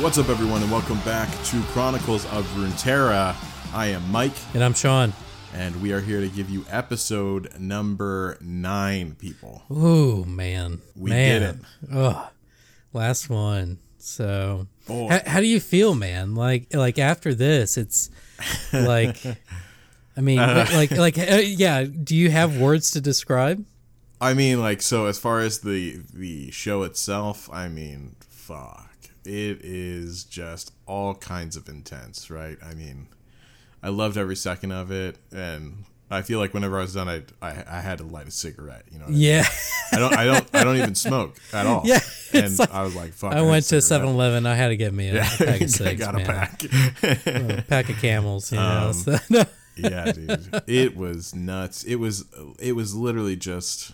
What's up, everyone, and welcome back to Chronicles of Runeterra. I am Mike, And I'm Sean. and we are here to give you episode number nine, people. Ooh, man. We man. did it. Ugh. Last one. So Oh. how, how do you feel, man? Like like after this, it's like I mean, like like uh, yeah, do you have words to describe? I mean, like, so as far as the the show itself, I mean, fuck, it is just all kinds of intense, right? I mean, I loved every second of it, and I feel like whenever I was done, I I, I had to light a cigarette. You know, what I mean? Yeah. I don't I don't I don't even smoke at all. Yeah, and like- I was like, fuck. I went to a 7-Eleven. I had to get me a, a pack of cigs, got man. pack. A pack of camels, you know. Um, so- yeah, dude. It was nuts. It was it was literally just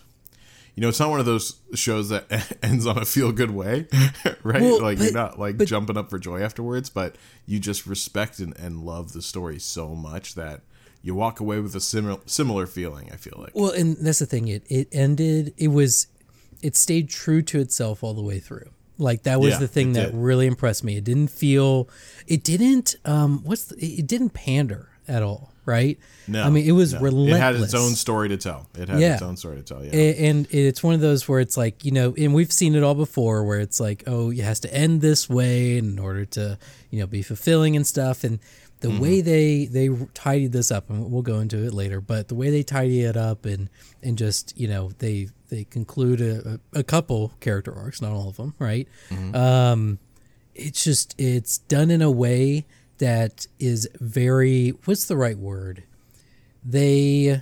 you know, it's not one of those shows that ends on a feel good way, right? Well, like but- you're not like but- jumping up for joy afterwards, but you just respect and, and love the story so much that you walk away with a similar similar feeling, I feel like. Well, and that's the thing. It it ended. It was, it stayed true to itself all the way through. Like that was Yeah, the thing that did. really impressed me. It didn't feel. It didn't. Um. What's the, it didn't pander at all. Right. No. I mean, it was no. relentless. It had its own story to tell. It had Yeah. its own story to tell, yeah. And it's one of those where it's like you know and we've seen it all before where it's like oh it has to end this way in order to you know be fulfilling and stuff and the Mm-hmm. way they they tidied this up and we'll go into it later but the way they tidy it up and and just you know they they conclude a, a, a couple character arcs not all of them right Mm-hmm. um it's just it's done in a way that is very what's the right word they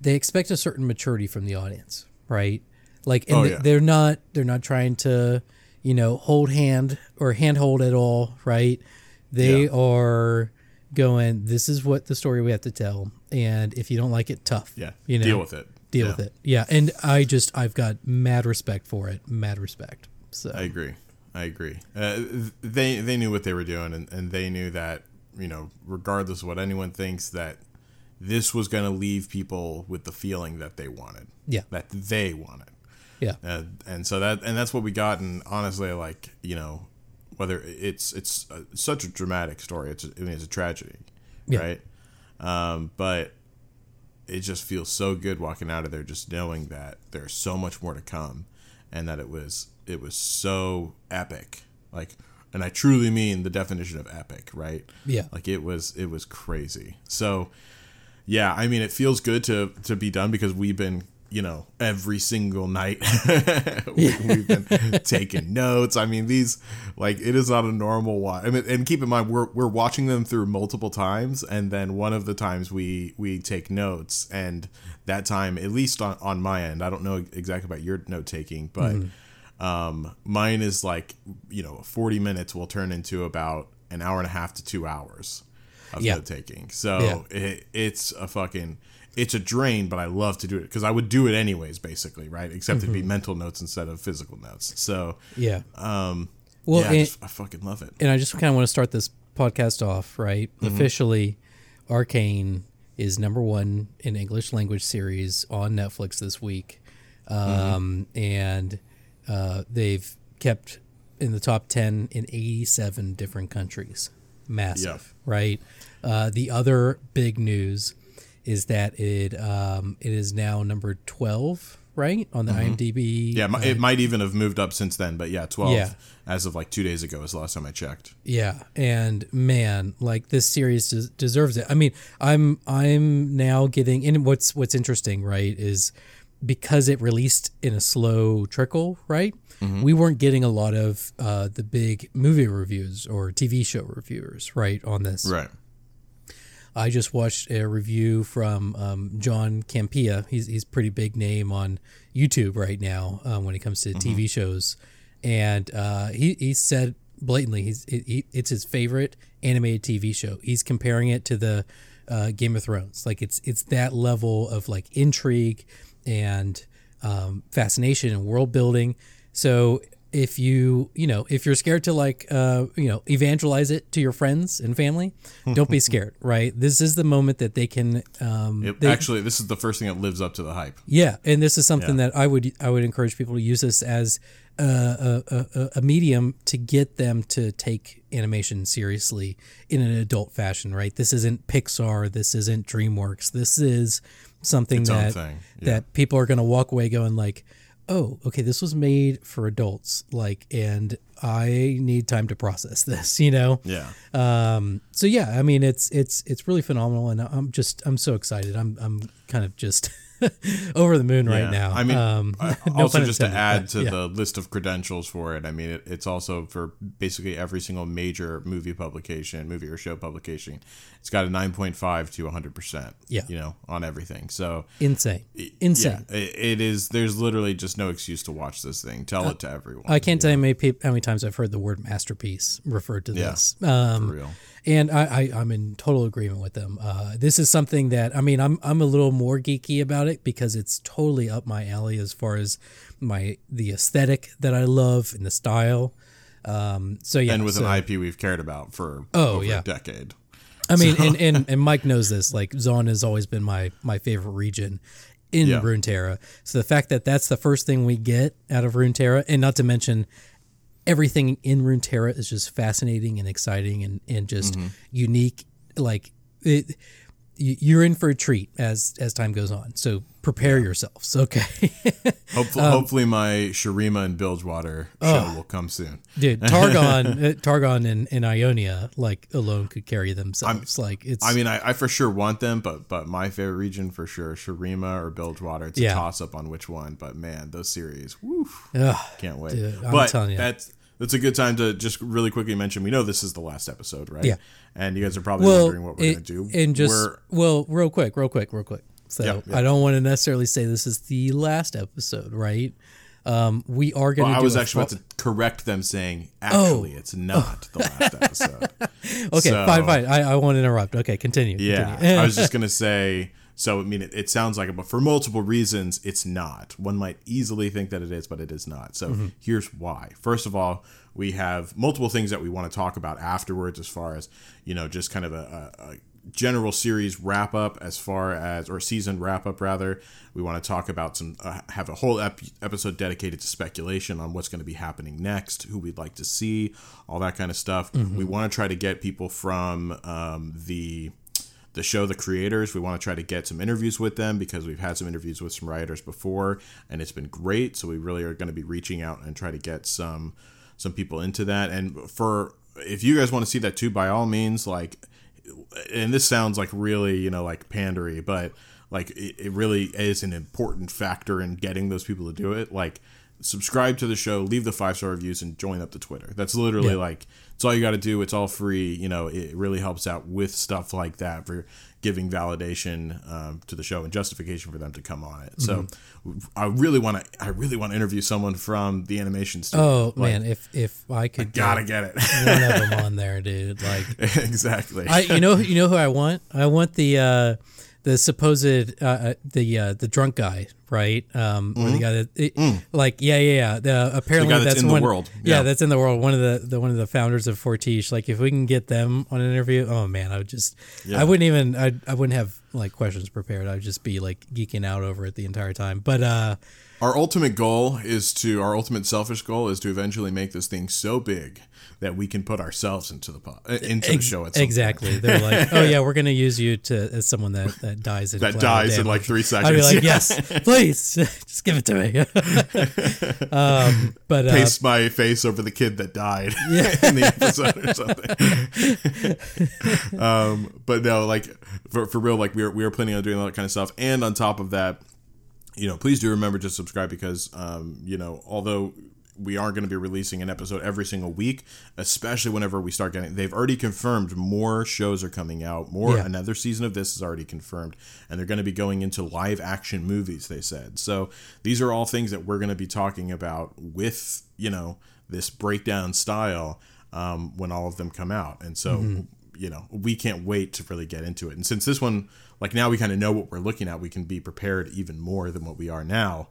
they expect a certain maturity from the audience, right? Like, and Oh, yeah. they're not they're not trying to, you know, hold hand or handhold at all, right? They Yeah. are going. This is what the story we have to tell, and if you don't like it, tough. yeah. you know, Deal with it. Deal Yeah. with it. Yeah, and I just I've got mad respect for it. Mad respect. So I agree. I agree. Uh, they they knew what they were doing, and, and they knew that you know, regardless of what anyone thinks, that this was going to leave people with the feeling that they wanted, yeah, that they wanted, yeah, uh, and so that and that's what we got. And honestly, like you know, whether it's it's uh such a dramatic story, it's a, I mean, it's a tragedy, Yeah. right? Um, but it just feels so good walking out of there, just knowing that there's so much more to come, and that it was it was so epic, like, and I truly mean the definition of epic, right? yeah. Like it was it was crazy. So yeah, I mean it feels good to to be done because we've been you know every single night we, we've been taking notes. I mean these like it is not a normal watch. I mean, and keep in mind we're we're watching them through multiple times, and then one of the times we we take notes, and that time at least on on my end, I don't know exactly about your note taking, but. Mm-hmm. Um, mine is like, you know, 40 minutes will turn into about an hour and a half to two hours of Yeah. note taking. So Yeah. it, it's a fucking, it's a drain, but I love to do it because I would do it anyways, basically, right? Except it'd be Mm-hmm. mental notes instead of physical notes. So, yeah. um, Well, yeah, I, just, I fucking love it. and I just kind of want to start this podcast off right Mm-hmm. officially. Arcane is number one in English language series on Netflix this week, um, and uh, they've kept in the top ten in eighty-seven different countries. Massive, right? Uh, the other big news is that it um, it is now number twelve, right, on the IMDb. Mm-hmm. Yeah, it mi- it might even have moved up since then, but yeah, 12 Yeah. as of like two days ago is the last time I checked. Yeah, and man, like this series des- deserves it. I mean, I'm I'm now getting and what's what's interesting, right, is because it released in a slow trickle, right? We weren't getting a lot of uh, the big movie reviews or TV show reviewers, right, on this. Right. I just watched a review from um, John Campea. He's he's pretty big name on YouTube right now um, when it comes to TV shows, and uh, he he said blatantly he's he, it's his favorite animated TV show. He's comparing it to the uh, Game of Thrones. Like it's it's that level of like intrigue and um, fascination and world building. So if you you know if you're scared to like uh you know evangelize it to your friends and family don't be scared right this is the moment that they can um It- they- actually, this is the first thing that lives up to the hype. yeah and this is something Yeah. that i would i would encourage people to use this as a, a, a, a medium to get them to take animation seriously in an adult fashion right this isn't pixar this isn't dreamworks this is something Its that yeah. that people are going to walk away going like oh okay this was made for adults like and i need time to process this you know Yeah. um so yeah i mean it's it's it's really phenomenal and i'm just i'm so excited i'm i'm kind of just over the moon right now I mean, um no also just to add to yeah. the list of credentials for it, I mean, it, it's also for basically every single major movie publication, movie or show publication. It's got a 9.5 to 100%. Yeah. You know, on everything. So, insane insane yeah, it, it is, there's literally just no excuse to watch this thing. Tell it to everyone. i can't tell you how many, how many times i've heard the word masterpiece referred to Yeah. this um For real. And I, I I'm in total agreement with them. Uh, this is something that I mean I'm I'm a little more geeky about it because it's totally up my alley as far as my the aesthetic that I love and the style. Um, so yeah, And with so, an IP we've cared about for Oh, over yeah. a decade. I mean, and, and and Mike knows this. Like Zaun has always been my my favorite region in Yeah. Runeterra. So the fact that that's the first thing we get out of Runeterra, and not to mention everything in Runeterra is just fascinating and exciting and and just Mm-hmm. unique. Like it, you're in for a treat as as time goes on. So prepare yourselves. Okay, Hopefully, Um, hopefully my Shurima and Bilgewater show will come soon. dude. Targon, uh, Targon, and, and Ionia like alone could carry themselves. like it's. I mean, I, I for sure want them, but but my favorite region for sure, Shurima or Bilgewater. It's Yeah. a toss up on which one. But man, those series, woof, ugh, can't wait. Dude, I'm but that's that's a good time to just really quickly mention. We know this is the last episode, right? Yeah. And you guys are probably well, wondering what we're it- gonna do. and just we're, well, real quick, real quick, real quick. So Yeah, yeah. I don't want to necessarily say this is the last episode, right? Um, we are going well, to. I was actually fo- about to correct them, saying actually it's not the last episode. Okay, So- fine, fine. I, I won't interrupt. Okay, continue. Yeah, continue. I was just gonna say. So I mean, it, it sounds like it, but for multiple reasons, it's not. One might easily think that it is, but it is not. So Mm-hmm. here's why. First of all, we have multiple things that we want to talk about afterwards, as far as you know, just kind of a, a, a general series wrap up, as far as or season wrap up rather. We want to talk about some, uh, have a whole ep- episode dedicated to speculation on what's going to be happening next, who we'd like to see, all that kind of stuff. We want to try to get people from um, the the show the creators. We want to try to get some interviews with them because we've had some interviews with some writers before and it's been great. So we really are going to be reaching out and try to get some some people into that. And for if you guys want to see that too by all means like and this sounds like really you know like pandery but like it, it really is an important factor in getting those people to do it. Like subscribe to the show leave the five star reviews and join up the twitter that's literally Yeah. like it's all you got to do it's all free you know it really helps out with stuff like that for giving validation um, to the show and justification for them to come on it so Mm-hmm. i really want to i really want to interview someone from the animation studio oh Like, man, if if I could gotta get get it one of them on there, dude. Like exactly I, you know, you know who I want? I want the uh, the supposed uh, uh, the uh, the drunk guy, right? Um, or the guy that, it, like, yeah, yeah, yeah. The, apparently, Mm-hmm. that's in the one, world. Yeah. Yeah. that's in the world. One of the, the one of the founders of Fortiche. Like, if we can get them on an interview, oh man, I would just, Yeah. I wouldn't even, I, I wouldn't have like questions prepared. I would just be like geeking out over it the entire time. But uh, Our ultimate goal is to our ultimate selfish goal is to eventually make this thing so big that we can put ourselves into the po- uh, into the show at some exactly, they're like, oh yeah, we're gonna use you to as someone that that dies in That dies in, like, damage." three I'd be seconds. like, yes, please, just give it to me. um, but uh, paste my face over the kid that died in the episode or something. um, but no, like for, for real, like we were we were planning on doing all that kind of stuff, and on top of that, you know, please do remember to subscribe because um, you know, although we aren't going to be releasing an episode every single week, especially whenever we start getting. They've already confirmed more shows are coming out. More Yeah. another season of this is already confirmed, and they're going to be going into live action movies. They said so. These are all things that we're going to be talking about with you know this breakdown style um, when all of them come out, and so. You know, we can't wait to really get into it. And since this one, like now we kind of know what we're looking at, we can be prepared even more than what we are now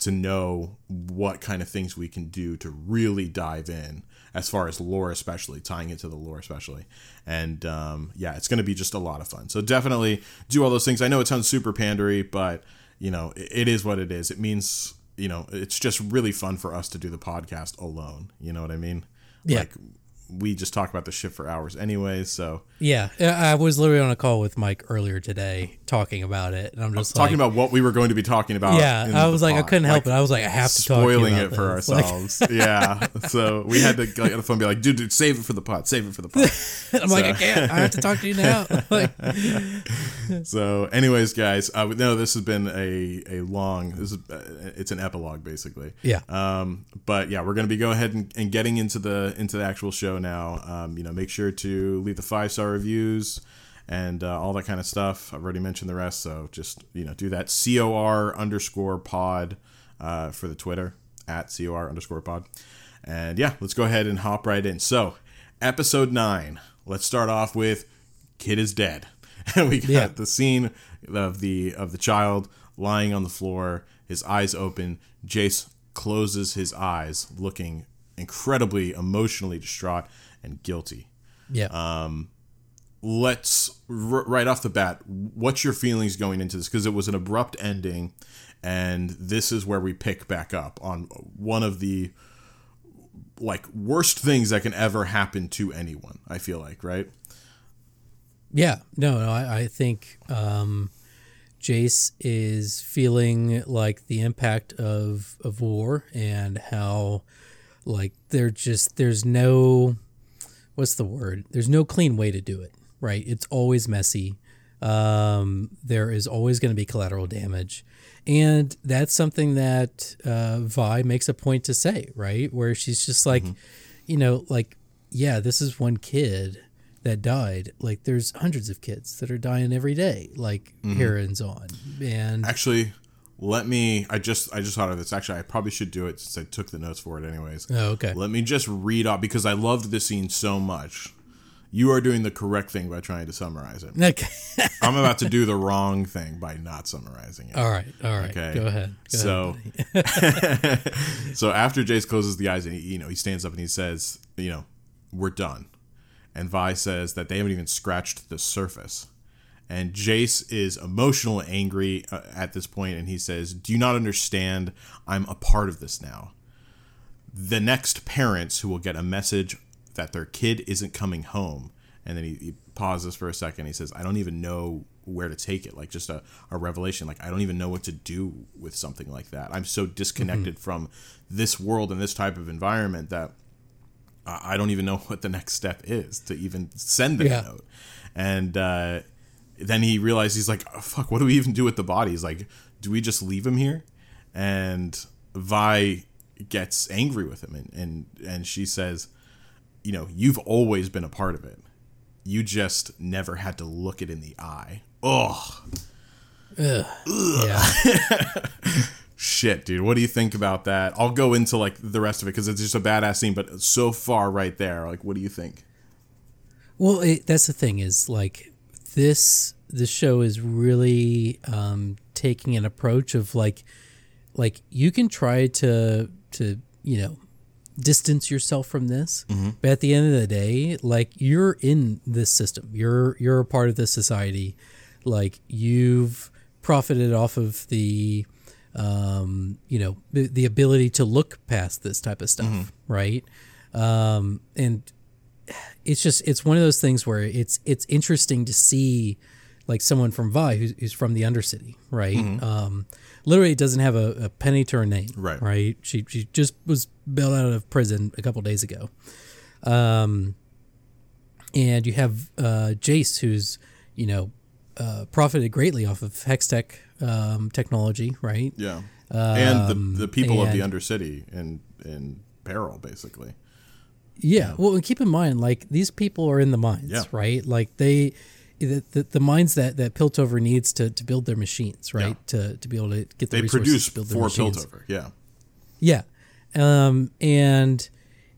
to know what kind of things we can do to really dive in as far as lore especially tying it to the lore especially. And um, yeah it's going to be just a lot of fun. So definitely do all those things. I know it sounds super pandery but you know it, it is what it is. It means you know it's just really fun for us to do the podcast alone. You know what i mean? Yeah. like we just talk about the shit for hours anyway so Yeah, I was literally on a call with Mike earlier today talking about it, and I'm just talking like, about what we were going to be talking about Yeah, I was like, I couldn't help Like, it. I was like, I have to talk to you spoiling about it for this. Like, ourselves. yeah. So we had to get on the phone and be like, dude, dude, save it for the pod. Save it for the pod. I'm like, I can't. I have to talk to you now. like, so, anyways, guys, uh, no, this has been a, a long, this is, uh, it's an epilogue basically. yeah, Um, but yeah, we're going to be go ahead and, and getting into the, into the actual show now. Um, you know, make sure to leave the five star reviews and uh, all that kind of stuff. I've already mentioned the rest. So just, you know, do that COR underscore pod, uh, for the Twitter at COR underscore pod. And yeah, let's go ahead and hop right in. So, episode nine. Let's start off with kid is dead. And we got Yeah. the scene of the of the child lying on the floor, his eyes open. Jayce closes his eyes, looking incredibly emotionally distraught and guilty. yeah. Um, Let's r- right off the bat, what's your feelings going into this? Because it was an abrupt ending, and this is where we pick back up on one of the like worst things that can ever happen to anyone. I feel like, right? Yeah, no, no, I, I think um, Jayce is feeling like the impact of of war and how like there just there's no what's the word? There's no clean way to do it, right? It's always messy. Um, there is always going to be collateral damage. And that's something that uh, Vi makes a point to say, right? Where she's just like, you know, like, yeah, this is one kid that died. Like, there's hundreds of kids that are dying every day, like Heron's on. And Actually, let me. I just I just thought of this. Actually, I probably should do it since I took the notes for it, anyways. oh, okay. Let me just read off because I loved this scene so much. You are doing the correct thing by trying to summarize it. Okay. I'm about to do the wrong thing by not summarizing it. all right. All right. Okay. Go ahead. Go so, so after Jayce closes the eyes and he, you know, he stands up and he says, you know, we're done. And Vi says that they haven't even scratched the surface. And Jayce is emotional and angry uh, at this point, and he says, "Do you not understand? I'm a part of this now. The next parents who will get a message that their kid isn't coming home." And then he, he pauses for a second. He says, "I don't even know where to take it. Like just a, a revelation. Like I don't even know what to do with something like that. I'm so disconnected from this world and this type of environment that I don't even know what the next step is to even send that Yeah. note. And uh, then he realized he's like, oh, fuck, what do we even do with the body? He's like, do we just leave him here? And Vi gets angry with him and, and, and she says, you know, you've always been a part of it. You just never had to look it in the eye. Oh, yeah. shit, dude. What do you think about that? I'll go into like the rest of it because it's just a badass scene, but so far right there, like, what do you think? Well, it, that's the thing is like this this show is really um, taking an approach of like like you can try to to you know distance yourself from this, but at the end of the day, like you're in this system, you're you're a part of this society, like you've profited off of the um, you know the, the ability to look past this type of stuff, right? Um, and it's just it's one of those things where it's it's interesting to see like someone from Vi who's, who's from the Undercity, right? Um, literally doesn't have a, a penny to her name, Right. Right. She she just was bailed out of prison a couple days ago, um, and you have uh, Jayce who's you know uh, profited greatly off of Hextech um, technology, right? Yeah. and the, the people of the Undercity in in peril, basically. Yeah. Well, and keep in mind, like these people are in the mines, Yeah. right? Like they, the, the, the mines that that Piltover needs to, to build their machines, right? To to be able to get the They resources produce to build their for machines. Piltover. Yeah. Yeah. Um, and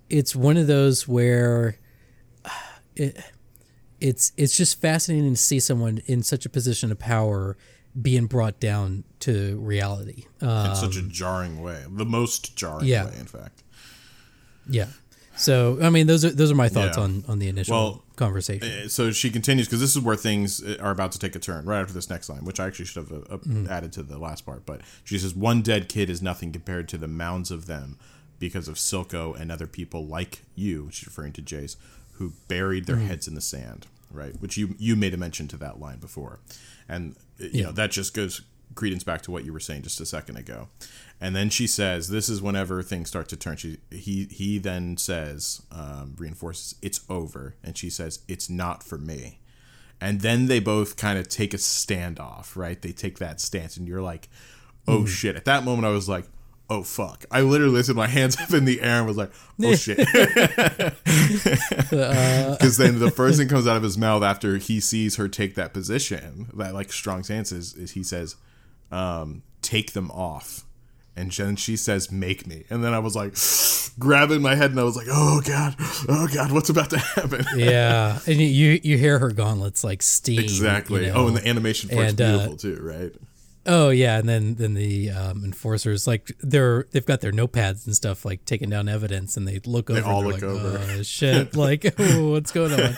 it's one of those where it, it's it's just fascinating to see someone in such a position of power being brought down to reality. Uh, in such a jarring way, the most jarring yeah. way, in fact. yeah. So I mean, those are those are my thoughts Yeah. on on the initial Well, conversation. Uh, So she continues because this is where things uh, are about to take a turn right after this next line, which I actually should have uh, Mm-hmm. added to the last part. But she says, "One dead kid is nothing compared to the mounds of them because of Silco and other people like you." She's referring to Jayce, who buried their heads in the sand, right? Which you you made a mention to that line before, and uh, you Yeah. know that just goes credence back to what you were saying just a second ago. And then she says, "This is whenever things start to turn." She he he then says, um, reinforces, "It's over," and she says, "It's not for me." And then they both kind of take a standoff, right? They take that stance, and you're like, "Oh shit!" At that moment, I was like, "Oh fuck!" I literally lifted my hands up in the air and was like, "Oh shit!" Because then the first thing comes out of his mouth after he sees her take that position, that like strong stance, is, is he says, um, "Take them off." And then she says, "Make me," and then I was like, grabbing my head, and I was like, "Oh god, oh god, what's about to happen?" yeah, and you- you hear her gauntlets like steam. Exactly. you Oh, and the animation for it's uh, beautiful too, right? Oh yeah, and then then the um, enforcers like they're they've got their notepads and stuff like taking down evidence, and they look over. all they're look like, over. Oh, shit! Like, oh, what's going on?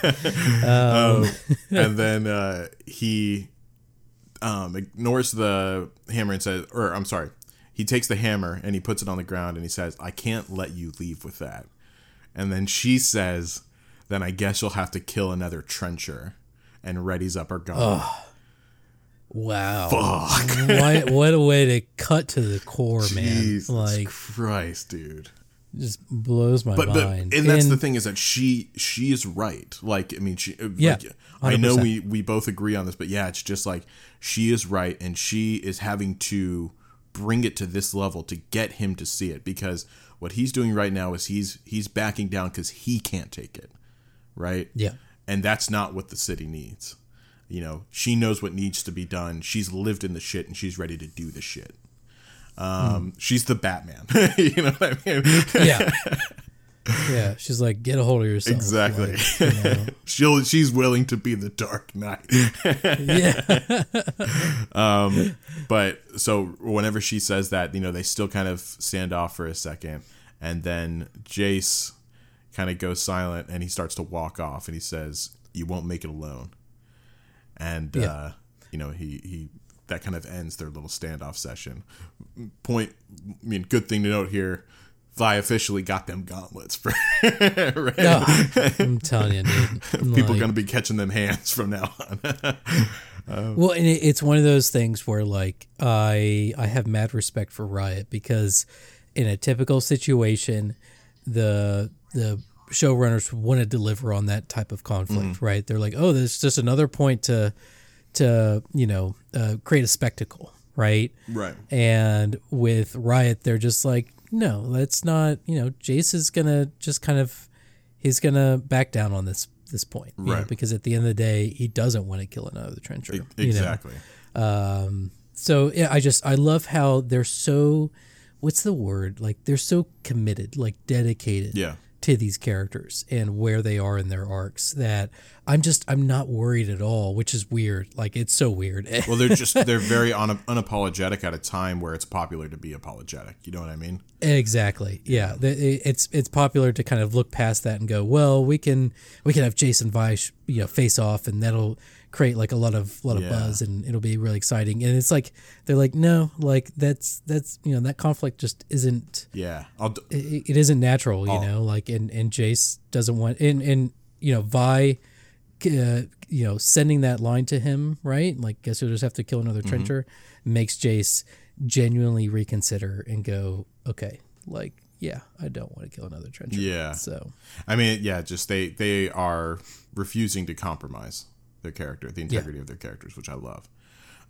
and then uh, he um, ignores the hammer and says, or I'm sorry, he takes the hammer and he puts it on the ground and he says, "I can't let you leave with that." And then she says, "Then I guess you'll have to kill another trencher." And readies up her gun. Wow. Fuck. Why, what a way to cut to the core, man! Like, Christ, dude. Just blows my but, but mind. and that's the thing is that she she is right. Like i mean she uh, Yeah, like, i know we we both agree on this but yeah it's just like she is right and she is having to bring it to this level to get him to see it because what he's doing right now is he's he's backing down because he can't take it right? Yeah. and that's not what the city needs. You know she knows what needs to be done. She's lived in the shit and she's ready to do the shit um she's the batman you know what i mean yeah, yeah. She's like, get a hold of yourself. Exactly. Like, you know. She'll she's willing to be the Dark Knight. yeah. Um, but so whenever she says that, you know, they still kind of stand off for a second, and then Jayce kind of goes silent and he starts to walk off, and he says, "You won't make it alone." And Yeah. uh, you know, he he that kind of ends their little standoff session. Point, I mean, good thing to note here. Vi officially got them gauntlets for right? No, I'm telling you, dude. People Like- gonna be catching them hands from now on. Uh, well, and it, it's one of those things where like I I have mad respect for Riot because in a typical situation, the the showrunners want to deliver on that type of conflict, mm-hmm. right? They're like, oh, there's just another point to to you know uh, create a spectacle, right? right. And with Riot, they're just like, no, that's not. You know, Jayce is gonna just kind of he's gonna back down on this this point, you know, Right. because at the end of the day, he doesn't want to kill another trencher. you know? Exactly. Um, so yeah, I just I love how they're so what's the word like they're so committed, like dedicated Yeah. To these characters and where they are in their arcs that I'm just I'm not worried at all, which is weird. Like it's so weird. Well, they're just they're very un- unapologetic at a time where it's popular to be apologetic. You know what I mean? Exactly. Yeah. It's it's popular to kind of look past that and go, well, we can we can have Jason Vice, you know, face off, and that'll create like a lot of lot of Yeah. buzz, and it'll be really exciting. And it's like they're like, no, like that's that's you know that conflict just isn't Yeah. I'll d- it, it isn't natural, you Oh. know. Like and and Jayce doesn't want and and you know Vi. Uh, you know, sending that line to him, right? Like, guess you'll just have to kill another Mm-hmm. trencher, makes Jayce genuinely reconsider and go, okay, like, yeah, I don't want to kill another trencher. Yeah. So, I mean, yeah. Just they they are refusing to compromise their character, the integrity of their characters, which I love.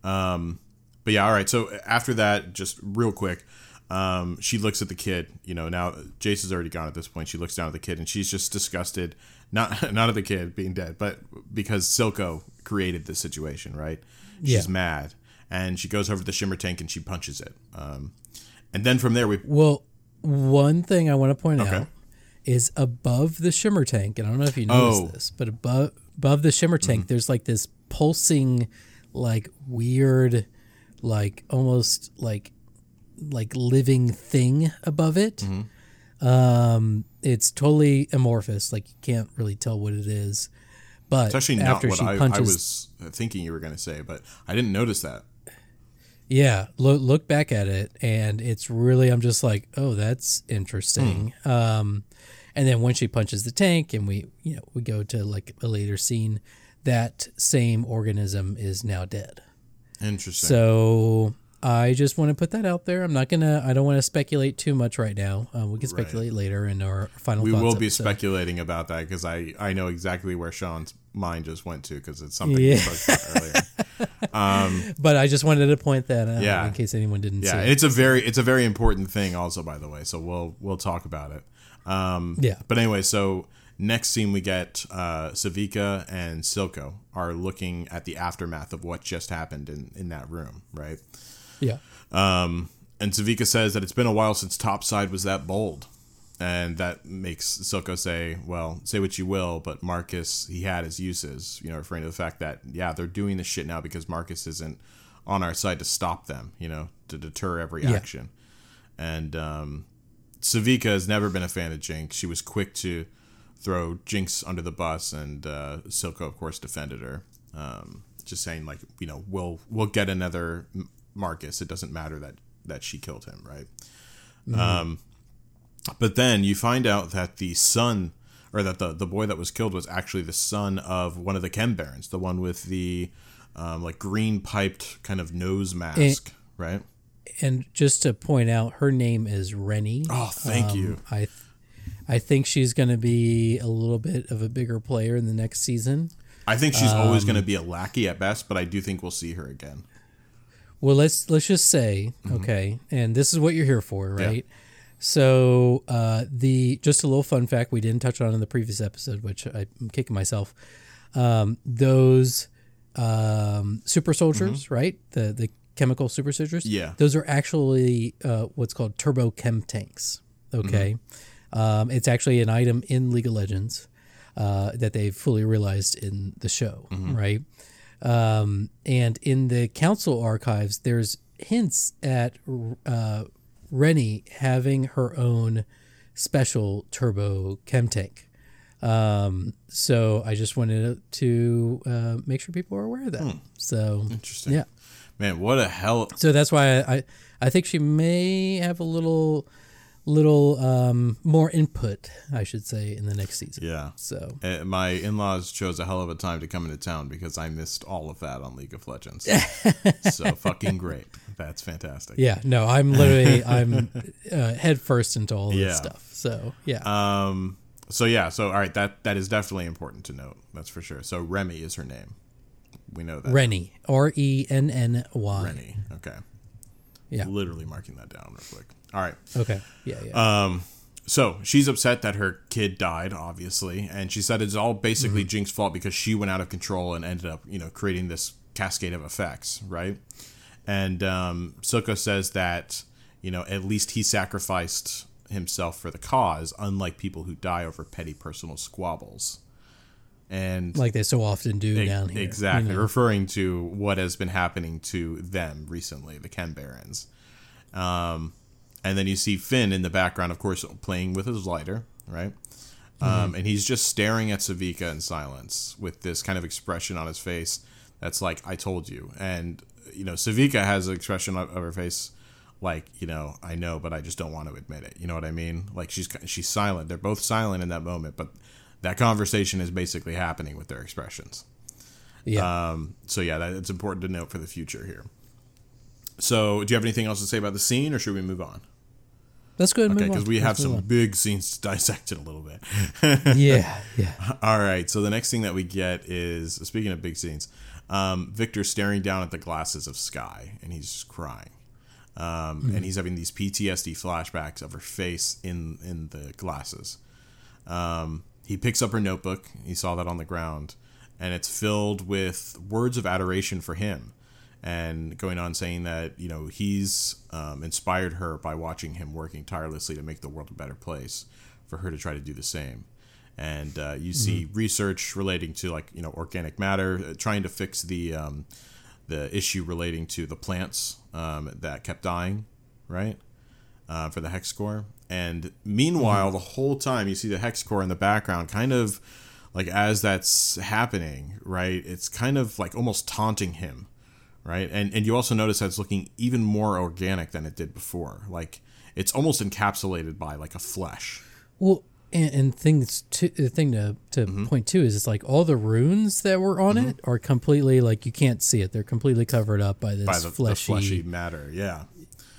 Um, but yeah, all right. So after that, just real quick, um, she looks at the kid. You know, now Jayce is already gone at this point. She looks down at the kid and she's just disgusted, not not at the kid being dead, but because Silco created this situation, right? She's Yeah. mad, and she goes over to the shimmer tank and she punches it. Um, and then from there, we well, one thing I want to point Okay. out is above the shimmer tank, and I don't know if you noticed Oh. this, but above above the shimmer tank, there's like this pulsing, like weird like almost like like living thing above it. Mm-hmm. Um, it's totally amorphous. Like you can't really tell what it is. But It's actually not after what she I, punches, I was thinking you were going to say, but I didn't notice that. yeah, look look back at it, and it's really I'm just like, oh, that's interesting. Hmm. Um, and then when she punches the tank, and we you know we go to like a later scene, that same organism is now dead. Interesting. So I just want to put that out there. I'm not gonna. I don't want to speculate too much right now. Uh, we can Right. speculate later in our final. we will be episode. speculating about that because I, I know exactly where Sean's mind just went to because it's something Yeah. we spoke about earlier. But I just wanted to point that out Yeah. in case anyone didn't Yeah, see. it. it's a very it's a very important thing also by the way. So we'll we'll talk about it. Um, Yeah. But anyway, so next scene we get uh, Sevika and Silco are looking at the aftermath of what just happened in in that room, right? Yeah. Um, and Sevika says that it's been a while since Topside was that bold. And that makes Silco say, well, say what you will, but Marcus, he had his uses, you know, referring to the fact that, yeah, they're doing this shit now because Marcus isn't on our side to stop them, you know, to deter every Yeah. action. And um, Sevika has never been a fan of Jinx. She was quick to throw Jinx under the bus, and uh, Silco, of course, defended her. Um, just saying, like, you know, we'll we'll get another Marcus. It doesn't matter that that she killed him, right? Um, but then you find out that the son, or that the the boy that was killed was actually the son of one of the Chem Barons, the one with the um, like green piped kind of nose mask, right? And just to point out, her name is Rennie. Oh, thank Um, you. I, I think she's going to be a little bit of a bigger player in the next season. I think she's always um, going to be a lackey at best, but I do think we'll see her again. Well, let's let's just say, okay, and this is what you're here for, right? So, uh, the just a little fun fact we didn't touch on in the previous episode, which I'm kicking myself. Um, those um, super soldiers, right? The the chemical super soldiers. Yeah. those are actually uh, what's called turbo chem tanks. Okay, um, it's actually an item in League of Legends uh, that they've fully realized in the show, right? Um, and in the council archives, there's hints at uh, Rennie having her own special turbo chem tank. Um, so I just wanted to uh, make sure people are aware of that. So Interesting. yeah, Man, what a hell. so that's why I, I I think she may have a little little um, more input, I should say, in the next season. Yeah. So Uh, my in laws chose a hell of a time to come into town because I missed all of that on League of Legends. so fucking great. That's fantastic. yeah, no, I'm literally I'm uh, head first into all Yeah. this stuff. So yeah, Um. So yeah. So all right. That that is definitely important to note. That's for sure. So Remy is her name. We know that. Rennie, R E N N Y. Rennie. Okay. Yeah. Literally marking that down real quick. All right. Okay. Yeah. Yeah. Um, so she's upset that her kid died, obviously, and she said it's all basically Mm-hmm. Jinx's fault because she went out of control and ended up, you know, creating this cascade of effects, right? And um, Silco says that, you know, at least he sacrificed himself for the cause, unlike people who die over petty personal squabbles. And like they so often do E- down here. you Exactly, know. referring to what has been happening to them recently, the Chem Barons. Um, and then you see Finn in the background, of course, playing with his lighter, right? Mm-hmm. Um, and he's just staring at Sevika in silence with this kind of expression on his face that's like, I told you. And, you know, Sevika has an expression of of her face like, you know, I know, but I just don't want to admit it. You know what I mean? Like she's she's silent. They're both silent in that moment, but that conversation is basically happening with their expressions. Yeah. Um, so yeah, that, it's important to note for the future here. So, do you have anything else to say about the scene, or should we move on? Let's go ahead and Okay, move on. because we have Let's some big scenes to dissect it a little bit. yeah. Yeah. All right, so the next thing that we get is speaking of big scenes, um, Viktor staring down at the glasses of Sky, and he's just crying, um, and he's having these PTSD flashbacks of her face in in the glasses. Um, he picks up her notebook. He saw that on the ground, and it's filled with words of adoration for him, and going on saying that you know he's um, inspired her by watching him working tirelessly to make the world a better place, for her to try to do the same. And uh, you see research relating to like you know organic matter, uh, trying to fix the um, the issue relating to the plants um, that kept dying, right? Uh, for the hex core. And meanwhile, the whole time you see the hex core in the background, kind of like as that's happening, right? It's kind of like almost taunting him, right? And and you also notice that it's looking even more organic than it did before. Like it's almost encapsulated by like a flesh. Well, and, and things to the thing to to Mm-hmm. point to is it's like all the runes that were on it are completely like you can't see it. They're completely covered up by this By the the fleshy, fleshy matter, yeah.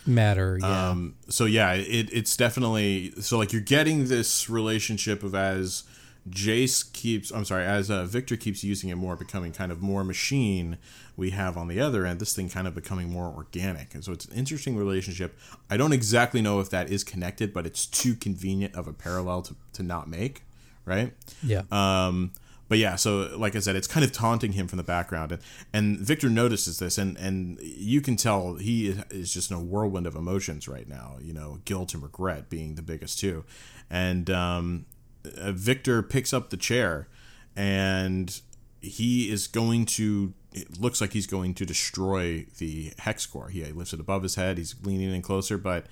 Matter. Yeah. Um, so yeah, it, it's definitely so like you're getting this relationship of as Jayce keeps, I'm sorry, as uh, Viktor keeps using it more, becoming kind of more machine. We have on the other end this thing kind of becoming more organic, and so it's an interesting relationship. I don't exactly know if that is connected, but it's too convenient of a parallel to, to not make, right? yeah. Um, but yeah, so like I said, it's kind of taunting him from the background, and, and Viktor notices this, and and you can tell he is- just in a whirlwind of emotions right now. You know, guilt and regret being the biggest two, and um, uh, Viktor picks up the chair, and he is going to. It looks like he's going to destroy the hex core. He lifts it above his head. He's leaning in closer, but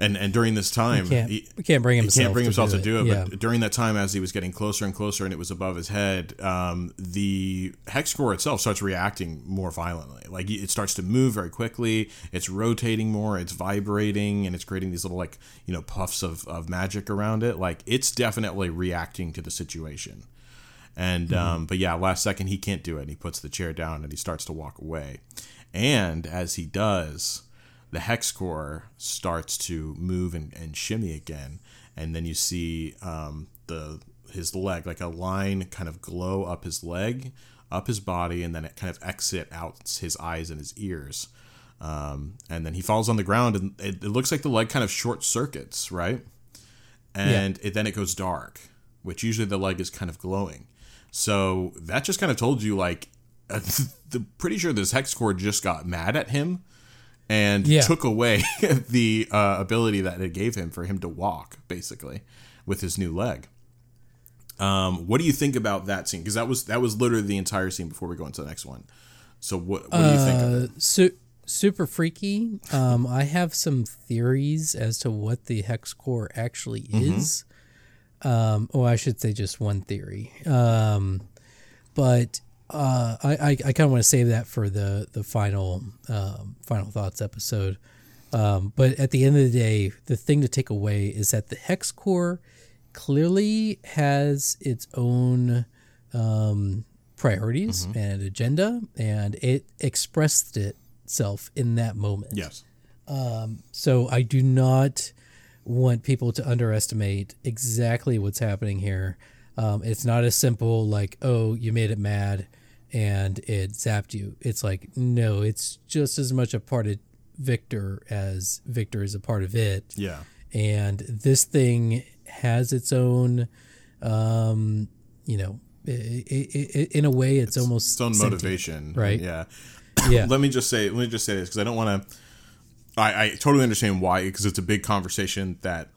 and and during this time, can't he- we can't bring he himself. can't bring himself to do it, Yeah. but during that time as he was getting closer and closer and it was above his head um, the hex core itself starts reacting more violently. Like it starts to move very quickly. It's rotating more. It's vibrating and it's creating these little like you know puffs of, of magic around it. Like it's definitely reacting to the situation. And um, but yeah last second he can't do it. And he puts the chair down and he starts to walk away. And as he does the hex core starts to move and, and shimmy again and then you see um, the his leg like a line kind of glow up his leg up his body and then it kind of exit out his eyes and his ears. Um, and then he falls on the ground and it, it looks like the leg kind of short circuits right? And it, then it goes dark which usually the leg is kind of glowing. So that just kind of told you like the pretty sure this hex core just got mad at him and Yeah. took away the uh, ability that it gave him for him to walk, basically, with his new leg. Um, what do you think about that scene? Because that was that was literally the entire scene before we go into the next one. So what what do you think of it? Uh, su- super freaky. Um, I have some theories as to what the hex core actually Mm-hmm. is. Um, oh, I should say just one theory. Um, but uh, I, I, I kind of want to save that for the the final um, final thoughts episode. Um, but at the end of the day, the thing to take away is that the hex core clearly has its own um, priorities Mm-hmm. and agenda, and it expressed itself in that moment. Yes. So I do not want people to underestimate exactly what's happening here. Um, it's not as simple like, oh, you made it mad and it zapped you. It's like, no, it's just as much a part of Viktor as Viktor is a part of it. Yeah. And this thing has its own, um, you know, i i i in a way, it's, almost Its own sentient. motivation, right? Yeah. Yeah. let me just say let me just say this because I don't want to. I, I totally understand why because it's a big conversation that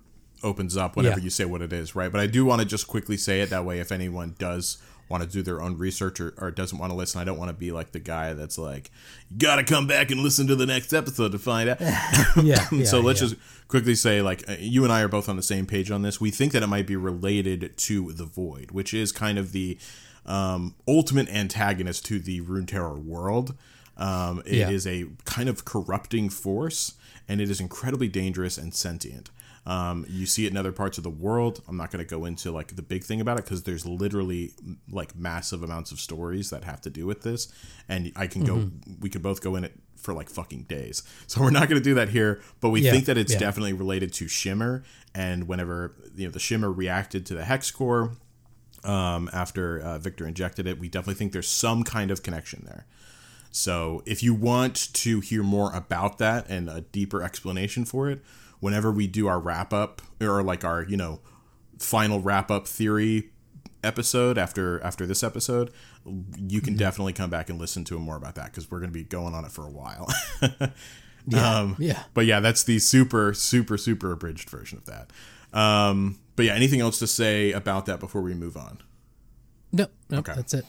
opens up whenever Yeah. you say what it is, right? But I do want to just quickly say it that way. If anyone does want to do their own research or, or doesn't want to listen, I don't want to be like the guy that's like, "You got to come back and listen to the next episode to find out." yeah, yeah. so let's yeah. just quickly say like uh, you and I are both on the same page on this. We think that it might be related to the Void, which is kind of the um, ultimate antagonist to the Runeterra world. Um, it is Yeah. a kind of corrupting force, and it is incredibly dangerous and sentient. Um, you see it in other parts of the world. I'm not going to go into like the big thing about it because there's literally like massive amounts of stories that have to do with this, and I can go. Mm-hmm. We could both go in it for like fucking days. So we're not going to do that here, but we Yeah, think that it's yeah. definitely related to Shimmer. And whenever you know the Shimmer reacted to the hex core um, after uh, Viktor injected it, we definitely think there's some kind of connection there. So if you want to hear more about that and a deeper explanation for it, whenever we do our wrap up or like our you know final wrap up theory episode after after this episode, you can definitely come back and listen to more about that because we're going to be going on it for a while. um, yeah. but yeah, that's the super super super abridged version of that. Um, but yeah, anything else to say about that before we move on? No, no, Okay. that's it.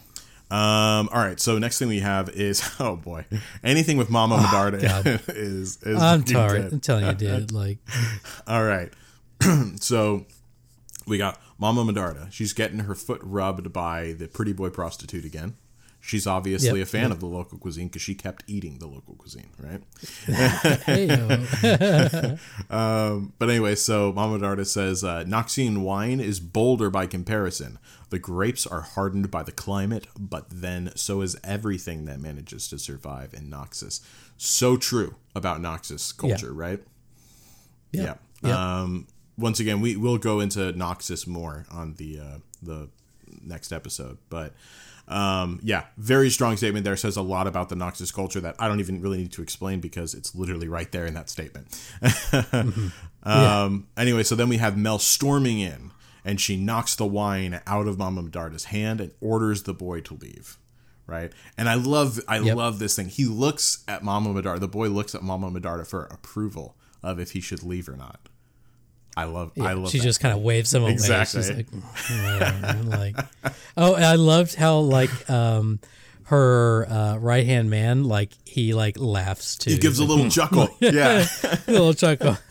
Um, all right, so next thing we have is oh boy, anything with Mama Medarda is, is I'm sorry. I'm telling you, dude. Like, All right. so we got Mama Medarda. She's getting her foot rubbed by the pretty boy prostitute again. She's obviously Yep, a fan of the local cuisine because she kept eating the local cuisine, right? Um, but anyway, so Mama Medarda says uh, Noxian wine is bolder by comparison. The grapes are hardened by the climate, but then so is everything that manages to survive in Noxus. So true about Noxus culture, right? Yep. Yeah. Um, once again, we will go into Noxus more on the uh, the next episode, but um, yeah, very strong statement there. Says a lot about the Noxus culture that I don't even really need to explain because it's literally right there in that statement. um, Anyway, so then we have Mel storming in, and she knocks the wine out of Mama Medarda's hand and orders the boy to leave. Right, and I love I Yep. love this thing. He looks at Mama Medarda. The boy looks at Mama Medarda for approval of if he should leave or not. I love I love she that. just kind of waves him away. Exactly. She's like, "Yeah," like, oh, and I loved how like um her uh, right hand man like he like laughs too. he gives a little chuckle. Yeah, a little chuckle.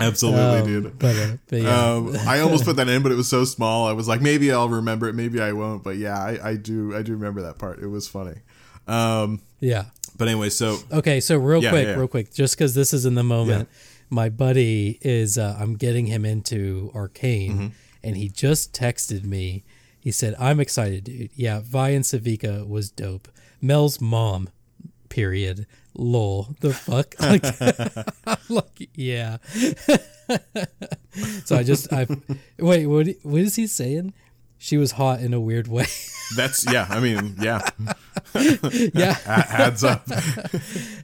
absolutely, Um, dude. But, uh, but yeah, Um, I almost put that in, but it was so small. I was like, maybe I'll remember it, maybe I won't. But yeah, I, I do I do remember that part. It was funny. Um, yeah. but anyway, so Okay, so real Yeah, quick, yeah. real quick, just because this is in the moment, my buddy is uh, I'm getting him into Arcane, Mm-hmm. and he just texted me. He said, "I'm excited, dude. Yeah, Vi and Sevika was dope. Mel's mom, period. Lol. The fuck? Like, like yeah. so I just I wait. What what is he saying? She was hot in a weird way. that's yeah. I mean, yeah, yeah, adds up.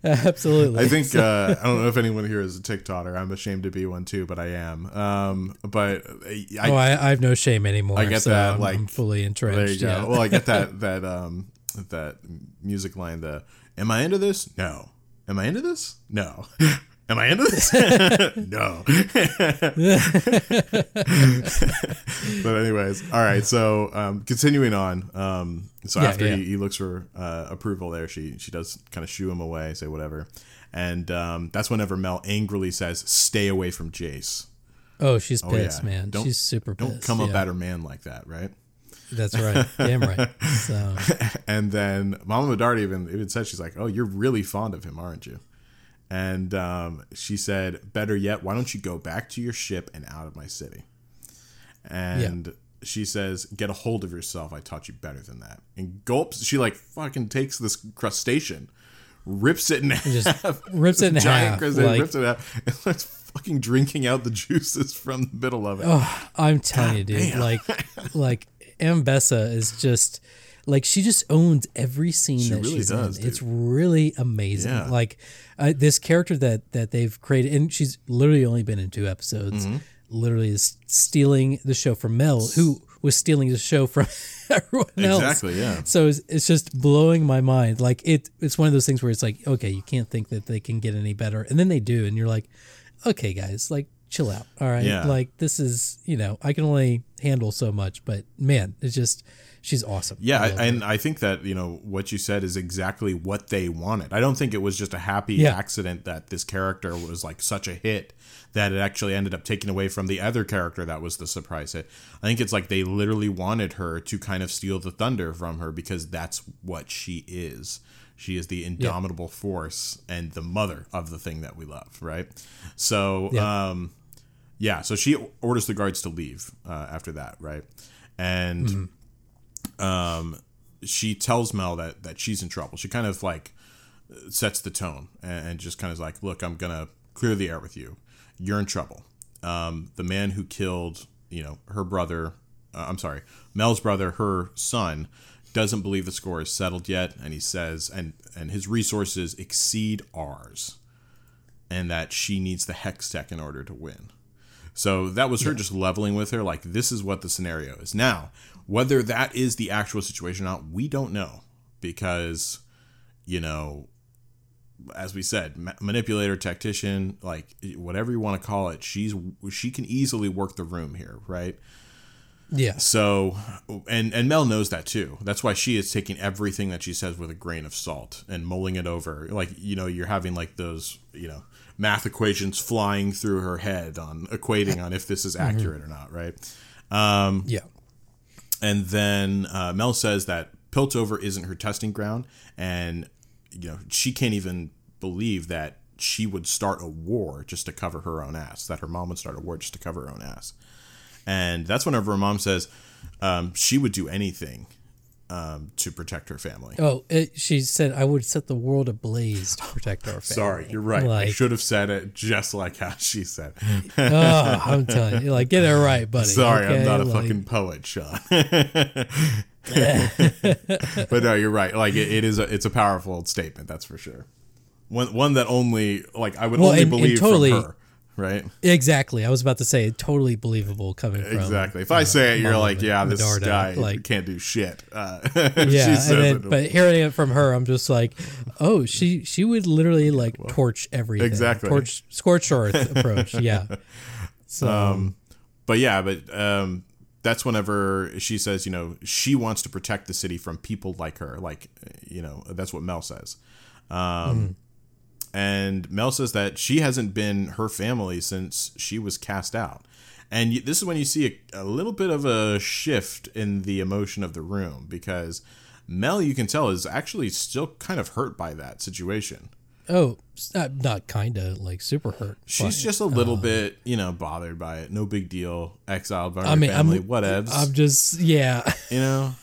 absolutely. I think uh, I don't know if anyone here is a TikToker. I'm ashamed to be one too, but I am. Um, but I, oh, I, I have no shame anymore. I get so that, I'm, like, I'm fully entrenched. There you go. yeah. Well, I get that that um that music line. The am I into this? No. Am I into this? No. Am I into this? no. but anyways, all right. So um, continuing on. Um, so Yeah, after yeah. He, he looks for uh, approval, there she she does kind of shoo him away, say whatever, and um, that's whenever Mel angrily says, "Stay away from Jayce." Oh, she's Oh, pissed, yeah. man. Don't- She's super pissed. Don't come up at her man like that, right? That's right. Damn right. So And then Mama Medarda even even said she's like, "Oh, you're really fond of him, aren't you?" And um, she said, "Better yet, why don't you go back to your ship and out of my city?" And she says, "Get a hold of yourself. I taught you better than that." And gulps. She like fucking takes this crustacean, rips it in just half, rips it in giant half. crustacean, Like, rips it half, and starts fucking drinking out the juices from the middle of it. oh, I'm telling you, dude. damn. Like, like Ambessa is just like she just owns every scene that really she's does, in. dude. It's really amazing. Yeah. Like uh, this character that that they've created, and she's literally only been in two episodes. Mm-hmm. Literally is stealing the show from Mel, who was stealing the show from everyone else. Exactly, yeah. So it's, it's just blowing my mind. Like it, it's one of those things where it's like, okay, you can't think that they can get any better, and then they do, and you're like, okay, guys, like chill out, all right. Yeah. Like this is, you know, I can only handle so much, but man, it's just, she's awesome. Yeah, I and I think that you know what you said is exactly what they wanted. I don't think it was just a happy Yeah. accident that this character was like such a hit that it actually ended up taking away from the other character that was the surprise hit. I think it's like they literally wanted her to kind of steal the thunder from her because that's what she is. She is the indomitable force and the mother of the thing that we love, right? So, Yeah. um, yeah. So she orders the guards to leave uh, after that, right? And Mm-hmm. Um, she tells Mel that that she's in trouble. She kind of like sets the tone and, and just kind of like, look, I'm gonna clear the air with you. You're in trouble. Um, the man who killed, you know, her brother. Uh, I'm sorry, Mel's brother, her son, doesn't believe the score is settled yet, and he says, and and his resources exceed ours, and that she needs the hex tech in order to win. So that was her just leveling with her, like this is what the scenario is. Now, whether that is the actual situation or not, we don't know because, you know, as we said, ma- manipulator, tactician, like whatever you want to call it, she's she can easily work the room here, right? Yeah. So, and and Mel knows that too. That's why she is taking everything that she says with a grain of salt and mulling it over. Like you know, you're having like those you know math equations flying through her head on equating on if this is accurate or not, right? Um, Yeah. And then uh, Mel says that Piltover isn't her testing ground, and you know she can't even believe that she would start a war just to cover her own ass. That her mom would start a war just to cover her own ass, and that's whenever her mom says um, she would do anything um, to protect her family. Oh, it, she said, "I would set the world ablaze to protect our family." Sorry, you're right. I should have said it just like how she said. oh, I'm telling you, like get it right, buddy. Sorry, I'm not a Like, fucking poet, Sean. but no, you're right. Like it, it is a it's a powerful statement, that's for sure. One one that only like I would Well, only and- and believe totally- from her, right? Exactly. I was about to say totally believable coming from Exactly. If I say it, you're like, yeah, this Medarda, guy like- can't do shit. Uh, Yeah, then, but hearing it from her, I'm just like, oh, she she would literally like torch everything, Exactly. torch scorched earth approach. Yeah. So Um, but yeah, but um, that's whenever she says, you know, she wants to protect the city from people like her. Like, you know, that's what Mel says. Um, And Mel says that she hasn't been her family since she was cast out. And this is when you see a, a little bit of a shift in the emotion of the room because Mel, you can tell, is actually still kind of hurt by that situation. Oh, uh, not kind of like super hurt. She's but- just a little bit, you know, bothered by it. No big deal. Exiled by her I mean, family. I'm whatevs. I'm just yeah. you know?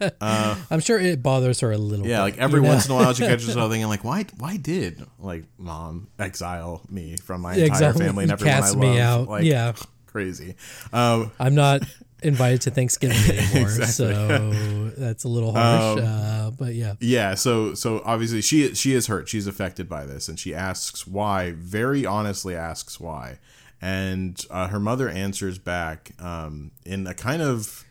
I'm sure it bothers her a little. Yeah, bit, like every you know? once in a while she catches herself thinking like, why why did like mom exile me from my entire Exactly. family and everyone Cast I me love? out. Like Yeah. crazy. Um I'm not invited to Thanksgiving anymore, Exactly. so that's a little harsh. Um, uh, but yeah, yeah, so so obviously she she is hurt. She's affected by this and she asks why, very honestly asks why. And uh, her mother answers back um, in a kind of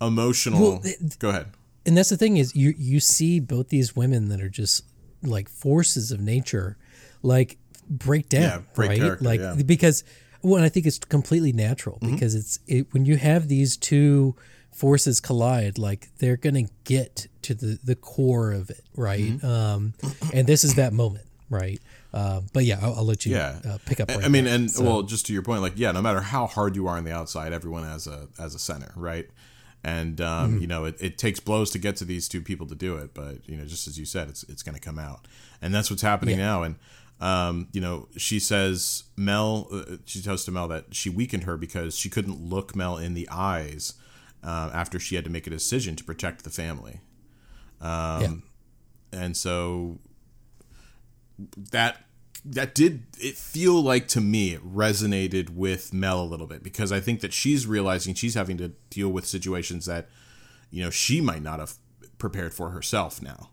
emotional. Well, th- go ahead. and that's the thing is you you see both these women that are just like forces of nature, like break down, Yeah, break right? like yeah. Because well, and I think it's completely natural because it's it, when you have these two forces collide, like they're gonna get to the the core of it, right? Mm-hmm. Um, and this is that moment, right? Uh, but yeah, I'll, I'll let you Yeah. uh, pick up. I- Right I mean, there. and So- well, just to your point, like yeah, no matter how hard you are on the outside, everyone has a as a center, right? And um, Mm-hmm. you know, it, it takes blows to get to these two people to do it, but you know, just as you said, it's it's going to come out, and that's what's happening now. And um, you know, she says Mel, uh, she tells to Mel that she weakened her because she couldn't look Mel in the eyes uh, after she had to make a decision to protect the family. Um, yeah. and so that that did it feel like to me it resonated with Mel a little bit because I think that she's realizing she's having to deal with situations that you know she might not have prepared for herself now.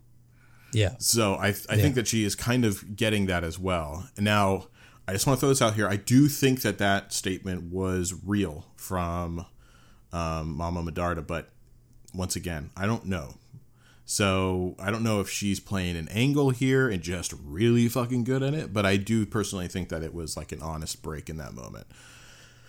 Yeah, So I I think that she is kind of getting that as well. Now I just want to throw this out here. I do think that that statement was real from um, Mama Medarda, but once again, I don't know. So I don't know if she's playing an angle here and just really fucking good at it, but I do personally think that it was like an honest break in that moment.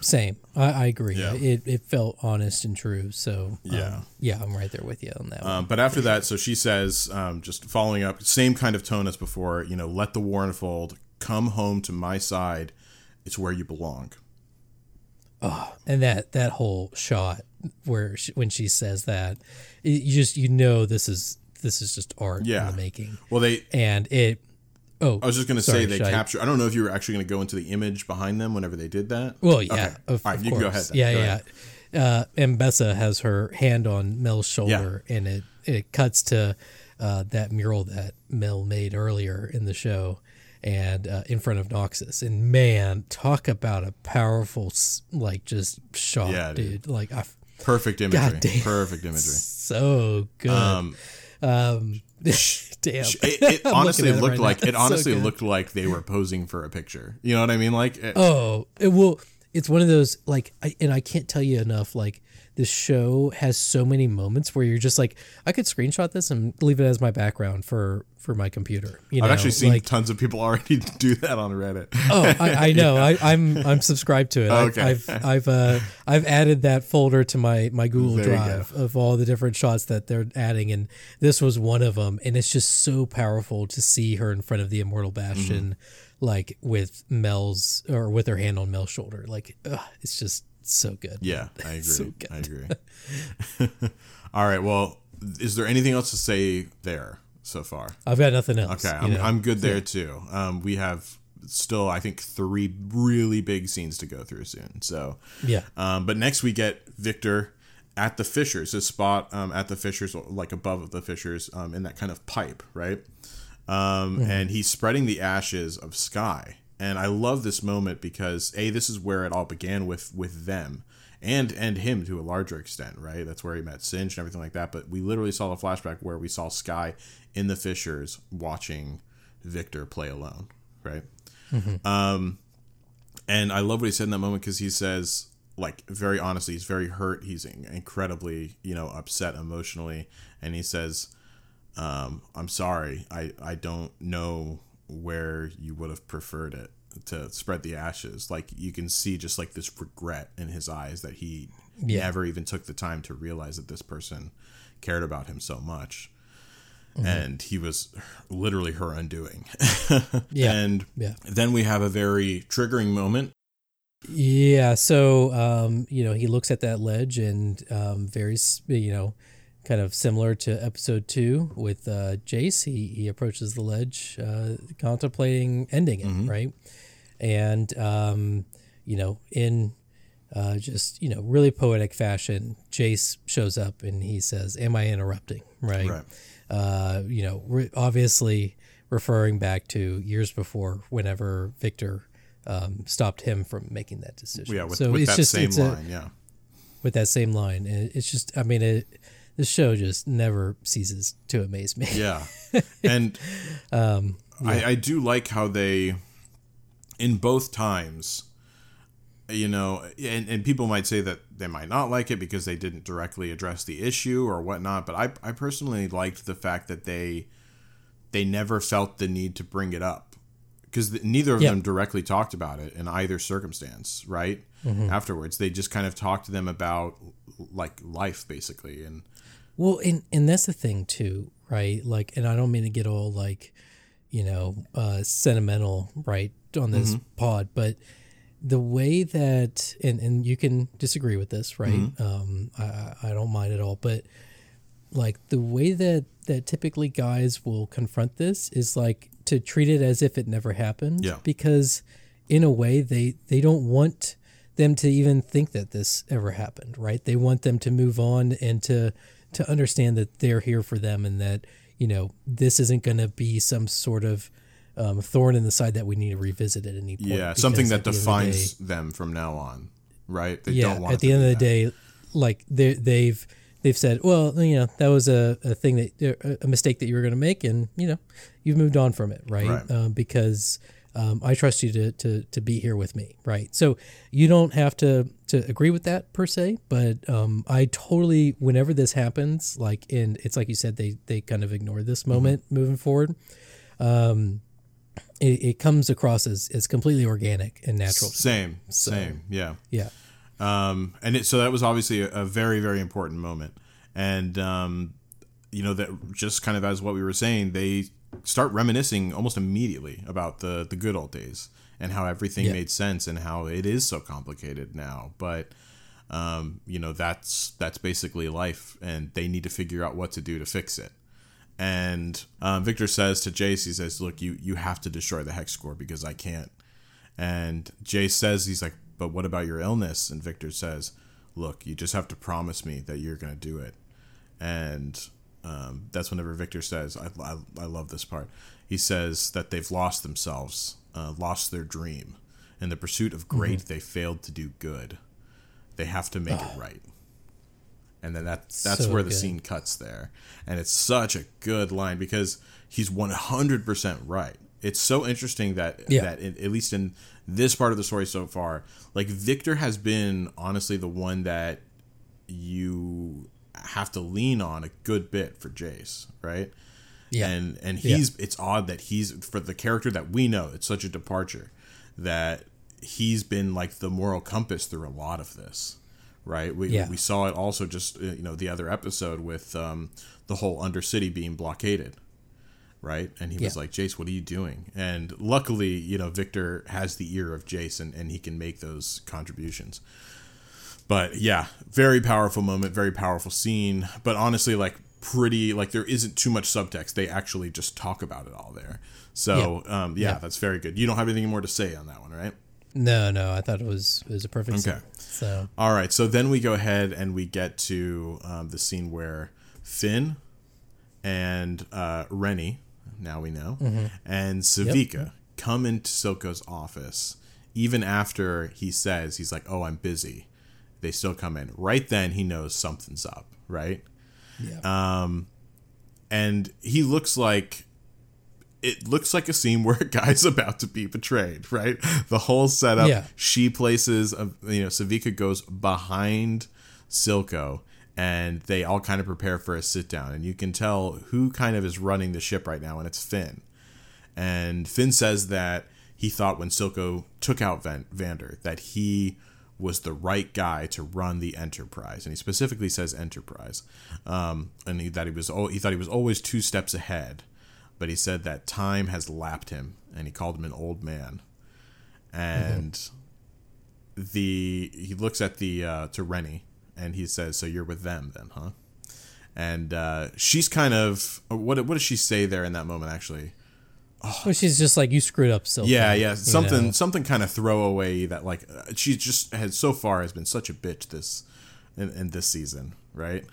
Same. I, I agree. Yeah. It, it felt honest and true. So um, Yeah. yeah, I'm right there with you on that. one. Um, but after that, so she says, um, just following up, same kind of tone as before, you know, let the war unfold, come home to my side, it's where you belong. and that that whole shot where she, when she says that, it, you just you know this is this is just art Yeah. in the making, Well, they, and it. Oh, I was just going to say they I- capture, I don't know if you were actually going to go into the image behind them whenever they did that. Well, yeah, Okay. of, All right, of you can course. go ahead then. Yeah, Go yeah. Uh, Ambessa has her hand on Mel's shoulder, and it it cuts to uh, that mural that Mel made earlier in the show, and uh, in front of Noxus. And man, talk about a powerful, like just shot, Yeah, dude. dude. Like I, Perfect imagery. God damn. Perfect imagery. so good. Um, Um, damn. it, it honestly it looked right like now. it It's so honestly looked like they were posing for a picture. You know what I mean? Like, it- Oh, it will. it's one of those like I, and I can't tell you enough like this show has so many moments where you're just like I could screenshot this and leave it as my background for for my computer. You I've know, actually seen like, tons of people already do that on Reddit. oh, I, I know. I, I'm I'm subscribed to it. I've Okay. I've I've, uh, I've added that folder to my my Google There Drive of all the different shots that they're adding, and this was one of them. And it's just so powerful to see her in front of the Immortal Bastion, Mm-hmm. like with Mel's or with her hand on Mel's shoulder. Like ugh, it's just so good. Yeah, I agree. So. I agree. All right. Well, is there anything else to say there so far? I've got nothing else. Okay, I'm. I'm good there too. Um, we have still, I think, three really big scenes to go through soon. So, yeah. um, but next we get Viktor at the Fishers, his spot um, at the Fishers, like above the Fishers, um, in that kind of pipe, right? Um, And he's spreading the ashes of Sky. And I love this moment because a this is where it all began with with them and and him to a larger extent, right? That's where he met Singe and everything like that. But we literally saw the flashback where we saw Sky in the Fishers watching Viktor play alone, right? Um, and I love what he said in that moment because he says, like, very honestly, he's very hurt. He's incredibly, you know, upset emotionally, and he says, um, "I'm sorry. I I don't know where you would have preferred it to spread the ashes. Like you can see just like this regret in his eyes that he Yeah. never even took the time to realize that this person cared about him so much." Mm-hmm. And he was literally her undoing. Yeah. And Yeah. then we have a very triggering moment. Yeah, so um, you know, he looks at that ledge and um, very, you know, kind of similar to episode two with uh, Jayce. He he approaches the ledge, uh, contemplating ending it, right? And um, you know, in uh, just you know, really poetic fashion, Jayce shows up and he says, "Am I interrupting?" Right? Right. Uh, you know, re- obviously referring back to years before, whenever Viktor um, stopped him from making that decision. Yeah, with, so with it's that just same it's a- line. yeah. with that same line. And it's just, I mean, it, this show just never ceases to amaze me. Yeah. And Um, I, I do like how they, in both times, you know, and, and people might say that they might not like it because they didn't directly address the issue or whatnot. But I, I personally liked the fact that they, they never felt the need to bring it up because neither of Yeah. them directly talked about it in either circumstance, right? Afterwards, they just kind of talked to them about like life basically. And Well, and and that's the thing too, right? Like, and I don't mean to get all like, you know, uh, sentimental, right, on this pod, but the way that, and and you can disagree with this, right? Um, I I I don't mind at all, but like the way that that typically guys will confront this is like to treat it as if it never happened, Yeah. because in a way they they don't want them to even think that this ever happened right they want them to move on and to to understand that they're here for them and that you know this isn't going to be some sort of um, thorn in the side that we need to revisit at any point yeah, something that at the defines day- them from now on, right? They yeah don't want at the end of the that. day like they they've they've said well you know that was a, a thing that a mistake that you were going to make and you know you've moved on from it right, Right. Um, because um, I trust you to, to to be here with me right so you don't have to to agree with that per se but um, I totally whenever this happens like in it's like you said they they kind of ignore this Mm-hmm. moment moving forward um, it, it comes across as, as completely organic and natural Same, same, yeah. yeah Um, and it, so that was obviously a, a very, very important moment. And, um, you know, that just kind of as what we were saying, they start reminiscing almost immediately about the, the good old days and how everything Yeah. made sense and how it is so complicated now. But, um, you know, that's, that's basically life and they need to figure out what to do to fix it. And um, Viktor says to Jayce, he says, "Look, you you have to destroy the hex core because I can't." And Jayce says, "He's like, but what about your illness?" And Viktor says, "Look, you just have to promise me that you're gonna do it." And um, that's whenever Viktor says, I, I, "I love this part." He says that they've lost themselves, uh, lost their dream. In the pursuit of great, they failed to do good. They have to make it right and then that that's So where the good. scene cuts there and it's such a good line because he's 100% right It's so interesting that Yeah. that in, at least in this part of the story so far, like Viktor has been honestly the one that you have to lean on a good bit for Jayce, right? Yeah. And and Yeah. he's it's odd that he's for the character that we know, it's such a departure that he's been like the moral compass through a lot of this. Right? We Yeah. we saw it also just uh, you know the other episode with um the whole Undercity being blockaded. Right? And he was like, Jayce, what are you doing? And luckily, you know, Viktor has the ear of Jayce and, and he can make those contributions but yeah very powerful moment very powerful scene but honestly like pretty like there isn't too much subtext they actually just talk about it all there so yeah. um yeah, Yeah. that's very good you don't have anything more to say on that one right No, no, I thought it was it was a perfect. Okay. scene. So all right so then we go ahead and we get to um, the scene where finn and uh renni now we know and Sevika come into silco's office even after he says he's like oh i'm busy they still come in right then he knows something's up right yeah, Um, and he looks like it looks like a scene where a guy's about to be betrayed, right? The whole setup. Yeah. She places, a, you know, Sevika goes behind Silco, and they all kind of prepare for a sit down, and you can tell who kind of is running the ship right now, and it's Finn. And Finn says that he thought when Silco took out Van- Vander that he was the right guy to run the Enterprise, and he specifically says Enterprise, um, and he, that he was he thought he was always two steps ahead, but he said that time has lapped him, and he called him an old man, and the he looks at the uh, to Renni, and he says, "So you're with them then, huh?" And uh, she's kind of what what does she say there in that moment actually? Well, she's just like you screwed up, so Yeah, yeah, something something kind of throwaway that like uh, she just has so far has been such a bitch this in, in this season, right?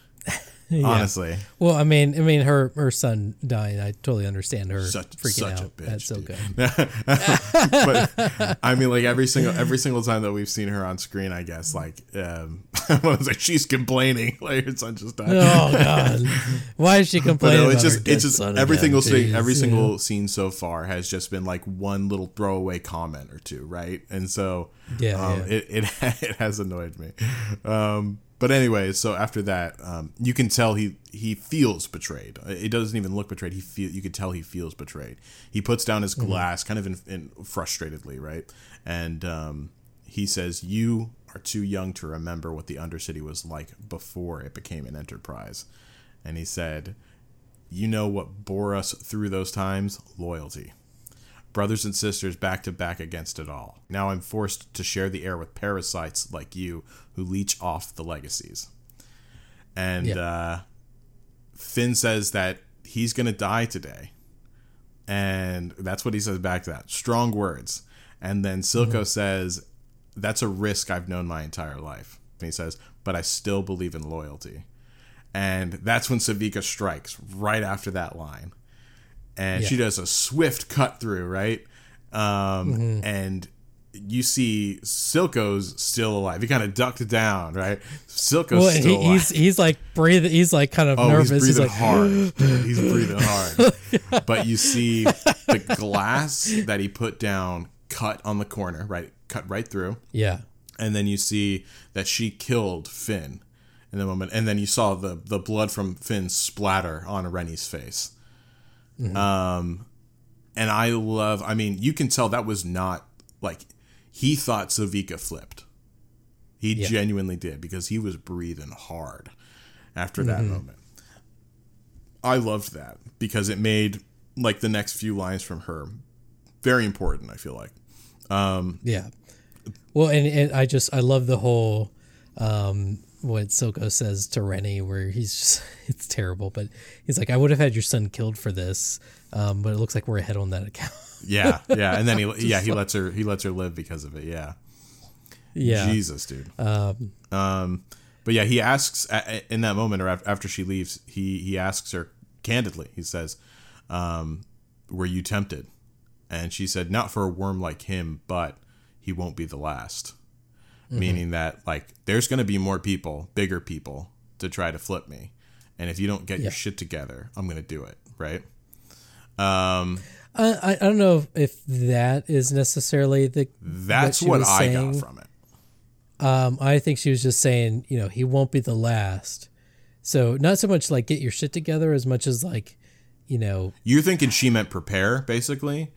Honestly, Well, I mean, I mean, her her son dying. I totally understand her Such- freaking such a out. bitch, That's so dude. good. but I mean, like every single every single time that we've seen her on screen, I guess like um, I was like she's complaining like her son just died. Oh God, why is she complaining? no, it's just it's just every single scene, every yeah. single scene so far has just been like one little throwaway comment or two, right? And so Yeah, um, yeah. It, it it has annoyed me. Um, but anyway, so after that, um, you can tell he he feels betrayed. It doesn't even look betrayed. He feel you can tell he feels betrayed. He puts down his glass, kind of in, in frustratedly, right? And um, he says, "You are too young to remember what the Undercity was like before it became an enterprise." And he said, "You know what bore us through those times? Loyalty." Brothers and sisters back to back against it all. Now I'm forced to share the air with parasites like you who leech off the legacies. And Yeah. uh, Finn says that he's going to die today. And that's what he says back to that. Strong words. And then Silco says, That's a risk I've known my entire life. And he says, But I still believe in loyalty. And that's when Sevika strikes right after that line and she does a swift cut through, right? Um, And you see Silco's still alive. He kind of ducked down, right? Silco's Well, still he, alive. he's he's like breathing. He's like kind of oh, nervous. he's breathing like hard. He's breathing hard. But you see the glass that he put down cut on the corner, right? Cut right through yeah, and then you see that she killed Finn in the moment, and then you saw the the blood from Finn splatter on Renni's face. Um, and I love. I mean, you can tell that was not like he thought Sevika flipped. He Yeah. genuinely did because he was breathing hard after that moment. I loved that because it made like the next few lines from her very important. I feel like. Um, yeah. Well, and, and I just I love the whole um, what Silco says to Renni, where he's just it's terrible, but he's like, I would have had your son killed for this, um, but it looks like we're ahead on that account. Yeah, yeah, and then he yeah he lets her he lets her live because of it. Yeah, yeah, Jesus, dude. Um, um but yeah, he asks in that moment or after she leaves, he he asks her candidly. He says, um, "Were you tempted?" And she said, "Not for a worm like him, but he won't be the last." Meaning that like there's going to be more people, bigger people, to try to flip me, and if you don't get Yeah. your shit together, I'm going to do it. Right? Um, I, I I don't know if that is necessarily the. That's what, was I saying. got from it. Um, I think she was just saying, you know, he won't be the last. So not so much like get your shit together as much as like, you know, You're thinking she meant prepare, basically.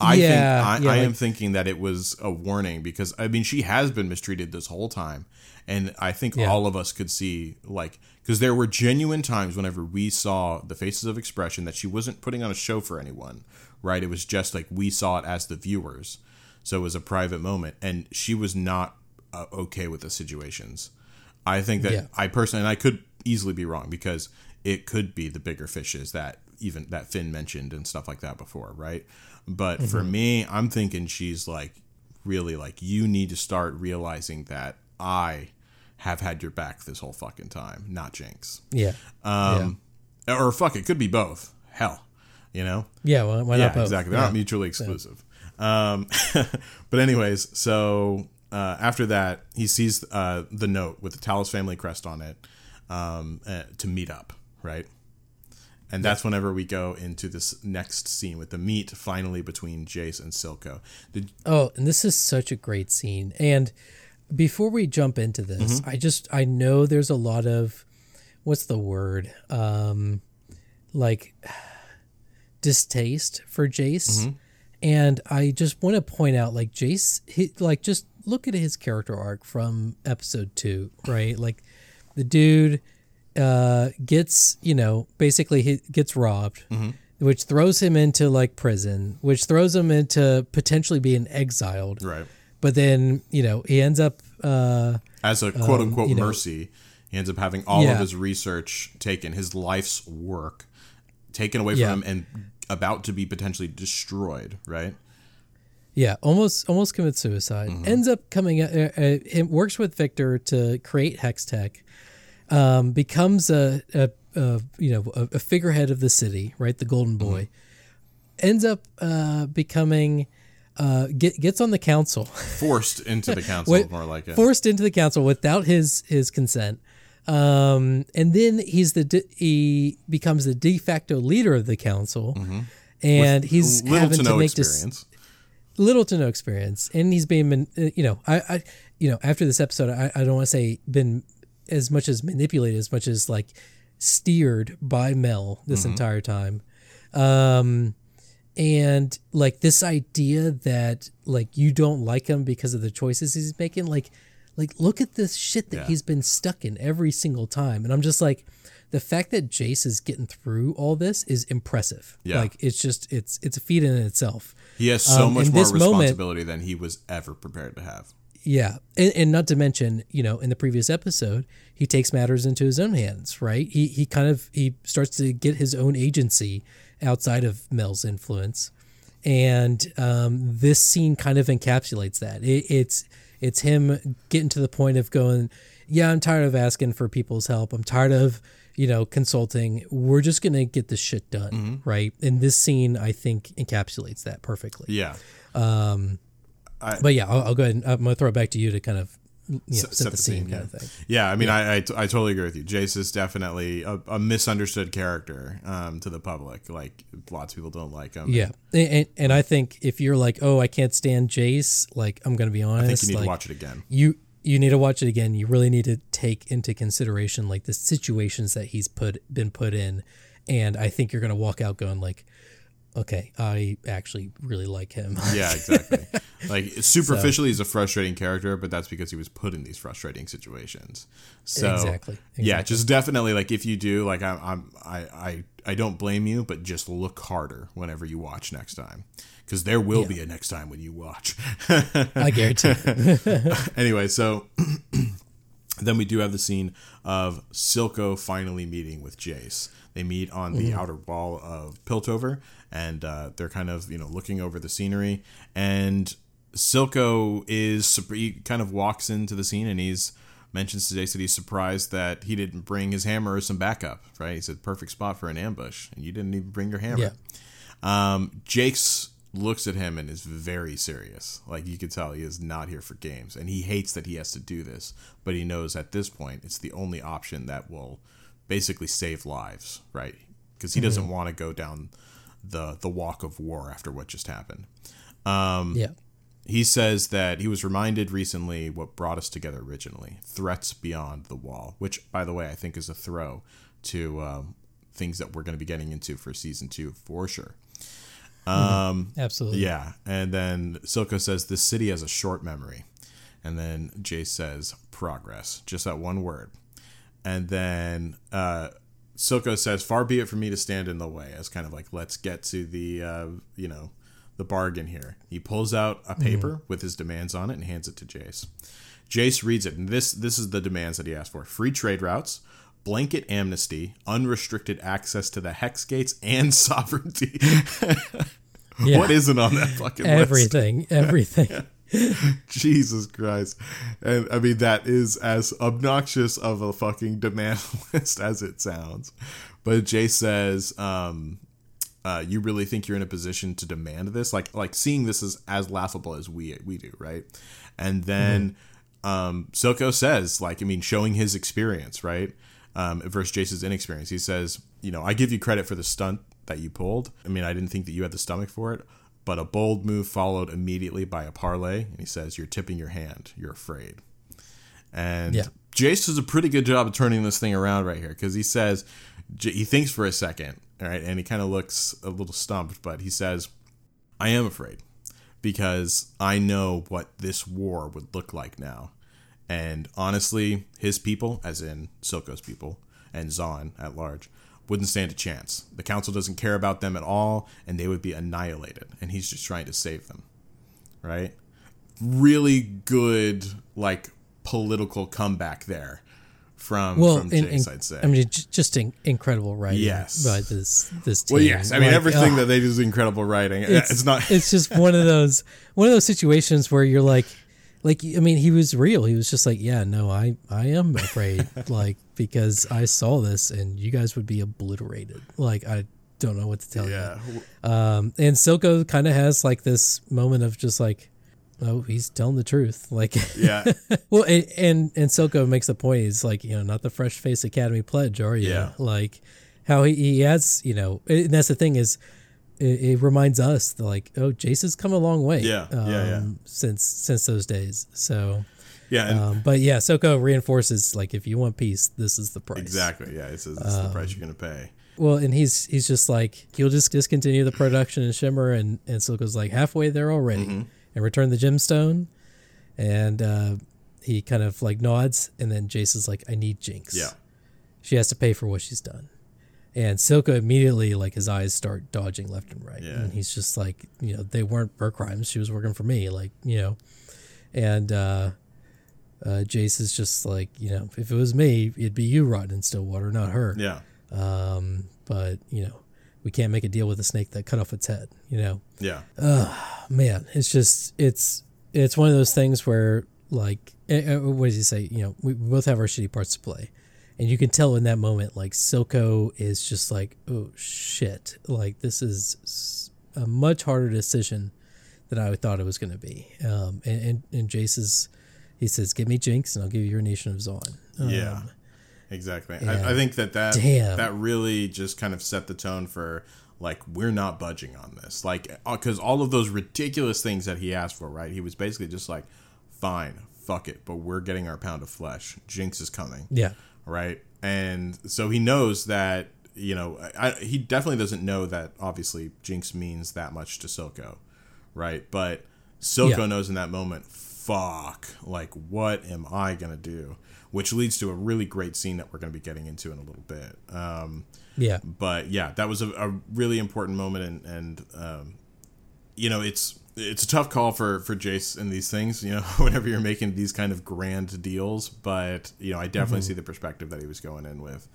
I Yeah, think I, yeah, I am like- thinking that it was a warning because I mean she has been mistreated this whole time, and I think Yeah. all of us could see like because there were genuine times whenever we saw the faces of expression that she wasn't putting on a show for anyone, right? It was just like we saw it as the viewers, so it was a private moment, and she was not uh, okay with the situations. I think that Yeah. I personally, and I could easily be wrong because it could be the bigger fishes that even that Finn mentioned and stuff like that before, right? But for me, I'm thinking she's like really like you need to start realizing that I have had your back this whole fucking time, not Jinx. yeah, Um, or fuck, it could be both. Hell, you know? yeah. Well, why yeah, not both? exactly. They're Yeah. not mutually exclusive. Um, but anyways, so uh, after that, he sees uh, the note with the Talis family crest on it um, uh, to meet up, right? And that's whenever we go into this next scene with the meet finally between Jayce and Silco. Did, Oh, and this is such a great scene. And before we jump into this, Mm-hmm. I just I know there's a lot of what's the word? Um like distaste for Jayce. Mm-hmm. And I just want to point out like Jayce he, like just look at his character arc from episode 2, right? Like the dude uh gets, you know, basically he gets robbed. Which throws him into like prison, which throws him into potentially being exiled right. but then you know he ends up uh As a quote unquote Um, know- mercy, he ends up having all of his research taken, his life's work taken away Yeah. from him and about to be potentially destroyed, right? yeah almost almost commits suicide Mm-hmm. ends up coming uh, uh, it works with viktor to create hex tech um becomes a, a, a you know a, a figurehead of the city right the golden Mm-hmm. boy ends up uh becoming uh get, gets on the council Forced into the council, Wait, more like it. forced into the council without his his consent um and then he's the de- he becomes the de facto leader of the council and he's Mm-hmm. Little having to to, no make this experience. little to no experience and he's being uh, you know i i you know after this episode i, I don't want to say been as much as manipulated as much as like steered by mel this Mm-hmm. entire time um and like this idea that like you don't like him because of the choices he's making like like look at this shit that Yeah. he's been stuck in every single time and i'm just like the fact that jayce is getting through all this is impressive Yeah. like it's just it's it's a feat in itself He has so Um, much more this moment- responsibility than he was ever prepared to have. Yeah, and, and not to mention, you know, in the previous episode, he takes matters into his own hands, right? He he kind of he starts to get his own agency outside of Mel's influence, and um, this scene kind of encapsulates that. It, it's it's him getting to the point of going, yeah, I'm tired of asking for people's help. I'm tired of you know consulting. We're just gonna get this shit done, right? And this scene, I think, encapsulates that perfectly. Yeah. But yeah, I'll, I'll go ahead and I'm gonna throw it back to you to kind of you know, set, the, scene, kind of thing. Yeah, I mean, I, I, t- I totally agree with you. Jayce is definitely a, a misunderstood character um, to the public. Like, lots of people don't like him. Yeah, and, and, and I think if you're like, oh, I can't stand Jayce, like I'm gonna be honest, I think you need like, to watch it again. You you need to watch it again. You really need to take into consideration like the situations that he's put been put in, and I think you're gonna walk out going like, okay, I actually really like him. Yeah, exactly. like, superficially, he's a frustrating character, but that's because he was put in these frustrating situations. So, Exactly, Yeah, just definitely, like, if you do, like, I'm, I'm I, I, I don't blame you, but just look harder whenever you watch next time. Because there will be a next time when you watch. I guarantee. anyway, so then we do have the scene of Silco finally meeting with Jayce. They meet on the outer wall of Piltover, and uh, they're kind of you know looking over the scenery. And Silco is he kind of walks into the scene, and he's mentions to that he's surprised that he didn't bring his hammer or some backup. Right? He a perfect spot for an ambush, and you didn't even bring your hammer. Yeah. Um, Jayce looks at him and is very serious. Like you can tell he is not here for games and he hates that he has to do this, but he knows at this point it's the only option that will basically save lives, right? Because he doesn't want to go down the the walk of war after what just happened. Um, Yeah. he says that he was reminded recently what brought us together originally threats beyond the wall, which, by the way, I think is a throw to um, things that we're going to be getting into for season two for sure. Um, Absolutely. yeah. And then Silco says, This city has a short memory. And then Jay says, Progress. Just that one word. And then uh, Silco says, Far be it from me to stand in the way, as kind of like, let's get to the, uh, you know, the bargain here. He pulls out a paper with his demands on it and hands it to Jayce. Jayce reads it, and this this is the demands that he asked for: free trade routes, blanket amnesty, unrestricted access to the hex gates, and sovereignty. Yeah. What isn't on that fucking list? Everything. Everything. Jesus Christ. And I mean, that is as obnoxious of a fucking demand list as it sounds. But Jay says, um, uh, you really think you're in a position to demand this? Like, like seeing this is as laughable as we, we do, right? And then, um, Silco says, like, I mean, showing his experience, right? Um, versus Jayce's inexperience. He says, you know, I give you credit for the stunt that you pulled. I mean, I didn't think that you had the stomach for it, but a bold move followed immediately by a parlay. And he says, You're tipping your hand. You're afraid. And Yeah. Jayce does a pretty good job of turning this thing around right here because he says, he thinks for a second, all right, and he kind of looks a little stumped, but he says, I am afraid because I know what this war would look like now. And honestly, his people, as in Silco's people and Zaun at large, wouldn't stand a chance. The council doesn't care about them at all, and they would be annihilated. And he's just trying to save them. Right? Really good, like, political comeback there from, Well, from in, Jayce, in- I'd say. I mean, just in, incredible writing Yes. by this this team. well, yes. I mean, Like, everything ugh, that they do is incredible writing. It's, not. it's just one of those one of those situations where you're like like I mean he was real he was just like yeah no I I am afraid like because I saw this and you guys would be obliterated like I don't know what to tell yeah. you um and Silco kind of has like this moment of just like oh he's telling the truth like Yeah. well and, and and Silco makes the point he's like you know not the fresh face academy pledge are you Yeah. like how he, he has you know and that's the thing is it, it reminds us that like oh Jayce has come a long way Yeah, yeah, yeah. since since those days so Yeah. And um, but yeah Silco reinforces like if you want peace this is the price exactly. Yeah. It says this is the price you're going to pay. well and he's he's just like you'll just discontinue the production in Shimmer and and Silco's like halfway there already Mm-hmm. and return the gemstone and uh he kind of like nods and then Jayce is like I need Jinx Yeah. she has to pay for what she's done. And Silco immediately, like his eyes start dodging left and right, Yeah. and he's just like, you know, they weren't her crimes. She was working for me, like, you know. And uh, uh, Jayce is just like, you know, if it was me, it'd be you rotting in Stillwater, not her. Yeah. Um, but you know, we can't make a deal with a snake that cut off its head. You know, Yeah. man, it's just it's it's one of those things where like eh, eh, what does he say? You know, we both have our shitty parts to play, and you can tell in that moment like Silco is just like, oh shit, like this is a much harder decision than I thought it was going to be. Um, and and, and Jayce is, he says, give me Jinx and I'll give you your nation of Zaun. Um, Yeah, exactly. yeah. I, I think that that Damn. that really just kind of set the tone for like we're not budging on this, like because all of those ridiculous things that he asked for, right? He was basically just like, fine, fuck it, but we're getting our pound of flesh. Jinx is coming, yeah, right? And so he knows that you know I, he definitely doesn't know that obviously Jinx means that much to Silco, right? But Silco Yeah. knows in that moment, fuck, like what am I gonna do? Which leads to a really great scene that we're gonna be getting into in a little bit. Um, yeah, but yeah, that was a, a really important moment, and, and um, you know, it's it's a tough call for for Jayce in these things. You know, whenever you're making these kind of grand deals, but you know, I definitely see the perspective that he was going in with.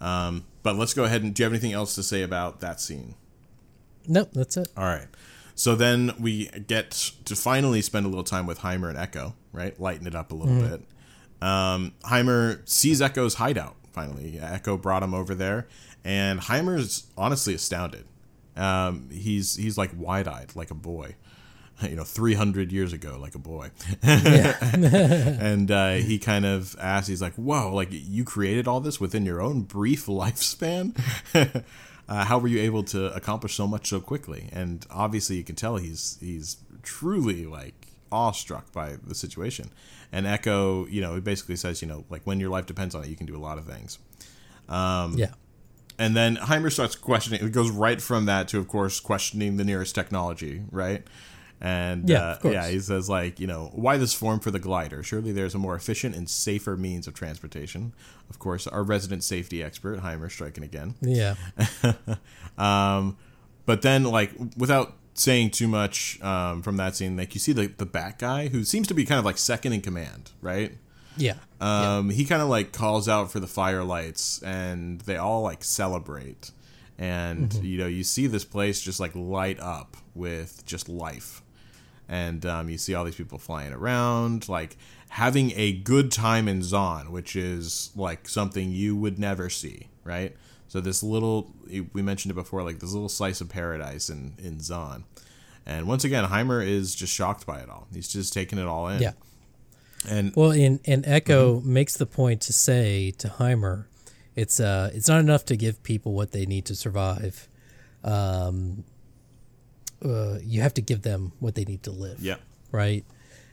Um, but let's go ahead and do you have anything else to say about that scene? nope, that's it. All right. So then we get to finally spend a little time with Heimer and Ekko, right? Lighten it up a little bit. Um, Heimer sees Ekko's hideout finally. Echo brought him over there, and Heimer's honestly astounded. Um, he's he's like wide eyed, like a boy. You know, 300 years ago, like a boy. and uh, he kind of asks, he's like, whoa, like you created all this within your own brief lifespan? uh, how were you able to accomplish so much so quickly? And obviously, you can tell he's he's truly like awestruck by the situation. And Ekko, you know, he basically says, you know, like when your life depends on it, you can do a lot of things. Um, yeah. And then Heimer starts questioning. It goes right from that to, of course, questioning the nearest technology, right? And Yeah, uh, yeah, he says like, you know, why this form for the glider? Surely there's a more efficient and safer means of transportation. Of course, our resident safety expert, Heimer, striking again. Yeah. Um, but then, like, without saying too much um, from that scene, like you see the the bat guy who seems to be kind of like second in command, right? Yeah. Um, He kind of like calls out for the firelights, and they all like celebrate, and you know you see this place just like light up with just life, and um, you see all these people flying around, like having a good time in Zaun, which is like something you would never see, right? So this little, we mentioned it before, like this little slice of paradise in in Zaun, and once again, Heimer is just shocked by it all. He's just taking it all in. Yeah. and Well, and and Ekko Mm-hmm. makes the point to say to Heimer, it's uh it's not enough to give people what they need to survive. Um, uh, you have to give them what they need to live. yeah. right?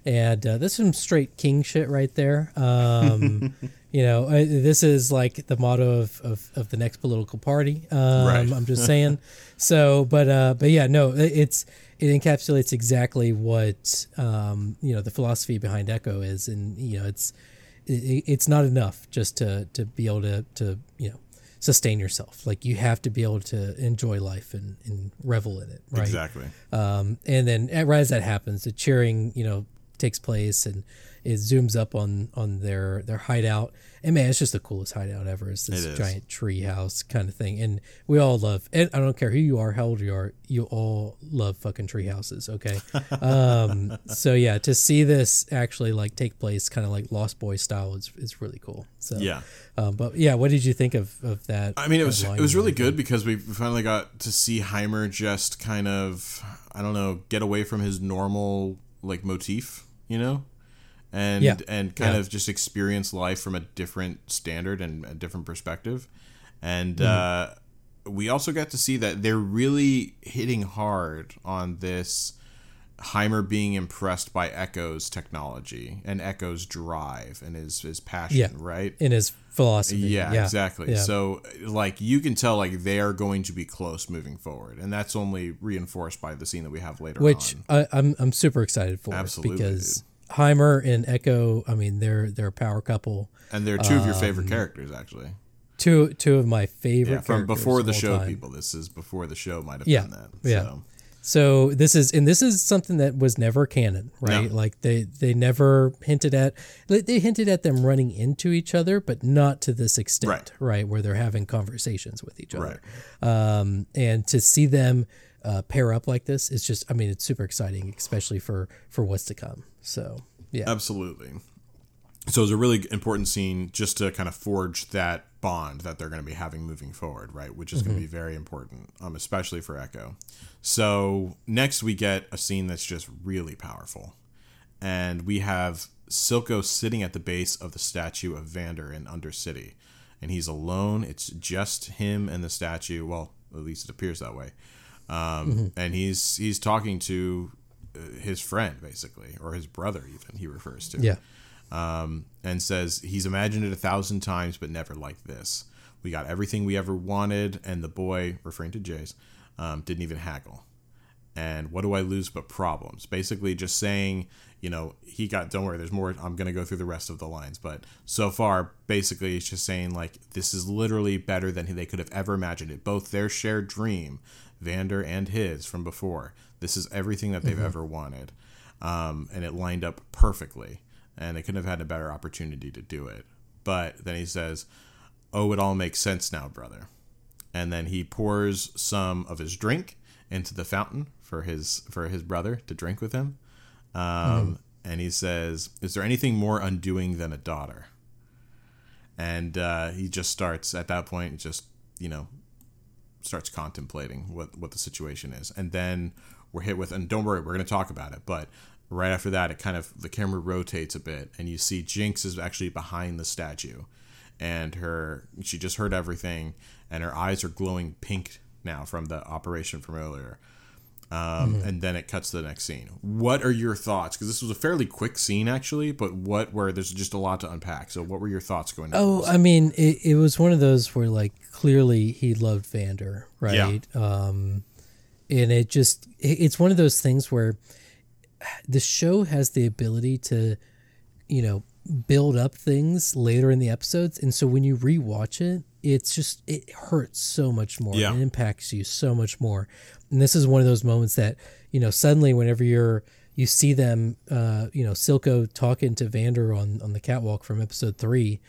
And uh, this is some straight king shit right there. Um, you know, this is like the motto of, of, of the next political party. Um, Right. I'm just saying. So, but uh, but yeah, no, it- it's it encapsulates exactly what um, you know the philosophy behind Ekko is, and you know, it's it, it's not enough just to to be able to to you know sustain yourself. Like you have to be able to enjoy life and, and revel in it, right? Exactly. Um, and then uh, right as that happens, the cheering, you know, takes place and it zooms up on on their their hideout. And man, it's just the coolest hideout ever. It's this It giant tree house kind of thing. And we all love and I don't care who you are, how old you are, you all love fucking tree houses, okay? um, so yeah, to see this actually like take place kind of like Lost Boy style is is really cool. So Yeah. Um, but yeah, what did you think of, of that? I mean, it was it was really good because we finally got to see Heimer just kind of I don't know get away from his normal like motif, you know, and Yeah. and kind Yeah. of just experience life from a different standard and a different perspective, and Mm-hmm. uh, we also got to see that they're really hitting hard on this. Heimer being impressed by Ekko's technology and Ekko's drive and his his passion, Yeah. right? in his philosophy. Yeah, exactly. Yeah. So like you can tell like they are going to be close moving forward, and that's only reinforced by the scene that we have later which on. I, I'm I'm super excited for Absolutely, because Heimer and Ekko, I mean, they're they're a power couple. And they're two of your um, favorite characters, actually. Two two of my favorite Yeah, from before the show, time. people. This is before the show might have Yeah, done that. yeah. So. So this is and this is something that was never canon, right? No. Like they they never hinted at they they hinted at them running into each other, but not to this extent, Right. right? Where they're having conversations with each other. Right. um, and to see them uh, pair up like this is just i mean it's super exciting especially for for what's to come so yeah Absolutely. So it's a really important scene just to kind of forge that bond that they're going to be having moving forward, right? Which is going to be very important, um, especially for Ekko. So next we get a scene that's just really powerful, and we have Silco sitting at the base of the statue of Vander in Undercity, and he's alone. It's just him and the statue. Well, at least it appears that way. Um, And he's he's talking to uh, his friend basically, or his brother even. He refers to yeah um, and says he's imagined it a thousand times, but never like this. We got everything we ever wanted, and the boy, referring to Jayce, um, didn't even haggle. And what do I lose but problems? Basically, just saying, you know, he got. Don't worry, there's more. I'm gonna go through the rest of the lines, but so far, basically, it's just saying like this is literally better than they could have ever imagined it. Both their shared dream, Vander and his from before. This is everything that they've ever wanted, um, and it lined up perfectly and they couldn't have had a better opportunity to do it. But then he says, "Oh, it all makes sense now, brother." And then he pours some of his drink into the fountain for his for his brother to drink with him. Um, And he says, "Is there anything more undoing than a daughter?" And uh, he just starts at that point, just you know, starts contemplating what what the situation is, and then we're hit with, and don't worry, we're going to talk about it, but right after that, it kind of the camera rotates a bit, and you see Jinx is actually behind the statue, and her she just heard everything, and her eyes are glowing pink now from the operation from earlier. Um, And then it cuts to the next scene. What are your thoughts? Because this was a fairly quick scene, actually, but what were there's just a lot to unpack. So, what were your thoughts going? Oh. I mean, it, it was one of those where like clearly he loved Vander, right? Um, and it just it's one of those things where the show has the ability to, you know, build up things later in the episodes, and so when you rewatch it, it's just it hurts so much more. Yeah. It impacts you so much more, and this is one of those moments that you know suddenly whenever you're you see them, uh, you know, Silco talking to Vander on on the catwalk from episode three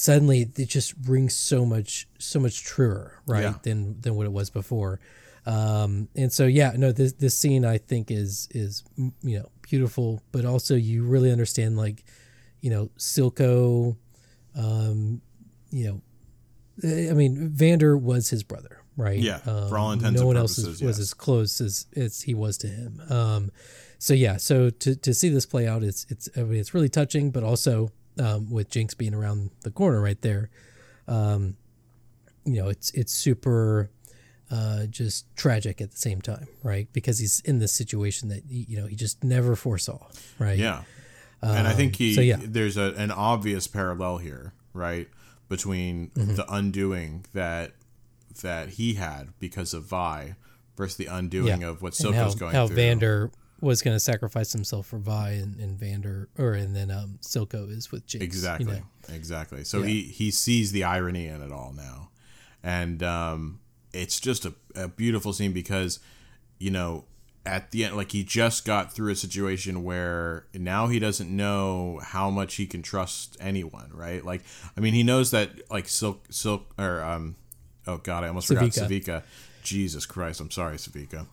suddenly it just rings so much so much truer right Yeah. than than what it was before. Um and so yeah no this this scene i think is is you know beautiful but also you really understand like you know silco um you know i mean vander was his brother right? Yeah, for all Um, intents no one else purposes, is, was as close as as he was to him. Um so yeah so to to see this play out it's it's i mean it's really touching but also um with jinx being around the corner right there um you know it's it's super uh just tragic at the same time right because he's in this situation that he, you know he just never foresaw right Yeah. and I think he so yeah. there's a, an obvious parallel here, right? Between Mm-hmm. the undoing that that he had because of Vi versus the undoing Yeah. of what how, going how through. Vander was going to sacrifice himself for Vi and, and Vander or and then um Silco is with Jinx Exactly. you know? Exactly. So Yeah. he he sees the irony in it all now, and um, it's just a, a beautiful scene because, you know, at the end, like he just got through a situation where now he doesn't know how much he can trust anyone, right? Like, I mean, he knows that like Silk Silk or um, oh god, I almost forgot Sevika. Jesus Christ, I'm sorry, Sevika.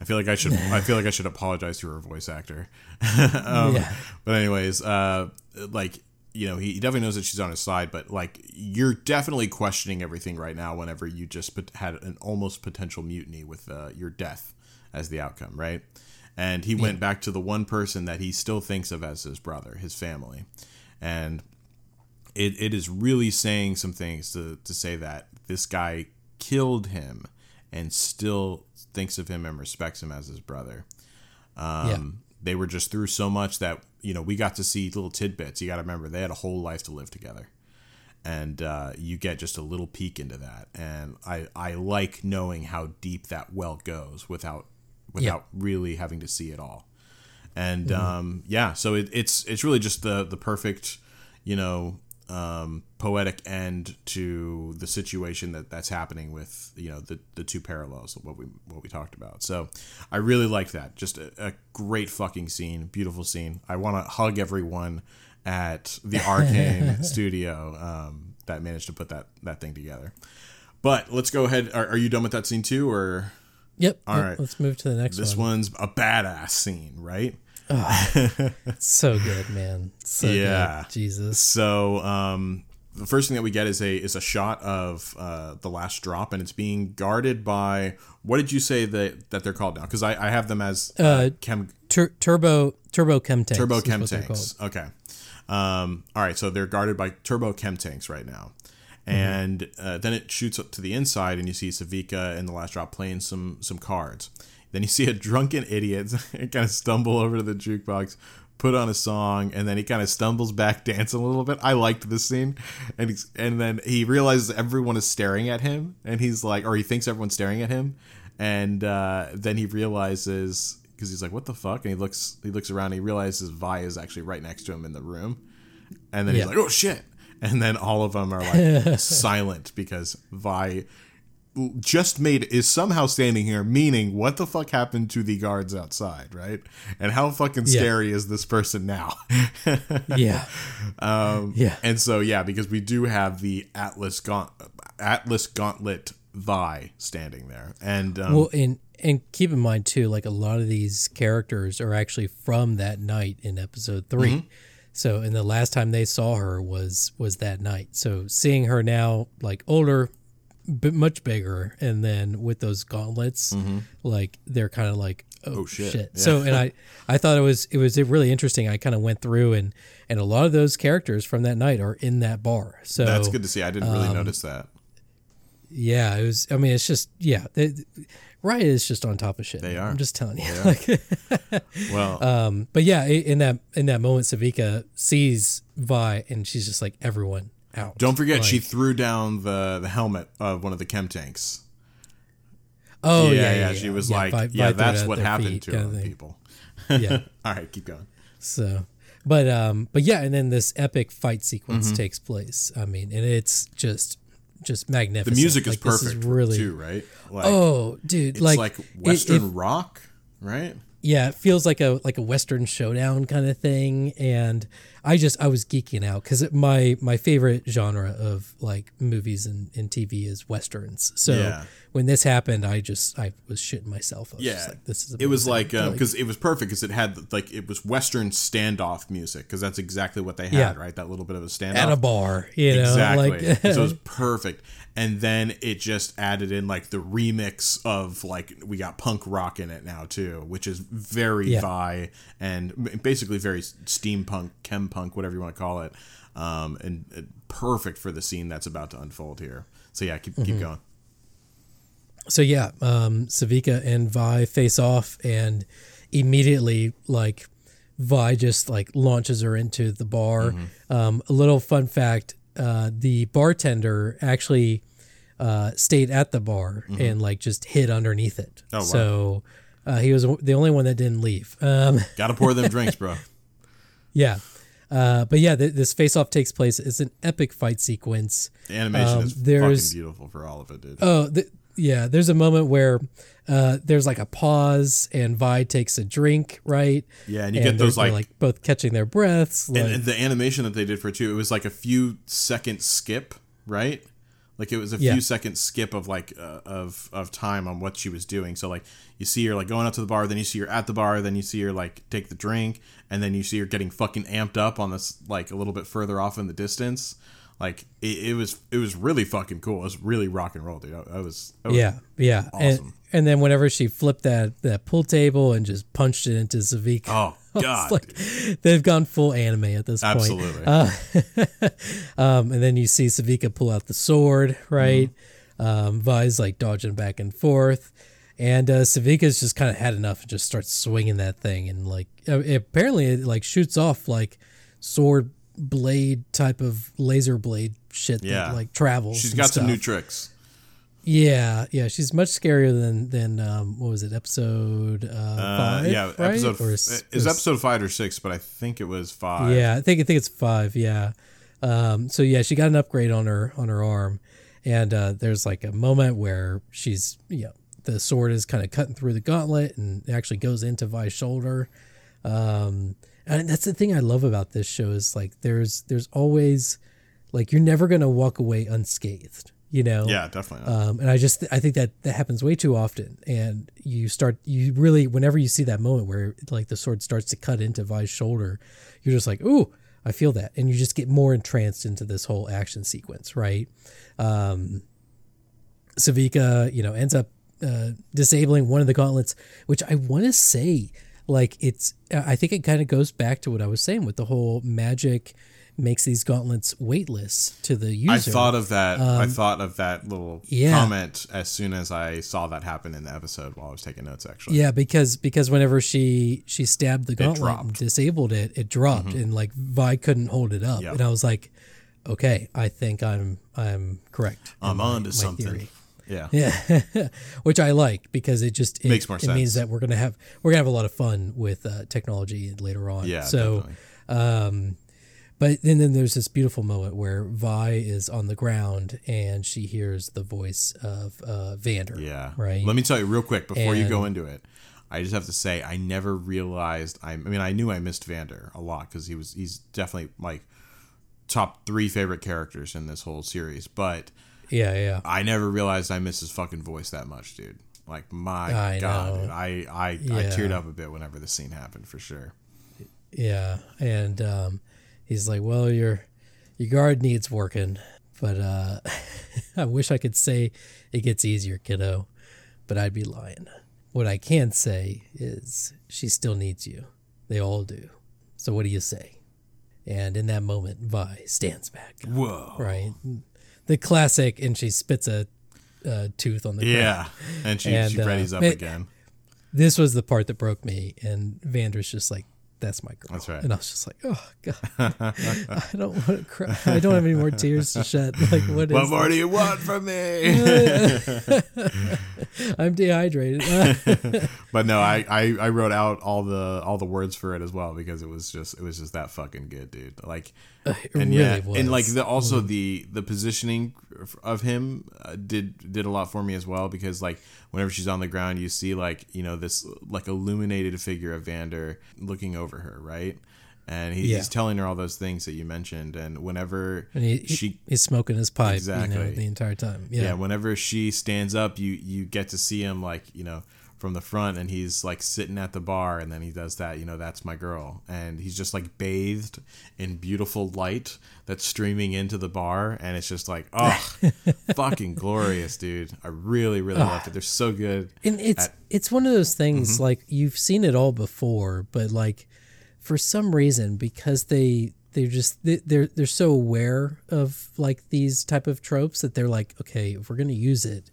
I feel like I should. I feel like I should apologize to her voice actor. um, Yeah. But anyways, uh, like you know, he definitely knows that she's on his side, but like you're definitely questioning everything right now. Whenever you just had an almost potential mutiny with uh, your death as the outcome, right? And he went back to the one person that he still thinks of as his brother, his family, and it, it is really saying some things to, to say that this guy killed him and still thinks of him and respects him as his brother. Um, They were just through so much that, you know, we got to see little tidbits. You got to remember, they had a whole life to live together. And uh, you get just a little peek into that. And I, I like knowing how deep that well goes without without really having to see it all and um, yeah, so it, it's it's really just the the perfect, you know, um, poetic end to the situation that that's happening with you know the the two parallels of what we what we talked about. So I really like that. Just a, a great fucking scene, beautiful scene. I want to hug everyone at the Arcane studio um, that managed to put that that thing together. But let's go ahead. Are, are you done with that scene too, or Yep. All yep, right. Let's move to the next this one. one's a badass scene, right? So good, man. So Yeah. good. Jesus. So um, the first thing that we get is a is a shot of uh, the last drop, and it's being guarded by what did you say that that they're called now? Because I, I have them as uh, Uh, chem Tur- turbo turbo chem tanks. turbo chem tanks. Okay. Um, all right, so they're guarded by turbo chem tanks right now. Mm-hmm. And uh, then it shoots up to the inside, and you see Sevika in the last drop playing some some cards. Then you see a drunken idiot kind of stumble over to the jukebox, put on a song, and then he kind of stumbles back, dancing a little bit. I liked this scene, and he's, and then he realizes everyone is staring at him, and he's like, or he thinks everyone's staring at him, and uh, then he realizes because he's like, "What the fuck?" And he looks he looks around, and he realizes Vi is actually right next to him in the room, and then Yeah. he's like, "Oh shit!" And then all of them are like silent because Vi just made is somehow standing here meaning what the fuck happened to the guards outside right and how fucking Yeah. scary is this person now Yeah. um Yeah. and so yeah because we do have the atlas gaunt atlas gauntlet vi standing there and um, Well, and and keep in mind too, like a lot of these characters are actually from that night in episode 3 Mm-hmm. So, and the last time they saw her was was that night. So, seeing her now, like older, but much bigger, and then with those gauntlets, like they're kind of like, oh, Mm-hmm. Oh, shit. shit. Yeah. So, and I I thought it was it was really interesting. I kind of went through and and a lot of those characters from that night are in that bar. So that's good to see i didn't really um, notice that yeah, it was. I mean, it's just yeah. They, Riot is just on top of shit. They are. I'm just telling you. Like, Well, um, but yeah, in that in that moment, Sevika sees Vi, and she's just like, everyone out. don't forget she threw down the the helmet of one of the chem tanks. Oh yeah, yeah, yeah. She was yeah, like, Vi yeah, it that's what happened feet to kind of people. Yeah. All right, keep going. So, but um, but yeah, and then this epic fight sequence Mm-hmm. takes place. I mean, and it's just just magnificent. The music is Like, perfect really. too, right? Like, Oh, dude! it's like, like, it- Western it- rock, right? Yeah, it feels like a like a Western showdown kind of thing, and I just I was geeking out because my my favorite genre of like movies and, and TV is westerns. So Yeah. when this happened, I just I was shitting myself. I was Yeah, just like, this is it was like because um, it was perfect because it had like it was Western standoff music because that's exactly what they had, Yeah. right? That little bit of a standoff at a bar, you know, exactly. like so it was perfect, and then it just added in like the remix of like we got punk rock in it now too, which is very Yeah. vi and basically very steampunk, chem punk, whatever you want to call it, um, and uh, perfect for the scene that's about to unfold here. So yeah, keep Mm-hmm. keep going. so yeah, um, Sevika and Vi face off, and immediately like Vi just like launches her into the bar. Mm-hmm. Um, a little fun fact: uh, the bartender actually uh, stayed at the bar and like just hid underneath it. Mm-hmm. Oh, wow. So uh, he was the only one that didn't leave. Um, Got to pour them drinks, bro. yeah. Uh, but yeah, th- this face off takes place. It's an epic fight sequence. The animation Um, is there's- fucking beautiful for all of it, dude. Oh, th- yeah. There's a moment where uh, there's like a pause, and Vi takes a drink, right? Yeah, and you And get those they're, like, both catching their breaths. Like, and, the animation that they did for it too. It was like a few second skip, right? Like it was a Yeah. few second skip of like uh, of of time on what she was doing. So like you see her like going out to the bar, then you see her at the bar, then you see her like take the drink, and then you see her getting fucking amped up on this like a little bit further off in the distance. Like it, it was it was really fucking cool. It was really rock and roll, dude. I, I was, I was yeah, yeah. And, awesome. and then whenever she flipped that that pool table and just punched it into Savik, Oh god, like they've gone full anime at this point. absolutely. Uh, Um, and then you see Sevika pull out the sword, right? Um, Vi's like dodging back and forth. And uh, Sevika's just kind of had enough and just starts swinging that thing. And like, uh, apparently, it like shoots off like sword blade type of laser blade shit Yeah. that like travels. She's got some new tricks. Yeah, yeah, she's much scarier than than um, what was it, episode uh, Uh, five? yeah, right? episode Or is or episode five or six, but I think it was five. Yeah, I think I think it's five. Yeah. Um, so yeah, she got an upgrade on her on her arm, and uh, there's like a moment where she's you know the sword is kind of cutting through the gauntlet and it actually goes into Vi's shoulder. Um, and that's the thing I love about this show is like there's there's always like you're never gonna walk away unscathed. You know. yeah, definitely. Um, and I just I think that that happens way too often, and you start you really whenever you see that moment where like the sword starts to cut into Vi's shoulder, you're just like, ooh, I feel that, and you just get more entranced into this whole action sequence, right? Um, Sevika, you know, ends up uh, disabling one of the gauntlets, which I want to say, like it's I think it kind of goes back to what I was saying with the whole magic makes these gauntlets weightless to the user. I thought of that. I thought of that little Um, yeah. comment as soon as I saw that happen in the episode while I was taking notes. Actually, Yeah, because because whenever she she stabbed the gauntlet and. Mm-hmm. disabled it, it dropped, and like Vi couldn't hold it up, Yep. and I was like, okay, I think I'm I'm correct. I'm on to something. theory. Yeah, Yeah, which I like because it just it, Makes more it means that we're gonna have we're gonna have a lot of fun with uh, technology later on. yeah. so um, but then, then there's this beautiful moment where Vi is on the ground and she hears the voice of uh, Vander. yeah. right. Let me tell you real quick before you go into it. I just have to say I never realized. I, I mean, I knew I missed Vander a lot because he was he's definitely like top three favorite characters in this whole series, but. Yeah, yeah. I never realized I miss his fucking voice that much, dude. Like my I god, know. dude. I I, I teared up a bit whenever the scene happened for sure. Yeah, and um, he's like, "Well, your your guard needs working, but uh, I wish I could say it gets easier, kiddo, but I'd be lying. What I can say is she still needs you. They all do. So what do you say?" And in that moment, Vi stands back, Whoa. right? The classic, and she spits a uh, tooth on the ground. Yeah, and she And, she uh, up it- again. This was the part that broke me, and Vander's just like, "That's my girl." That's right. And I was just like, "Oh God, I don't want to cry. I don't have any more tears to shed. Like, what is? What more do you want from me? I'm dehydrated." but no, I, I I wrote out all the all the words for it as well because it was just it was just that fucking good, dude. Like it and really yeah, was. and like the also the the positioning of him uh, did did a lot for me as well because like whenever she's on the ground, you see like you know this like illuminated figure of Vander looking over her, right? And he, Yeah. he's telling her all those things that you mentioned, and whenever And he, he- she he's smoking his pipe, you know, Exactly. the entire time. yeah. Yeah, whenever she stands up you you get to see him like you know from the front and he's like sitting at the bar and then he does that you know that's my girl. And he's just like bathed in beautiful light that's streaming into the bar and it's just like oh fucking glorious dude. I really really loved it. They're so good and it's at- it's one of those things Mm-hmm. like you've seen it all before, but like for some reason because they they're just they- they're they're so aware of like these type of tropes that they're like, okay, if we're gonna use it,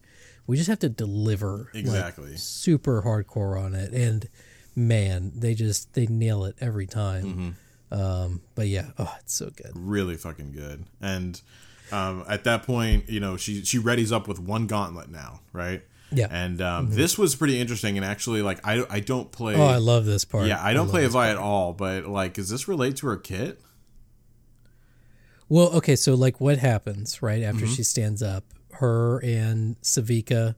we just have to deliver like, Exactly. super hardcore on it, and man, they just they nail it every time. Mm-hmm. Um, but yeah, oh, it's so good. really fucking good and um, at that point you know she she readies up with one gauntlet now right Yeah. and um, this was pretty interesting and actually like i, I don't play Oh, I love this part. Yeah, I don't love play Vi at all, but like, does this relate to her kit? Well, okay, so like what happens right after Mm-hmm. she stands up? Her and Sevika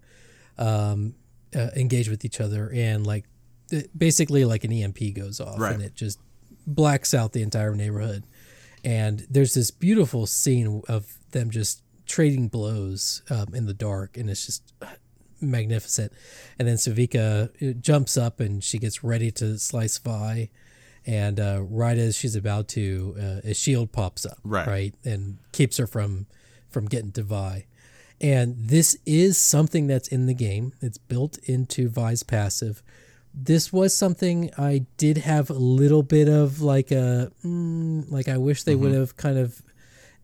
um, uh, engage with each other, and like basically like an EMP goes off, Right. and it just blacks out the entire neighborhood. And there's this beautiful scene of them just trading blows um, in the dark, and it's just magnificent. And then Sevika uh, jumps up and she gets ready to slice Vi. And uh, right as she's about to, uh, a shield pops up, Right. right, and keeps her from from getting to Vi. And this is something that's in the game. It's built into Vi's passive. This was something I did have a little bit of like a mm, like I wish they would have kind of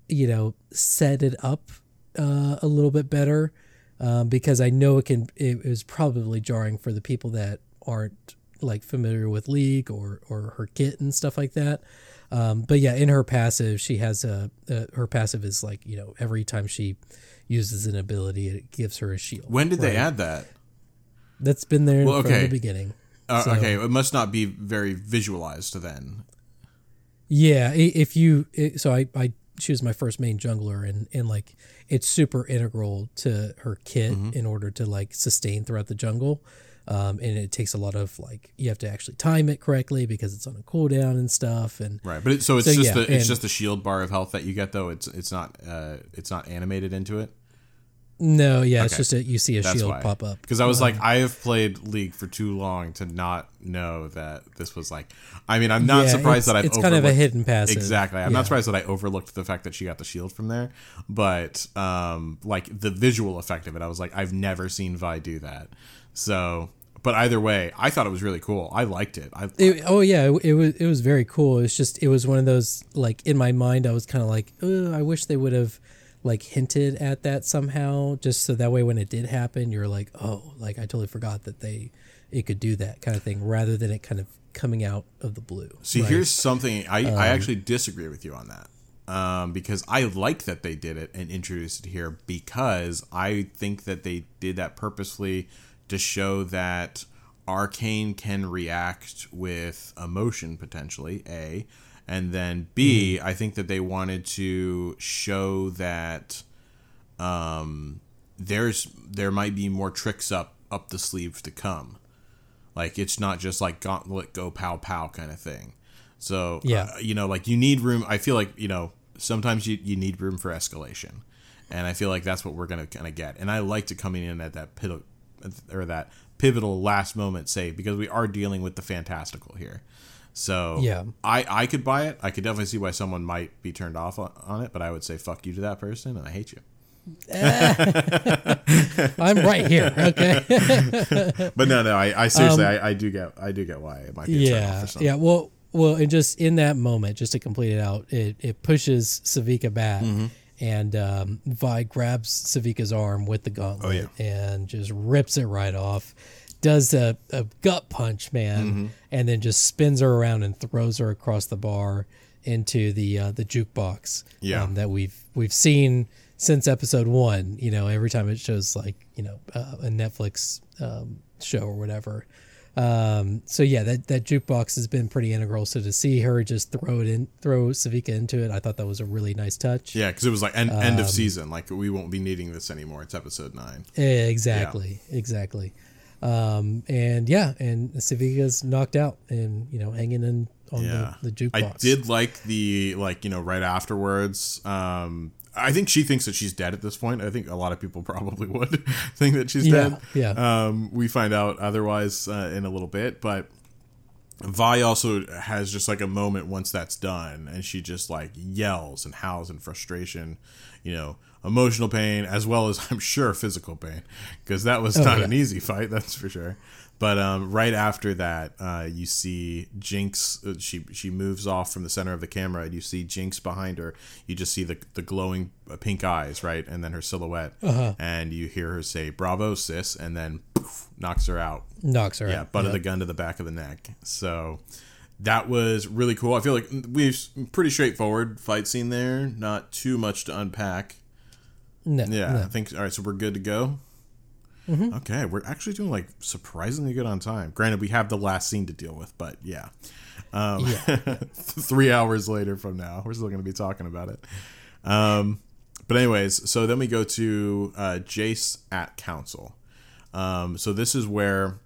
you know set it up uh, a little bit better um, because I know it can it was probably jarring for the people that aren't like familiar with League or or her kit and stuff like that. Um, but yeah, in her passive, she has a, a her passive is like you know every time she uses an ability, it gives her a shield. When did they add that? That's been there Well, from okay. the beginning. Uh, So- Okay, it must not be very visualized then. Yeah, if you so I I she was my first main jungler and and like it's super integral to her kit Mm-hmm. in order to like sustain throughout the jungle. Um, and it takes a lot of like you have to actually time it correctly because it's on a cooldown and stuff and Right, but it, so it's So, just yeah, the it's just the shield bar of health that you get though. It's it's not uh it's not animated into it. No yeah it's just that you see a That's shield why. pop up Because I was like, I have played League for too long to not know that this was like. I mean, I'm not Yeah, surprised that I've it's kind of a hidden passive. Exactly. I'm Yeah. not surprised that I overlooked the fact that she got the shield from there, but um, like the visual effect of it, I was like, I've never seen Vi do that. So, but either way, I thought it was really cool. I liked it. I It, oh yeah, it, it was it was very cool. It's just it was one of those like in my mind I was kind of like, oh, I wish they would have like hinted at that somehow, just so that way when it did happen, you're like, oh, like I totally forgot that they it could do that kind of thing, rather than it kind of coming out of the blue. See, right? here's something I, Um, I actually disagree with you on that. Um, because I like that they did it and introduced it here because I think that they did that purposefully to show that Arcane can react with emotion potentially, A. And then B, Mm-hmm. I think that they wanted to show that um, there's there might be more tricks up up the sleeve to come. Like it's not just like gauntlet go pow pow kind of thing. So Yeah. uh, you know, like you need room. I feel like you know sometimes you you need room for escalation, and I feel like that's what we're gonna kind of get. And I liked it coming in at that pivotal or that pivotal last moment save because we are dealing with the fantastical here. So Yeah. I I could buy it. I could definitely see why someone might be turned off on, on it, but I would say fuck you to that person and I hate you. I'm right here. Okay. But no, no, I, I seriously, I, I do get, I do get why it might be a turn off Um, yeah. Yeah. Well. Well, and just in that moment, just to complete it out, it, it pushes Sevika back, Mm-hmm. and um, Vi grabs Sevika's arm with the gauntlet Oh, yeah. and just rips it right off. Does a, a gut punch, man, Mm-hmm. and then just spins her around and throws her across the bar into the uh, the jukebox. Yeah. um, that we've we've seen since episode one. You know, every time it shows like you know uh, a Netflix um, show or whatever. Um, so yeah, that that jukebox has been pretty integral. So to see her just throw it in, throw Sevika into it, I thought that was a really nice touch. Yeah, because it was like end, end Um, of season. Like we won't be needing this anymore. It's episode nine. Exactly, exactly. Um, and yeah, and Sevika's knocked out and you know hanging in on Yeah, the, the jukebox. I did like the like you know right afterwards. Um, I think she thinks that she's dead at this point. I think a lot of people probably would think that she's Yeah, dead. yeah. Um, we find out otherwise uh, in a little bit, but Vi also has just like a moment once that's done, and she just like yells and howls in frustration, you know, emotional pain as well as I'm sure physical pain, because that was not Oh, yeah. an easy fight, that's for sure. But um, right after that, uh, you see Jinx. Uh, she she moves off from the center of the camera, and you see Jinx behind her. You just see the the glowing uh, pink eyes, right, and then her silhouette, Uh-huh. and you hear her say "Bravo, sis," and then poof, knocks her out knocks her out. yeah, out. butt of the gun to the back of the neck. So that was really cool. I feel like we've pretty straightforward fight scene there. Not too much to unpack. No, Yeah, no. I think all right. So we're good to go. Mm-hmm. Okay, we're actually doing like surprisingly good on time. Granted, we have the last scene to deal with, but yeah. Um, three hours later from now, we're still going to be talking about it. Um, but anyways, so then we go to uh, Jayce at council. Um, so this is where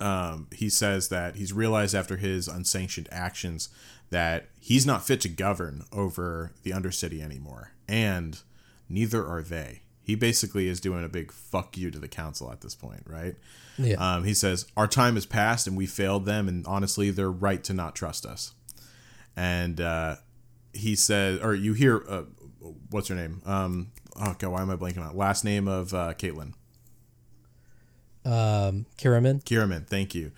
um, he says that he's realized after his unsanctioned actions that he's not fit to govern over the Undercity anymore, and neither are they. He basically is doing a big fuck you to the council at this point, right? Yeah. Um, he says, Our time has passed and we failed them, and honestly, they're right to not trust us. And uh, he said, or you hear, uh, what's her name? Um, oh, God, why am I blanking on it? Last name of uh, Caitlyn. um, Kiramman. Kiramman, thank you.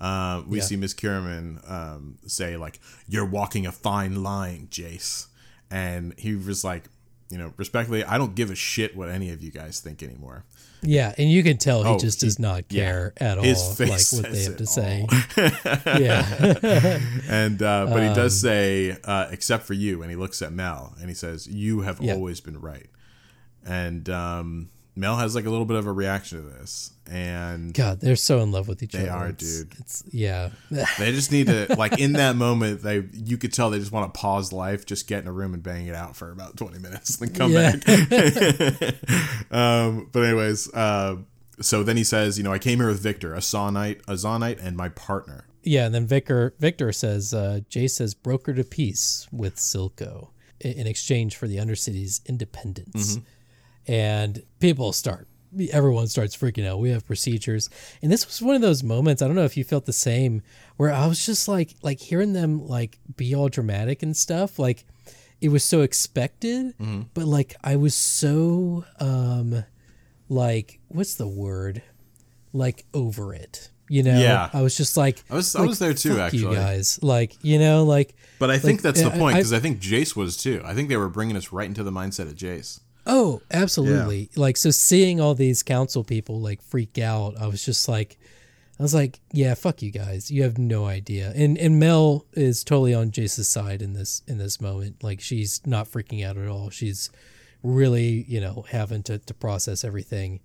Uh, we Yeah. see Miss Kiramman um, say like, "You're walking a fine line, Jayce," and he was like, you know, respectfully, I don't give a shit what any of you guys think anymore. Yeah, and you can tell he Oh, just he- does not yeah. care at His all, face like what they have to it say. yeah, And uh, but he Um, does say, uh, "Except for you," and he looks at Mel and he says, "You have Yeah. always been right." And um, Mel has like a little bit of a reaction to this, and God, they're so in love with each They other. They are, It's- dude. It's yeah, They just need to like in that moment they you could tell they just want to pause life, just get in a room and bang it out for about twenty minutes, then come Yeah. back. um, but anyways, uh, so then he says, you know, I came here with Viktor, a Zaunite, a Zaunite, and my partner. yeah. And then Viktor Viktor says, uh, Jayce has brokered a peace with Silco in, in exchange for the Undercity's independence, and people start. Everyone starts freaking out. We have procedures, and this was one of those moments. I don't know if you felt the same, where I was just like, like hearing them like be all dramatic and stuff. Like it was so expected, but like I was so um like what's the word like over it you know Yeah. i was just like I was like, I was there too, fuck you guys like you know like But I think Like, that's the I- point I- because I, think Jayce was too. I think they were bringing us right into the mindset of Jayce. Oh absolutely. Like so seeing all these council people like freak out i was just like i was like yeah fuck you guys. You have no idea. And and mel is totally on jayce's side in this in this moment. Like she's not freaking out at all. She's really you know having to, to process everything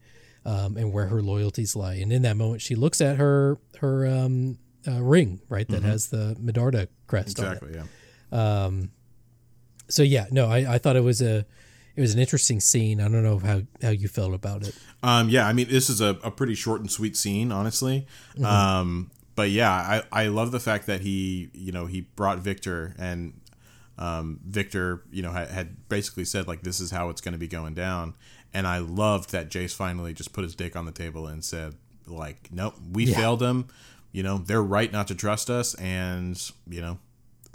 um, and where her loyalties lie. And in that moment she looks at her her um, uh, ring right that has the medarda crest on it. Exactly. Yeah. Um so yeah no I, I thought it was a it was an interesting scene i don't know how how you felt about it Um, yeah, I mean, this is a, a pretty short and sweet scene, honestly. Um, but yeah, I, I love the fact that he, you know, he brought Viktor and um, Viktor, you know, had, had basically said like, this is how it's going to be going down. And I loved that Jayce finally just put his dick on the table and said like, nope, we Yeah. failed them. You know, they're right not to trust us. And, you know,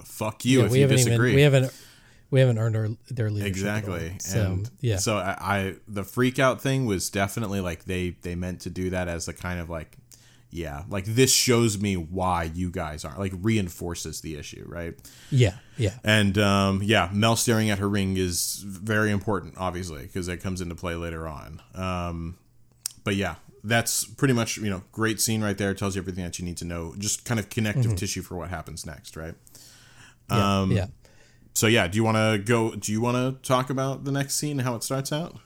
fuck you yeah if we you disagree. even we haven't we haven't earned our their leadership. Exactly. so and yeah So I, I the freak out thing was definitely like they they meant to do that as a kind of like, yeah, like this shows me why you guys aren't like reinforces the issue, right? Yeah, yeah. And um, yeah, Mel staring at her ring is very important, obviously, because it comes into play later on. Um, but yeah, that's pretty much you know great scene right there. Tells you everything that you need to know. Just kind of connective tissue for what happens next, right? Yeah, Um, yeah. So yeah, do you want to go? Do you want to talk about the next scene, how it starts out?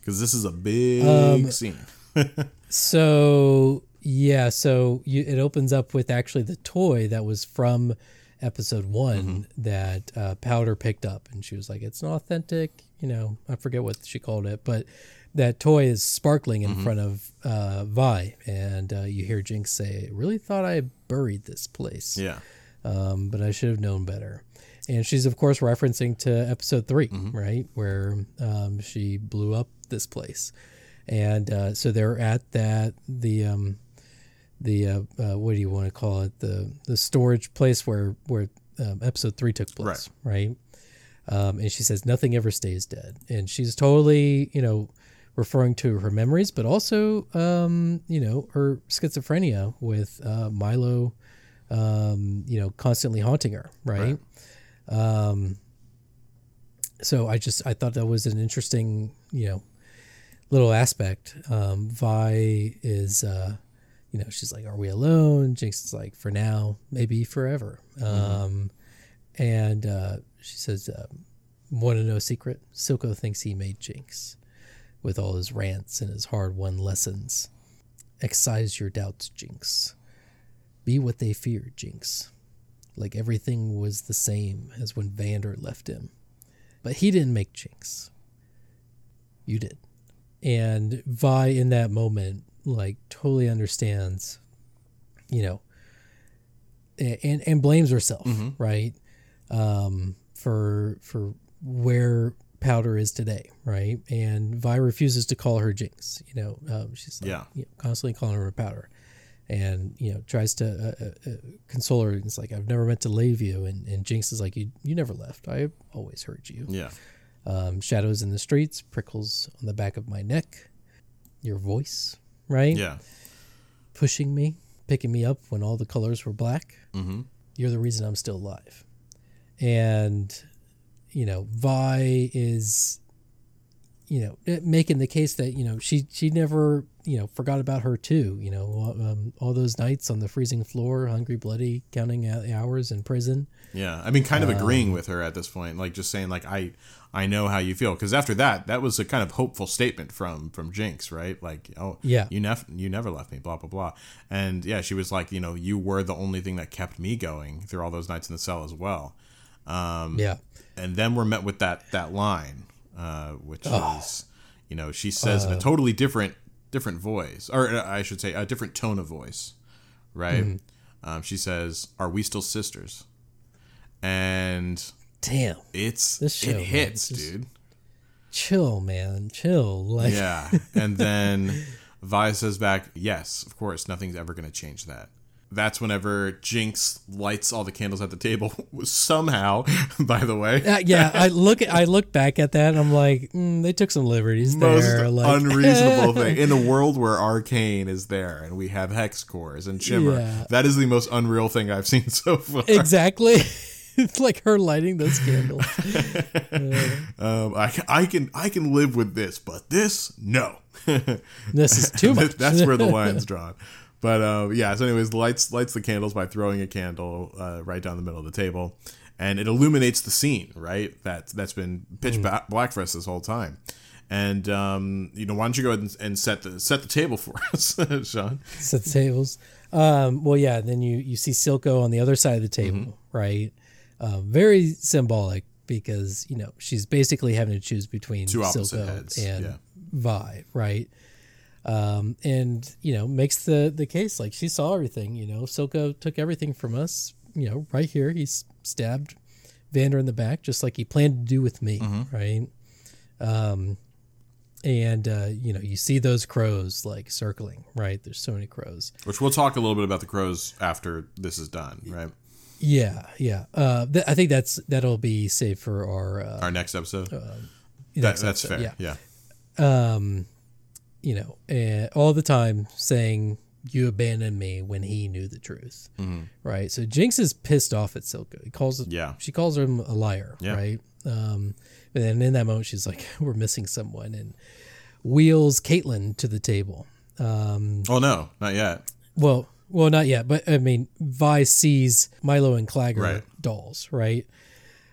Because this is a big Um, scene. So yeah, so you, it opens up with actually the toy that was from episode one that uh, Powder picked up, and she was like, "It's not authentic," you know. I forget what she called it, but that toy is sparkling in front of uh, Vi, and uh, you hear Jinx say, "I "Really thought I buried this place." Yeah, um, but I should have known better. And she's of course referencing to episode 3 right, where um, she blew up this place, and uh, so they're at that the um, the uh, uh, what do you want to call it? The the storage place where where um, episode three took place, right? Um, and she says nothing ever stays dead, and she's totally you know referring to her memories, but also um, you know her schizophrenia with uh, Milo um, you know, constantly haunting her, right? Um, so I just I thought that was an interesting, you know, little aspect. Um, Vi is, uh, you know, she's like, "Are we alone?" Jinx is like, "For now, maybe forever." Um, and uh, she says, um, "Want to know a secret?" Silco thinks he made Jinx with all his rants and his hard-won lessons. Excise your doubts, Jinx. Be what they fear, Jinx. Like everything was the same as when Vander left him. But he didn't make Jinx. You did. And Vi, in that moment, like totally understands, you know, and and blames herself, right, um, for for where Powder is today, right? And Vi refuses to call her Jinx. You know, um, she's like, Yeah. you know, constantly calling her Powder and you know tries to uh, uh, uh, console her. It's like I've never meant to leave you, and, and Jinx is like you you never left. I always heard you. yeah, Um, shadows in the streets, prickles on the back of my neck, your voice, right? yeah, Pushing me, picking me up when all the colors were black. mm-hmm. You're the reason I'm still alive. And you know, Vi is you know eh, making the case that you know she she never you know forgot about her too you know um, all those nights on the freezing floor hungry bloody counting hours in prison yeah. I mean, kind of Um, agreeing with her at this point, like just saying, like I, I know how you feel, because after that, that was a kind of hopeful statement from from Jinx, right? Like, oh, Yeah. you never you never left me, blah blah blah, and yeah, she was like, you know, you were the only thing that kept me going through all those nights in the cell as well. Um, yeah and then we're met with that that line, uh, which Oh. is, you know, she says Uh. in a totally different different voice, or uh, I should say, a different tone of voice, right? Mm-hmm. Um, she says, "Are we still sisters?" And damn it's This show, it hits, dude. chill man chill like Yeah, and then Vi says back, "Yes, of course, nothing's ever going to change that." That's whenever Jinx lights all the candles at the table. Somehow, by the way, Uh, yeah, I look at I look back at that and I'm like, mm, they took some liberties most there. Like, unreasonable thing in a world where arcane is there and we have hex cores and shimmer Yeah. that is the most unreal thing i've seen so far exactly. it's like her lighting those candles. um, I, I can i can live with this but this no This is too much. that's where the line's drawn but uh, yeah so anyways lights lights the candles by throwing a candle uh, right down the middle of the table and it illuminates the scene right that that's been pitch ba- black for us this whole time and um, you know, why don't you go ahead and, and set the set the table for us, Sean? set the tables. Um, well, yeah. Then you you see Silco on the other side of the table, Mm-hmm. right? Um, very symbolic because you know she's basically having to choose between Two opposite Silco heads, and yeah. Vi, right? Um, and you know makes the the case like she saw everything. You know, Silco took everything from us. You know, right here he's stabbed Vander in the back just like he planned to do with me, Mm-hmm. right? Um, and uh, you know you see those crows like circling right there's so many crows Which we'll talk a little bit about the crows after this is done, right? yeah yeah uh, th- i think that's that'll be saved for our uh, Our next episode. that, next that's episode, fair. Yeah. um you know uh, all the time saying you abandoned me when he knew the truth, Mm-hmm. right? So Jinx is pissed off at Silco. He calls Yeah. she calls him a liar, Yeah. right? Um, and then in that moment, she's like, "We're missing someone," and wheels Caitlyn to the table. Um, Oh no, not yet. well, well, not yet, but I mean, Vi sees Milo and Claggor Right. dolls, right?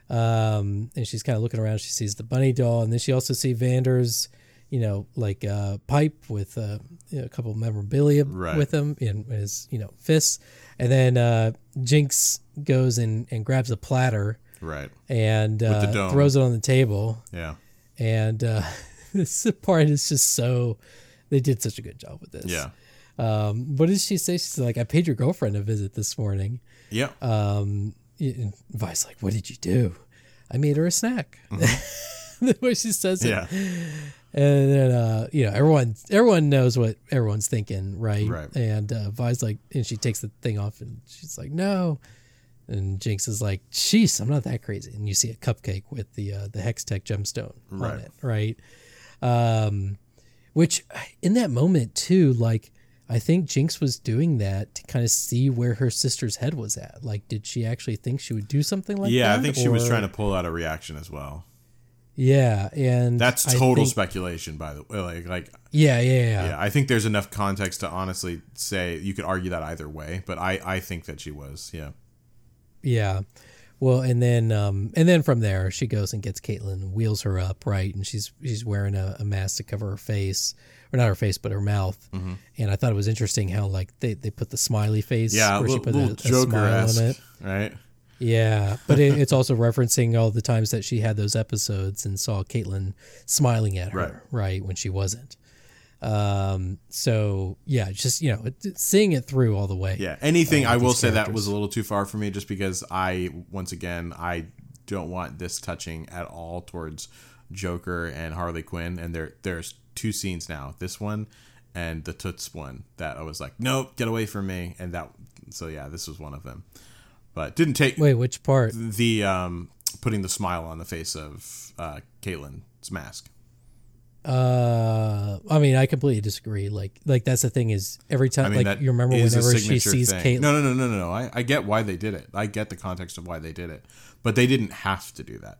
Um, and she's kind of looking around. She sees the bunny doll, and then she also sees Vander's, you know, like uh, pipe with uh, you know, a couple of memorabilia Right. with him in his, you know, fists. And then uh, Jinx goes and, and grabs a platter Right. and uh, throws it on the table. Yeah. And uh, this part is just so they did such a good job with this. Yeah. Um, what did she say? She's like, I paid your girlfriend a visit this morning. Yeah. Um, and Vi's like, what did you do? I made her a snack. the way she says it. Mm-hmm. yeah. And then, uh, you know, everyone, everyone knows what everyone's thinking, right? Right. And uh, Vi's like, and she takes the thing off and she's like, no. And Jinx is like, jeez, I'm not that crazy. And you see a cupcake with the, uh, the Hextech gemstone on it, right? Um, which in that moment too, like, I think Jinx was doing that to kind of see where her sister's head was at. Like, did she actually think she would do something like yeah, that? Yeah, I think she was trying to pull out a reaction as well. Yeah, and That's total think- speculation, by the way. Like, like, yeah, yeah, yeah, yeah, I think there's enough context to honestly say you could argue that either way, but I, I think that she was, yeah, Yeah. Well, and then um, and then from there, she goes and gets Caitlyn, wheels her up, right, and she's she's wearing a, a mask to cover her face, or not her face, but her mouth. And I thought it was interesting how like they, they put the smiley face, yeah, a where she put little a, a Joker smile on it. right? Yeah, but it, it's also referencing all the times that she had those episodes and saw Caitlyn smiling at her, right, when she wasn't. Um, so yeah, just you know, seeing it through all the way. Yeah, anything Uh, I will say that was a little too far for me, just because I once again I don't want this touching at all towards Joker and Harley Quinn, and there there's two scenes now, this one and the Toots one that I was like, nope, get away from me, and that so yeah, this was one of them, but didn't take Wait, which part? the um putting the smile on the face of uh, Caitlyn's mask. Uh, I mean, I completely disagree. Like, like that's the thing is every time, I mean, like you remember whenever she sees thing. Caitlyn. No, no, no, no, no, no. I, I get why they did it. I get the context of why they did it, but they didn't have to do that.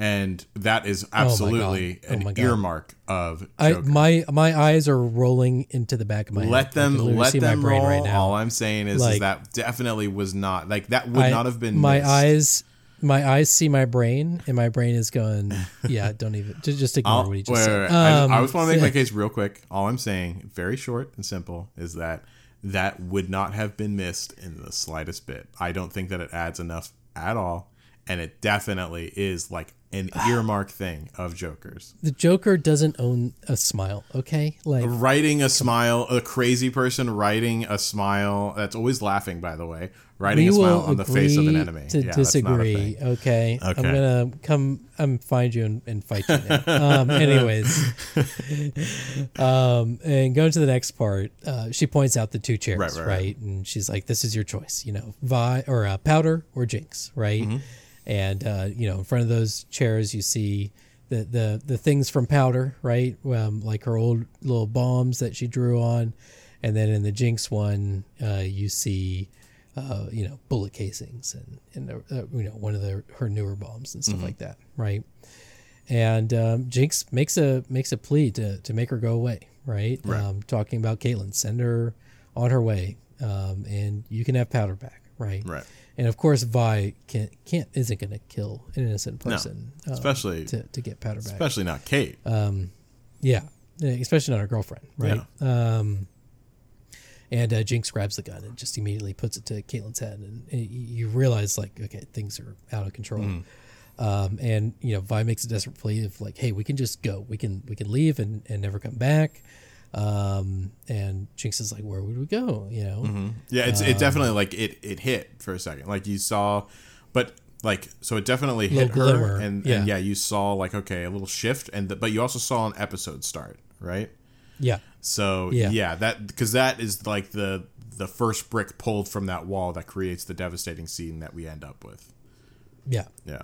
And that is absolutely Oh an God. earmark of I my my eyes are rolling into the back of my let I them let them my brain roll. right now. All I'm saying is, is that definitely was not like that would I- not have been my missed. eyes. My eyes see my brain, and my brain is going. Yeah, don't even just, just ignore I'll- what he just wait, said. wait, wait. I, Um, I just want to make my case real quick. All I'm saying, very short and simple, is that that would not have been missed in the slightest bit. I don't think that it adds enough at all, and it definitely is like an earmark thing of Joker's. the Joker doesn't own a smile. Okay, like Writing a smile, a crazy person writing a smile that's always laughing, by the way, writing a smile on the face of an enemy. to Yeah, that's not a disagree. thing. Okay? I'm gonna come. I'm find you and, and fight you now. um, anyways, um, and going to the next part, uh, she points out the two chairs, Right, right, right, right. And she's like, "This is your choice. You know, Vi or uh, Powder or Jinx, right?" Mm-hmm. And uh, you know, in front of those chairs, you see. The, the, the things from powder right um, like her old little bombs that she drew on and then in the jinx one uh, you see uh, you know, bullet casings and, and uh, you know, one of the, her newer bombs and stuff Mm-hmm. like that. Right. And um, Jinx makes a makes a plea to, to make her go away. Right. Right. Um, talking about Caitlyn, send her on her way, um, and you can have powder back. Right. Right. And of course, Vi can't can't isn't going to kill an innocent No, person, um, especially to, to get powder back. especially not Kate. Yeah, Yeah, especially not her girlfriend, right? Um, and uh, Jinx grabs the gun and just immediately puts it to Caitlyn's head, and, and you- you realize like, okay, things are out of control. Um, and you know, Vi makes a desperate plea of like, hey, we can just go, we can we can leave and, and never come back. Um, and Jinx is like, where would we go? You know, Yeah, it's Um, it definitely like it it hit for a second. Like you saw, but like so it definitely hit her, glimmer, and yeah. and yeah, you saw like okay a little shift, and the, but you also saw an episode start, right? yeah, So Yeah. yeah, that because that is like the the first brick pulled from that wall that creates the devastating scene that we end up with. yeah. Yeah,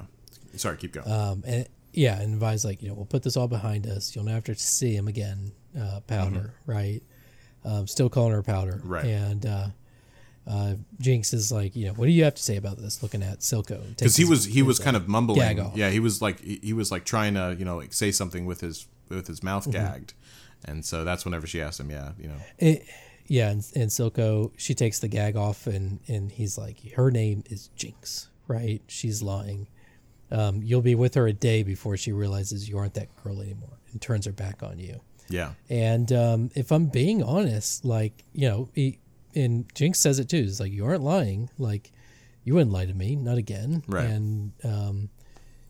sorry, keep going. Um, and yeah, and Vi's like, you know, we'll put this all behind us. You'll never have to see him again, uh, Powder, right? um, still calling her powder. Right. And uh, uh, Jinx is like, you know, what do you have to say about this? Looking at Silco because he was he was kind of mumbling. Yeah, he was like he he was like trying to you know like say something with his with his mouth Mm-hmm. gagged, and so that's whenever she asked him, yeah, you know, It, yeah, and, and Silco, she takes the gag off, and and he's like, her name is Jinx, right? She's lying. Um, you'll be with her a day before she realizes you aren't that girl anymore, and turns her back on you. Yeah, And um, if I'm being honest, like you know, he, and Jinx says it too. It's like you aren't lying. Like you wouldn't lie to me, not again. Right. And um,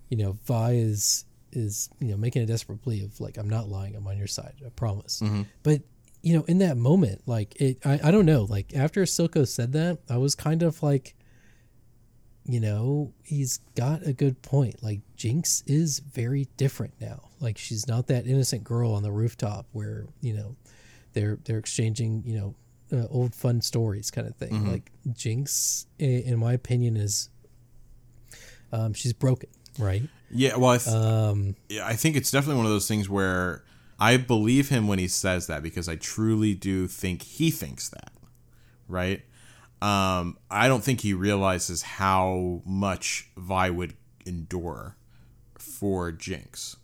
you know, Vi is is you know making a desperate plea of like I'm not lying. I'm on your side. I promise. But you know, in that moment, like it, I, I don't know. Like after Silco said that, I was kind of like, you know, he's got a good point. Like Jinx is very different now. Like she's not that innocent girl on the rooftop where you know they're they're exchanging you know uh, old fun stories kind of thing. Like Jinx, in my opinion, is um, she's broken, right? yeah. Well, I, th- Um, yeah, I think it's definitely one of those things where I believe him when he says that because I truly do think he thinks that, right? Um, I don't think he realizes how much Vi would endure for Jinx.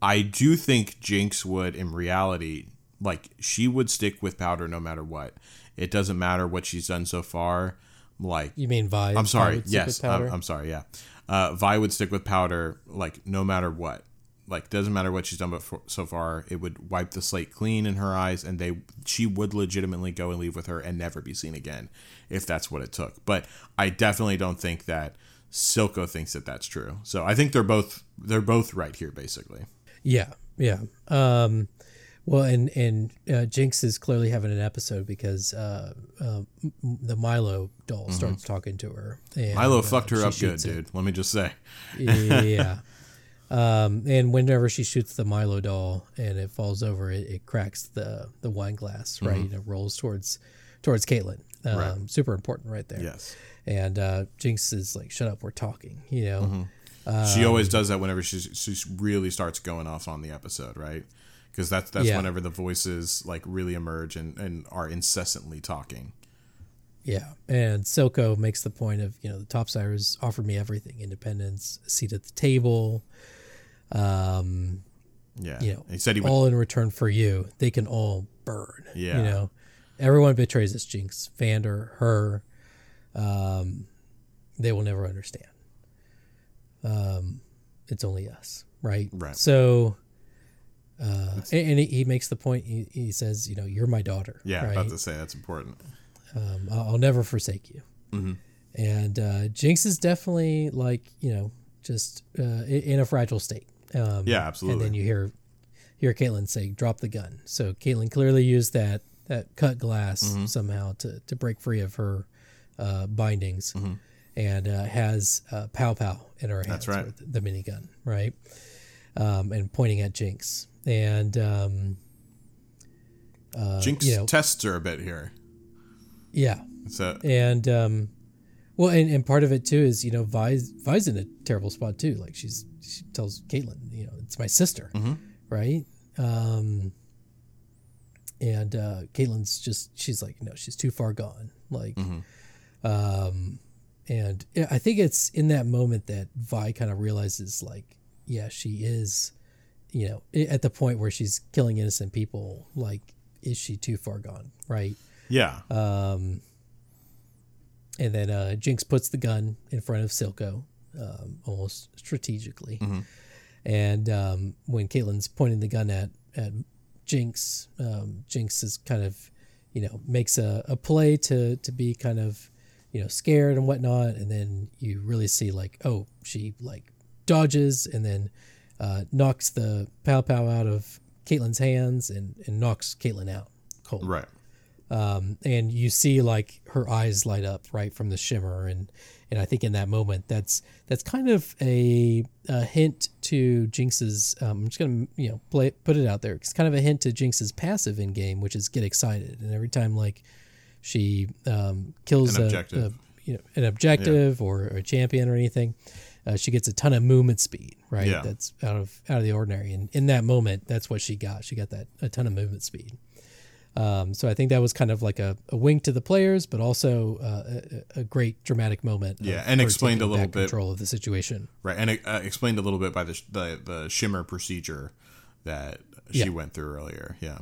I do think Jinx would, in reality, like she would stick with Powder no matter what. It doesn't matter what she's done so far. Like you mean Vi? I'm sorry. Vi would stick Yes? I'm, I'm sorry. Yeah, uh, Vi would stick with Powder like no matter what. Like doesn't matter what she's done before, so far. It would wipe the slate clean in her eyes, and they she would legitimately go and leave with her and never be seen again, if that's what it took. But I definitely don't think that Silco thinks that that's true. So I think they're both they're both right here, basically. Yeah, yeah. Um, well, and and uh, Jinx is clearly having an episode because uh, uh, the Milo doll starts talking to her. And, Mm-hmm. Milo uh, fucked her up good, shoots it. dude. Let me just say. yeah. Um, and whenever she shoots the Milo doll and it falls over, it, it cracks the the wine glass, right? And it rolls towards towards Caitlyn. Um, Mm-hmm. Right. Super important, right there. Yes. And uh, Jinx is like, "Shut up, we're talking," you know. Mm-hmm. She Um, always does that whenever she she really starts going off on the episode, right? Because that's that's Yeah. whenever the voices like really emerge and, and are incessantly talking. Yeah, and Silco makes the point of you know the Topsiders offered me everything: independence, a seat at the table, um, Yeah, you know, he said he would. all in return for you. They can all burn. Yeah. you know, everyone betrays this Jinx, Vander, her. Um, they will never understand. Um, it's only us, right? Right. So, uh, and, and he, he makes the point. He, he says, you know, you're my daughter. yeah, right? about to say that's important. um, I'll, I'll never forsake you. Mm-hmm. And uh, Jinx is definitely like you know just uh, in a fragile state. Um, Yeah, absolutely. And then you hear hear Caitlyn say, "Drop the gun." So Caitlyn clearly used that that cut glass Mm-hmm. somehow to to break free of her uh, bindings, Mm-hmm. And uh, has uh, pow pow in her hands. That's right. with The minigun, right? Um, and pointing at Jinx, and um, Jinx Uh, you know- tests her a bit here. yeah, So and um well and, and part of it too is you know vi's vi's in a terrible spot too like she's she tells caitlyn you know it's my sister right um and uh caitlyn's just she's like no she's too far gone like um and i think it's in that moment that vi kind of realizes like yeah she is you know at the point where she's killing innocent people like is she too far gone right? Yeah, um, and then uh, Jinx puts the gun in front of Silco, um, almost strategically. And um, when Caitlyn's pointing the gun at at Jinx, um, Jinx is kind of, you know, makes a, a play to to be kind of, you know, scared and whatnot. And then you really see like, oh, she like dodges and then uh, knocks the pow pow out of Caitlyn's hands and, and knocks Caitlyn out cold right. um, and you see like her eyes light up right from the shimmer and and I think in that moment that's that's kind of a, a hint to Jinx's um, I'm just gonna you know play put it out there it's kind of a hint to Jinx's passive in game which is get excited and every time like she um, kills An a, objective. a- you know an objective or, a champion or anything uh, she gets a ton of movement speed right Yeah. that's out of out of the ordinary and in that moment that's what she got she got that a ton of movement speed Um, so I think that was kind of like a, a wink to the players, but also uh, a, a great dramatic moment. Yeah, and explained a little bit- control of the situation. Right, and uh, explained a little bit by the, the the shimmer procedure that she Yeah. went through earlier. Yeah,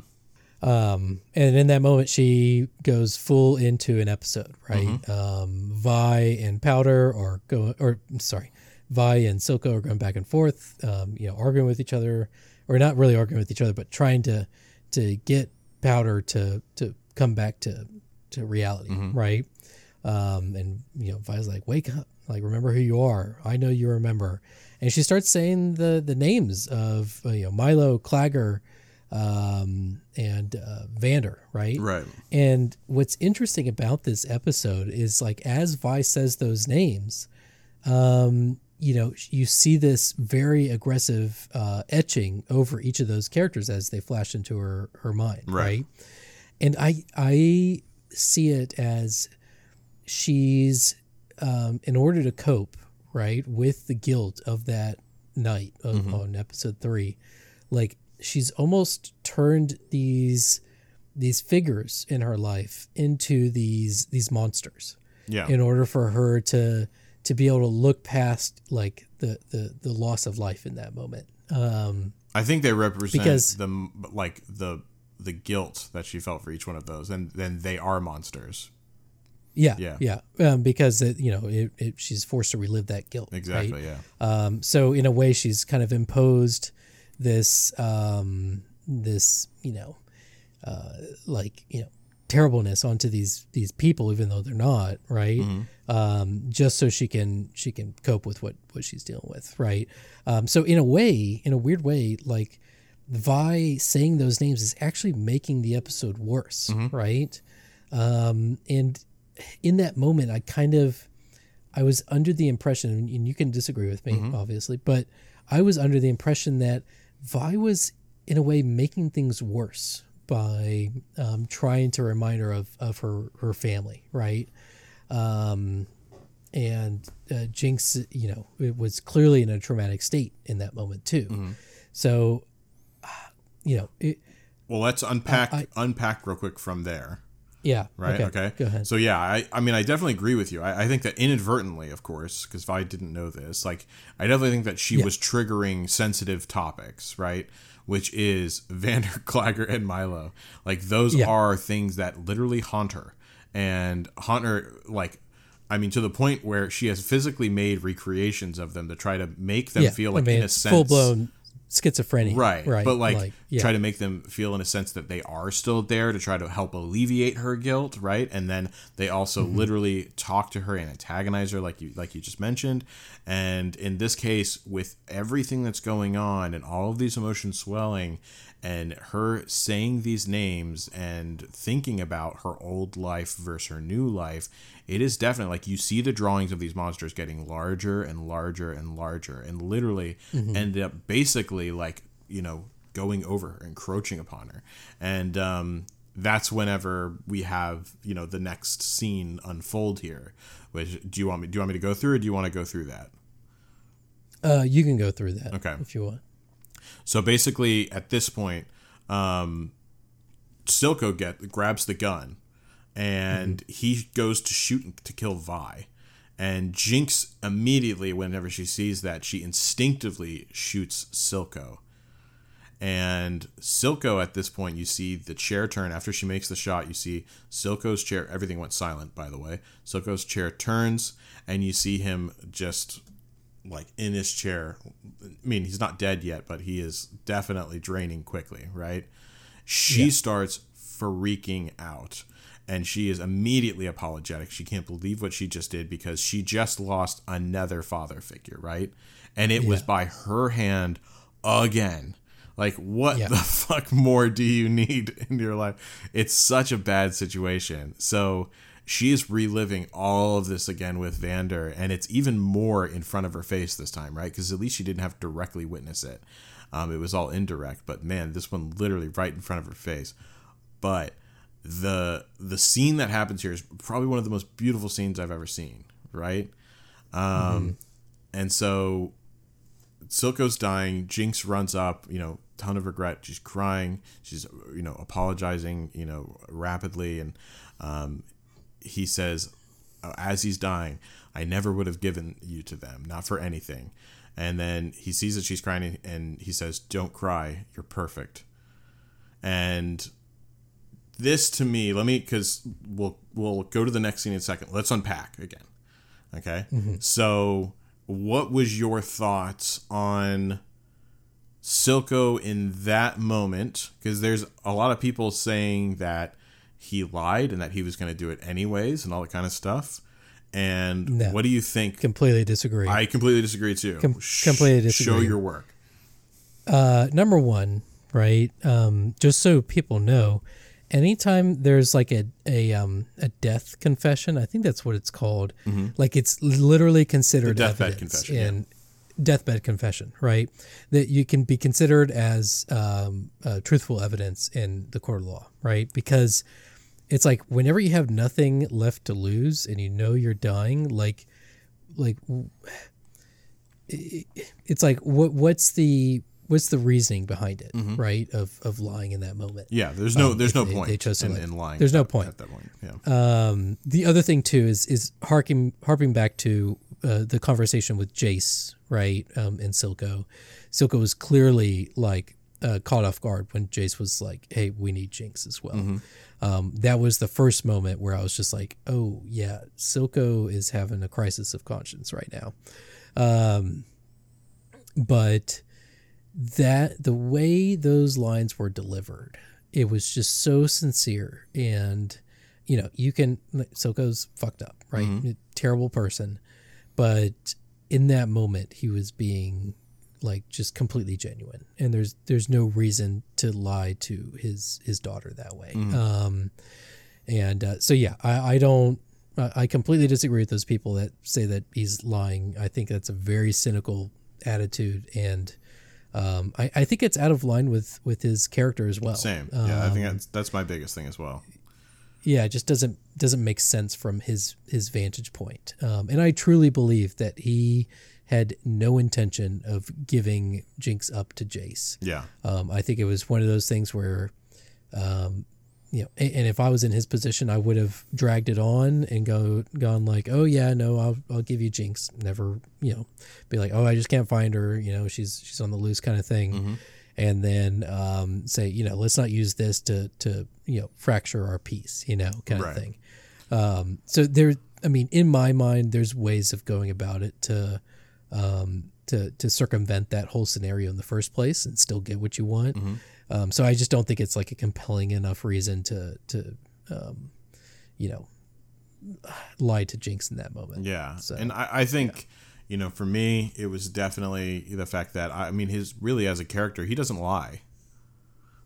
Um, and in that moment, she goes full into an episode, right? Um, Vi and Powder are going, or I'm sorry, Vi and Silco are going back and forth, um, you know, arguing with each other, or not really arguing with each other, but trying to to get Powder to to come back to to reality, right? Um, and you know, Vi's like, "Wake up! Like, remember who you are. I know you remember." And she starts saying the the names of uh, you know Milo, Claggor, um, and uh, Vander, right? right. And what's interesting about this episode is like as Vi says those names, um, you know, you see this very aggressive uh, etching over each of those characters as they flash into her her mind, Right. right? And I I see it as she's um, in order to cope, right, with the guilt of that night of, on episode three, like she's almost turned these these figures in her life into these these monsters Yeah, in order for her to to be able to look past like the the the loss of life in that moment um I think they represent Because- the like the the guilt that she felt for each one of those, and then they are monsters. yeah Yeah. yeah um, because it, you know it, it, she's forced to relive that guilt right? Exactly. Yeah. Um, so in a way, she's kind of imposed this um, this you know uh, like you know terribleness onto these these people, even though they're not right. Um, just so she can she can cope with what what she's dealing with, right? Um, so in a way, in a weird way, like Vi saying those names is actually making the episode worse, right? Um, and in that moment, I kind of I was under the impression, and you can disagree with me, obviously, but I was under the impression that Vi was, in a way, making things worse by um, trying to remind her of, of her, her family, right? Um, and uh, Jinx, you know, it was clearly in a traumatic state in that moment, too. So, uh, you know, it, Well, let's unpack I- unpack real quick from there. Yeah. Right. Okay. Go ahead. So yeah, I, I mean, I definitely agree with you. I, I think that inadvertently, of course, because Vi didn't know this, like, I definitely think that she was triggering sensitive topics, right? Which is Vander Claggor and Milo. Like, those Yeah. are things that literally haunt her, and haunt her like. I mean, to the point where she has physically made recreations of them to try to make them yeah. feel I like, mean, in a sense, full blown schizophrenia. right Right. but like, yeah. try to make them feel in a sense that they are still there to try to help alleviate her guilt right and then they also Mm-hmm. literally talk to her and antagonize her like you like you just mentioned and in this case with everything that's going on and all of these emotions swelling and her saying these names and thinking about her old life versus her new life it is definitely like you see the drawings of these monsters getting larger and larger and larger and literally end up basically like you know going over her encroaching upon her and um that's whenever we have you know the next scene unfold here which do you want me do you want me to go through or do you want to go through that uh, you can go through that Okay. if you want. So basically, at this point, um, Silco get grabs the gun, and he goes to shoot to kill Vi, and Jinx immediately, whenever she sees that, she instinctively shoots Silco. And Silco, at this point, you see the chair turn. After she makes the shot, you see Silco's chair. Everything went silent, by the way. Silco's chair turns, and you see him just like in his chair. I mean, he's not dead yet, but he is definitely draining quickly, right? She Yeah. starts freaking out and she is immediately apologetic. She can't believe what she just did because she just lost another father figure, right? And it was by her hand again. Like, what Yeah. the fuck more do you need in your life? It's such a bad situation. So she is reliving all of this again with Vander, and it's even more in front of her face this time, right? Because at least she didn't have to directly witness it. Um, it was all indirect, but man, this one literally right in front of her face. But the the scene that happens here is probably one of the most beautiful scenes I've ever seen, right? Um, And so Silco's dying. Jinx runs up, you know, ton of regret. She's crying. She's, you know, apologizing, you know, rapidly. And um, he says, uh, as he's dying, I never would have given you to them, not for anything. And then he sees that she's crying and he says, Don't cry. You're perfect. And this to me, let me, because we'll, we'll go to the next scene in a second. Let's unpack again. Okay. So, what was your thoughts on Silco in that moment? Because there's a lot of people saying that he lied and that he was going to do it anyways and all that kind of stuff. And No. what do you think? Completely disagree. I completely disagree too. Com- completely Show your work. Uh, number one, right? Um, just so people know, anytime there's like a a um a death confession, I think that's what it's called. Like it's literally considered Mm-hmm. The deathbed confession, yeah. in deathbed confession, right? That you can be considered as um, uh, truthful evidence in the court of law, right? Because it's like whenever you have nothing left to lose and you know you're dying, like like it's like what what's the what's the reasoning behind it right of of lying in that moment Yeah, there's no there's no Um, they- point they chose to in, in lying. There's no at- point. at that point. Yeah. um the other thing too is is harking harping back to uh, the conversation with jayce right um and silco silco was clearly like uh, caught off guard when jayce was like hey we need jinx as well um, that was the first moment where i was just like oh yeah silco is having a crisis of conscience right now um, but that the way those lines were delivered, it was just so sincere. And, you know, you can, Silco's fucked up, right? Terrible person. But in that moment, he was being like just completely genuine. And there's, there's no reason to lie to his, his daughter that way. Um, and uh, so, yeah, I, I don't, I completely disagree with those people that say that he's lying. I think that's a very cynical attitude, and um, I, I think it's out of line with with his character as well. Same. Yeah, I Um, think that's that's my biggest thing as well. Yeah, it just doesn't doesn't make sense from his his vantage point. Um, and I truly believe that he had no intention of giving Jinx up to Jayce. Yeah. Um, I think it was one of those things where, um, you know, and, and if I was in his position, I would have dragged it on and go gone like, oh yeah, no, I'll I'll give you Jinx. Never, you know, be like, oh, I just can't find her. You know, she's she's on the loose kind of thing. And then um, say, you know, let's not use this to to you know fracture our peace. You know, kind Right. of thing. Um, so there, I mean, in my mind, there's ways of going about it to um, to to circumvent that whole scenario in the first place and still get what you want. Um, so I just don't think it's like a compelling enough reason to to um, you know lie to Jinx in that moment. Yeah, So, and I, I think you know, for me, it was definitely the fact that I mean, his really as a character, he doesn't lie.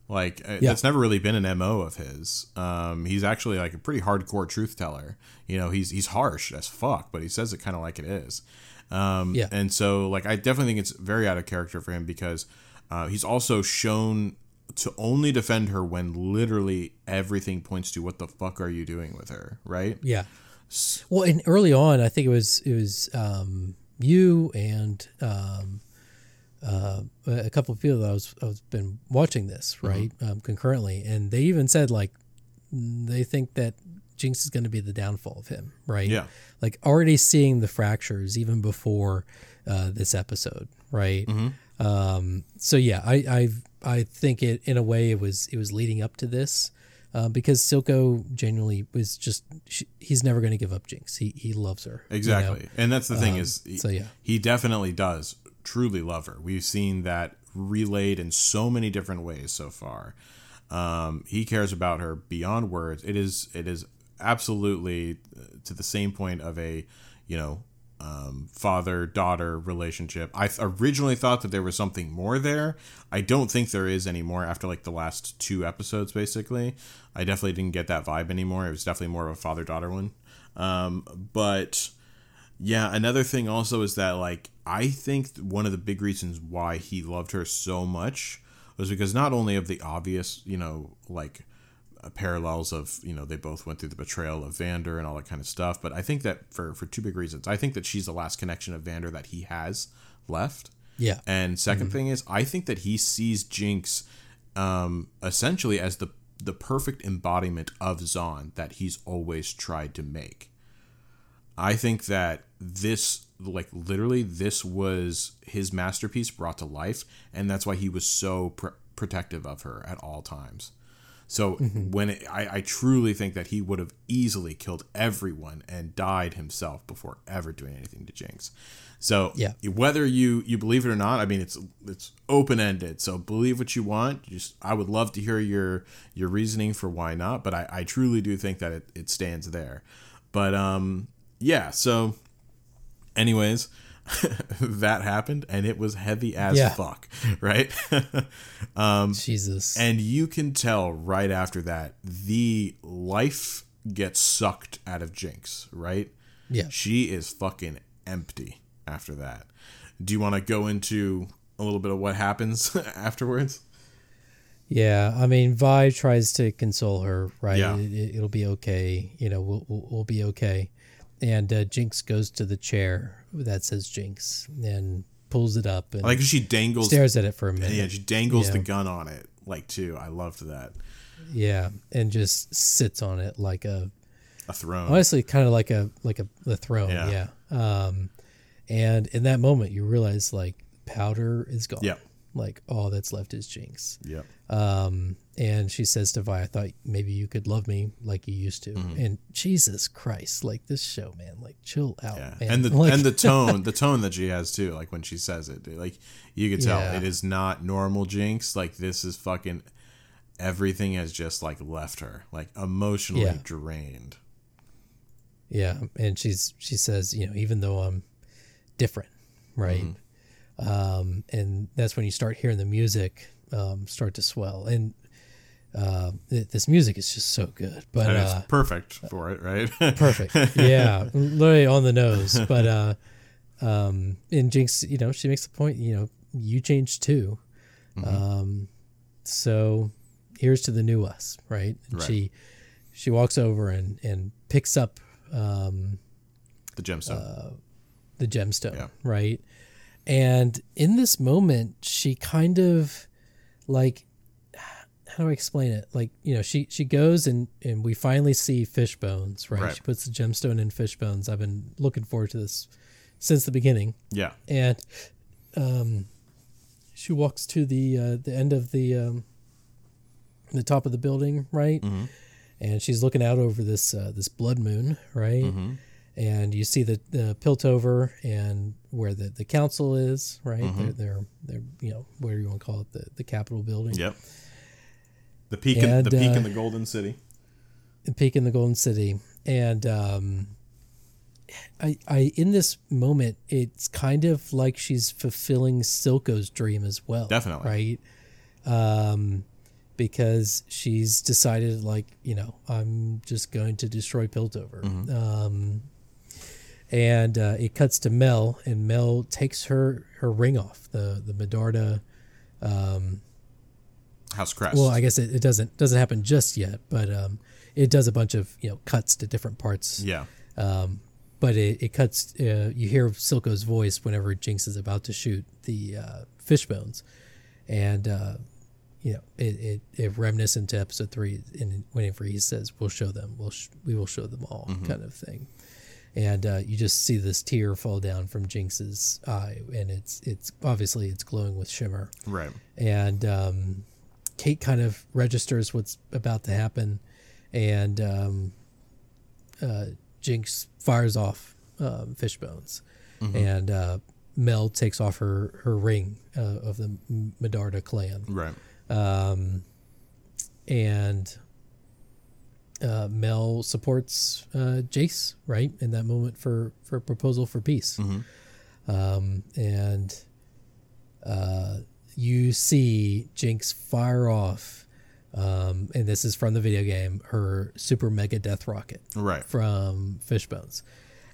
Like uh, Yeah. that's never really been an mo of his. Um, he's actually like a pretty hardcore truth teller. You know, he's he's harsh as fuck, but he says it kind of like it is. Um, Yeah. and so like I definitely think it's very out of character for him because uh, he's also shown to only defend her when literally everything points to what the fuck are you doing with her, right? Yeah. Well, and early on, I think it was it was um, you and um, uh, a couple of people that I was I've been watching this right um, concurrently, and they even said like they think that Jinx is going to be the downfall of him, right? Yeah. Like already seeing the fractures even before uh, this episode, right? Um, so yeah, I I I think it in a way it was it was leading up to this. Uh, because Silco genuinely was just she, he's never going to give up Jinx. He he loves her you know? Exactly. And that's the thing is he, so yeah. he definitely does truly love her. We've seen that relayed in so many different ways so far. Um, he cares about her beyond words. It is it is absolutely uh, to the same point of a, you know, um, father daughter relationship. I th- originally thought that there was something more there. I don't think there is anymore after like the last two episodes. Basically, I definitely didn't get that vibe anymore. It was definitely more of a father daughter one. Um, but yeah, another thing also is that like I think one of the big reasons why he loved her so much was because not only of the obvious, you know, like parallels of you know they both went through the betrayal of Vander and all that kind of stuff, but I think that for for two big reasons. I think that she's the last connection of Vander that he has left. Yeah. And 2nd thing is, I think that he sees Jinx um, essentially as the the perfect embodiment of Zaun that he's always tried to make. I think that this, like literally, this was his masterpiece brought to life, and that's why he was so pr- protective of her at all times. So when it, I, I truly think that he would have easily killed everyone and died himself before ever doing anything to Jinx. So Yeah. whether you you believe it or not, I mean it's it's open ended. So believe what you want. Just I would love to hear your your reasoning for why not, but I, I truly do think that it, it stands there. But um yeah, so anyways, that happened and it was heavy as Yeah. fuck, right? um, Jesus. And you can tell right after that, the life gets sucked out of Jinx, right? yeah. She is fucking empty after that. Do you want to go into a little bit of what happens afterwards? Yeah, I mean, Vi tries to console her, right? Yeah. It, will be okay. You know, we'll, we'll, we'll be okay. And uh, Jinx goes to the chair that says Jinx and pulls it up and like she dangles. stares at it for a minute. Yeah, she dangles the gun on it, like too. I loved that. Yeah, and just sits on it like a A throne. honestly kind of like a like a the throne. Yeah. Yeah. Um, and in that moment, you realize like powder is gone. Yeah. Like all that's left is Jinx. Yeah. Um, and she says to Vi, I thought maybe you could love me like you used to. Mm-hmm. And Jesus Christ, like this show, man, like chill out, Yeah, man. and the Like, and the tone, the tone that she has too, like when she says it, like you could tell Yeah. it is not normal Jinx. Like this is fucking everything has just like left her, like emotionally Yeah. drained. yeah, and she's she says, you know, even though I'm different, right? Mm-hmm. Um, and that's when you start hearing the music um, start to swell, and uh, th- this music is just so good. But And uh, perfect for it, right? perfect, yeah, literally on the nose. But uh, um, and Jinx, you know, she makes the point, you know, you changed too. Mm-hmm. Um, so here's to the new us, right? And Right. She she walks over and and picks up um, the gemstone. the gemstone, Yeah. right? And in this moment, she kind of like how do I explain it? Like, you know, she she goes and and we finally see Fishbones, right? Right. She puts the gemstone in Fishbones. I've been looking forward to this since the beginning. yeah, And um she walks to the uh the end of the um the top of the building, right? Mm-hmm. And she's looking out over this uh, this blood moon, right? Mm-hmm. and you see the, the Piltover and where the, the council is, right? Mm-hmm. They're, they're they're you know where you want to call it the the Capitol building, yep. The peak, in, the peak uh, in the Golden City. the peak in the Golden City, and um, I I in this moment it's kind of like she's fulfilling Silco's dream as well, Definitely. right? Um, because she's decided like you know I'm just going to destroy Piltover. Mm-hmm. Um, and uh, it cuts to Mel, and Mel takes her her ring off the the Medarda. House Crest. Well, I guess it, it doesn't doesn't happen just yet, but um, it does a bunch of you know cuts to different parts. yeah, Um, but it, it cuts. Uh, you hear Silco's voice whenever Jinx is about to shoot the uh, Fishbones, and uh, you know it, it, it reminiscent to episode three. In waiting for he says, "We'll show them. We'll sh- we will show them all," kind of thing. And uh, you just see this tear fall down from Jinx's eye, and it's it's obviously it's glowing with shimmer right. and um, Kate kind of registers what's about to happen, and um, uh, Jinx fires off um, Fishbones, and uh, Mel takes off her her ring uh, of the Medarda clan, Right. um, and uh, Mel supports uh, Jayce right in that moment for for proposal for peace, um, and uh, you see Jinx fire off, um, and this is from the video game, her super mega death rocket Right. from Fishbones.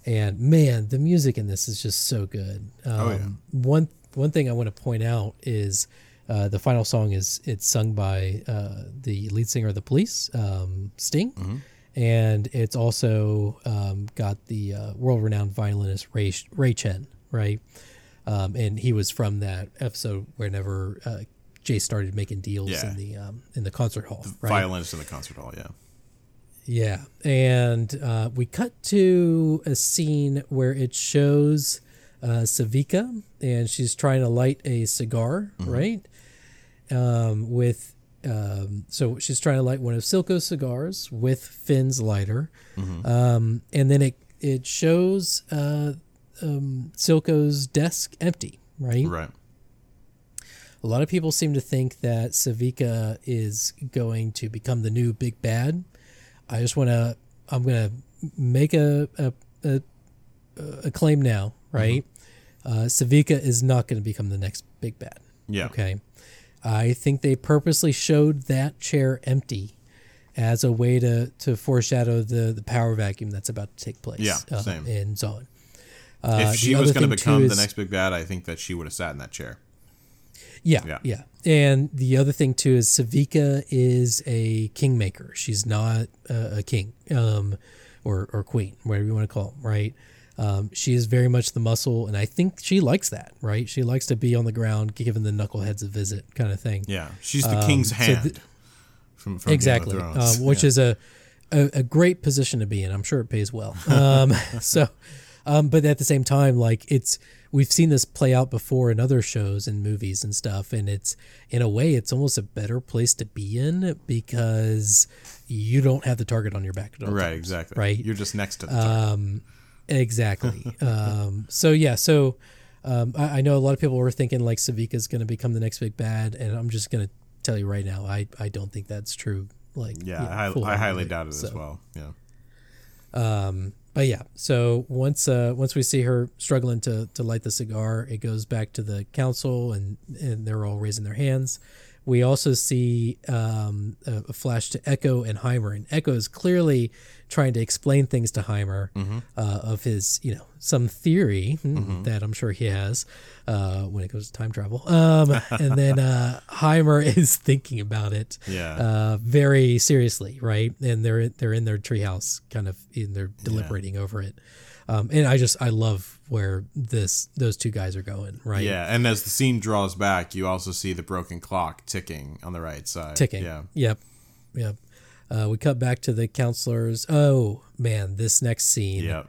And man, the music in this is just so good. Um, Oh, yeah. One one thing I want to point out is uh, the final song is it's sung by uh, the lead singer of the Police, um, Sting, Mm-hmm. and it's also um, got the uh, world renowned violinist Ray Ray Chen, right? Um, and he was from that episode whenever uh, Jay started making deals Yeah. in the um, in the concert hall. right? Violinist in the concert hall. Yeah. Yeah, and uh, we cut to a scene where it shows uh, Sevika, and she's trying to light a cigar, right? Um, with um, so she's trying to light one of Silco's cigars with Finn's lighter, um, and then it it shows uh, um, Silco's desk empty, right? Right. A lot of people seem to think that Sevika is going to become the new big bad. I just want to, I'm going to make a, a, a, a claim now, right? Uh, Sevika is not going to become the next big bad. Yeah. Okay. I think they purposely showed that chair empty as a way to, to foreshadow the, the power vacuum that's about to take place Yeah, uh, same. in Zaun. Uh, if she was going to become the next big bad, I think that she would have sat in that chair. Yeah, Yeah. yeah, And the other thing too is Sevika is a kingmaker. She's not a, a king, um, or or queen, whatever you want to call them, right? Um, she is very much the muscle, and I think she likes that, right? She likes to be on the ground, giving the knuckleheads a visit, kind of thing. Yeah. She's the king's Um, so hand. th- from, from exactly, Game of Thrones. um, which Yeah. is a, a a great position to be in. I'm sure it pays well. Um, so, um, but at the same time, like it's we've seen this play out before in other shows and movies and stuff, and it's in a way it's almost a better place to be in because you don't have the target on your back at all right. times, Exactly. right? You're just next to the target. Um, exactly. um, so yeah, so um, I, I know a lot of people were thinking like Sevika's going to become the next big bad, and I'm just going to tell you right now, I I don't think that's true. Like yeah. know, I, I highly doubt it as well. Yeah. Um, but yeah, so once uh, once we see her struggling to to light the cigar, it goes back to the council, and and they're all raising their hands. We also see um, a, a flash to Ekko and Heimer, and Ekko is clearly trying to explain things to Heimer uh, of his, you know, some theory hmm, that I'm sure he has uh, when it goes to time travel. Um, and then uh, Heimer is thinking about it Yeah. uh, very seriously, right? And they're they're in their treehouse, kind of, and they're deliberating over it. Um, and I just I love where this those two guys are going, right? Yeah, and as the scene draws back, you also see the broken clock ticking on the right side. ticking. Yeah, Yep. Yep. Uh, we cut back to the counselors. Oh man, this next scene, yeah,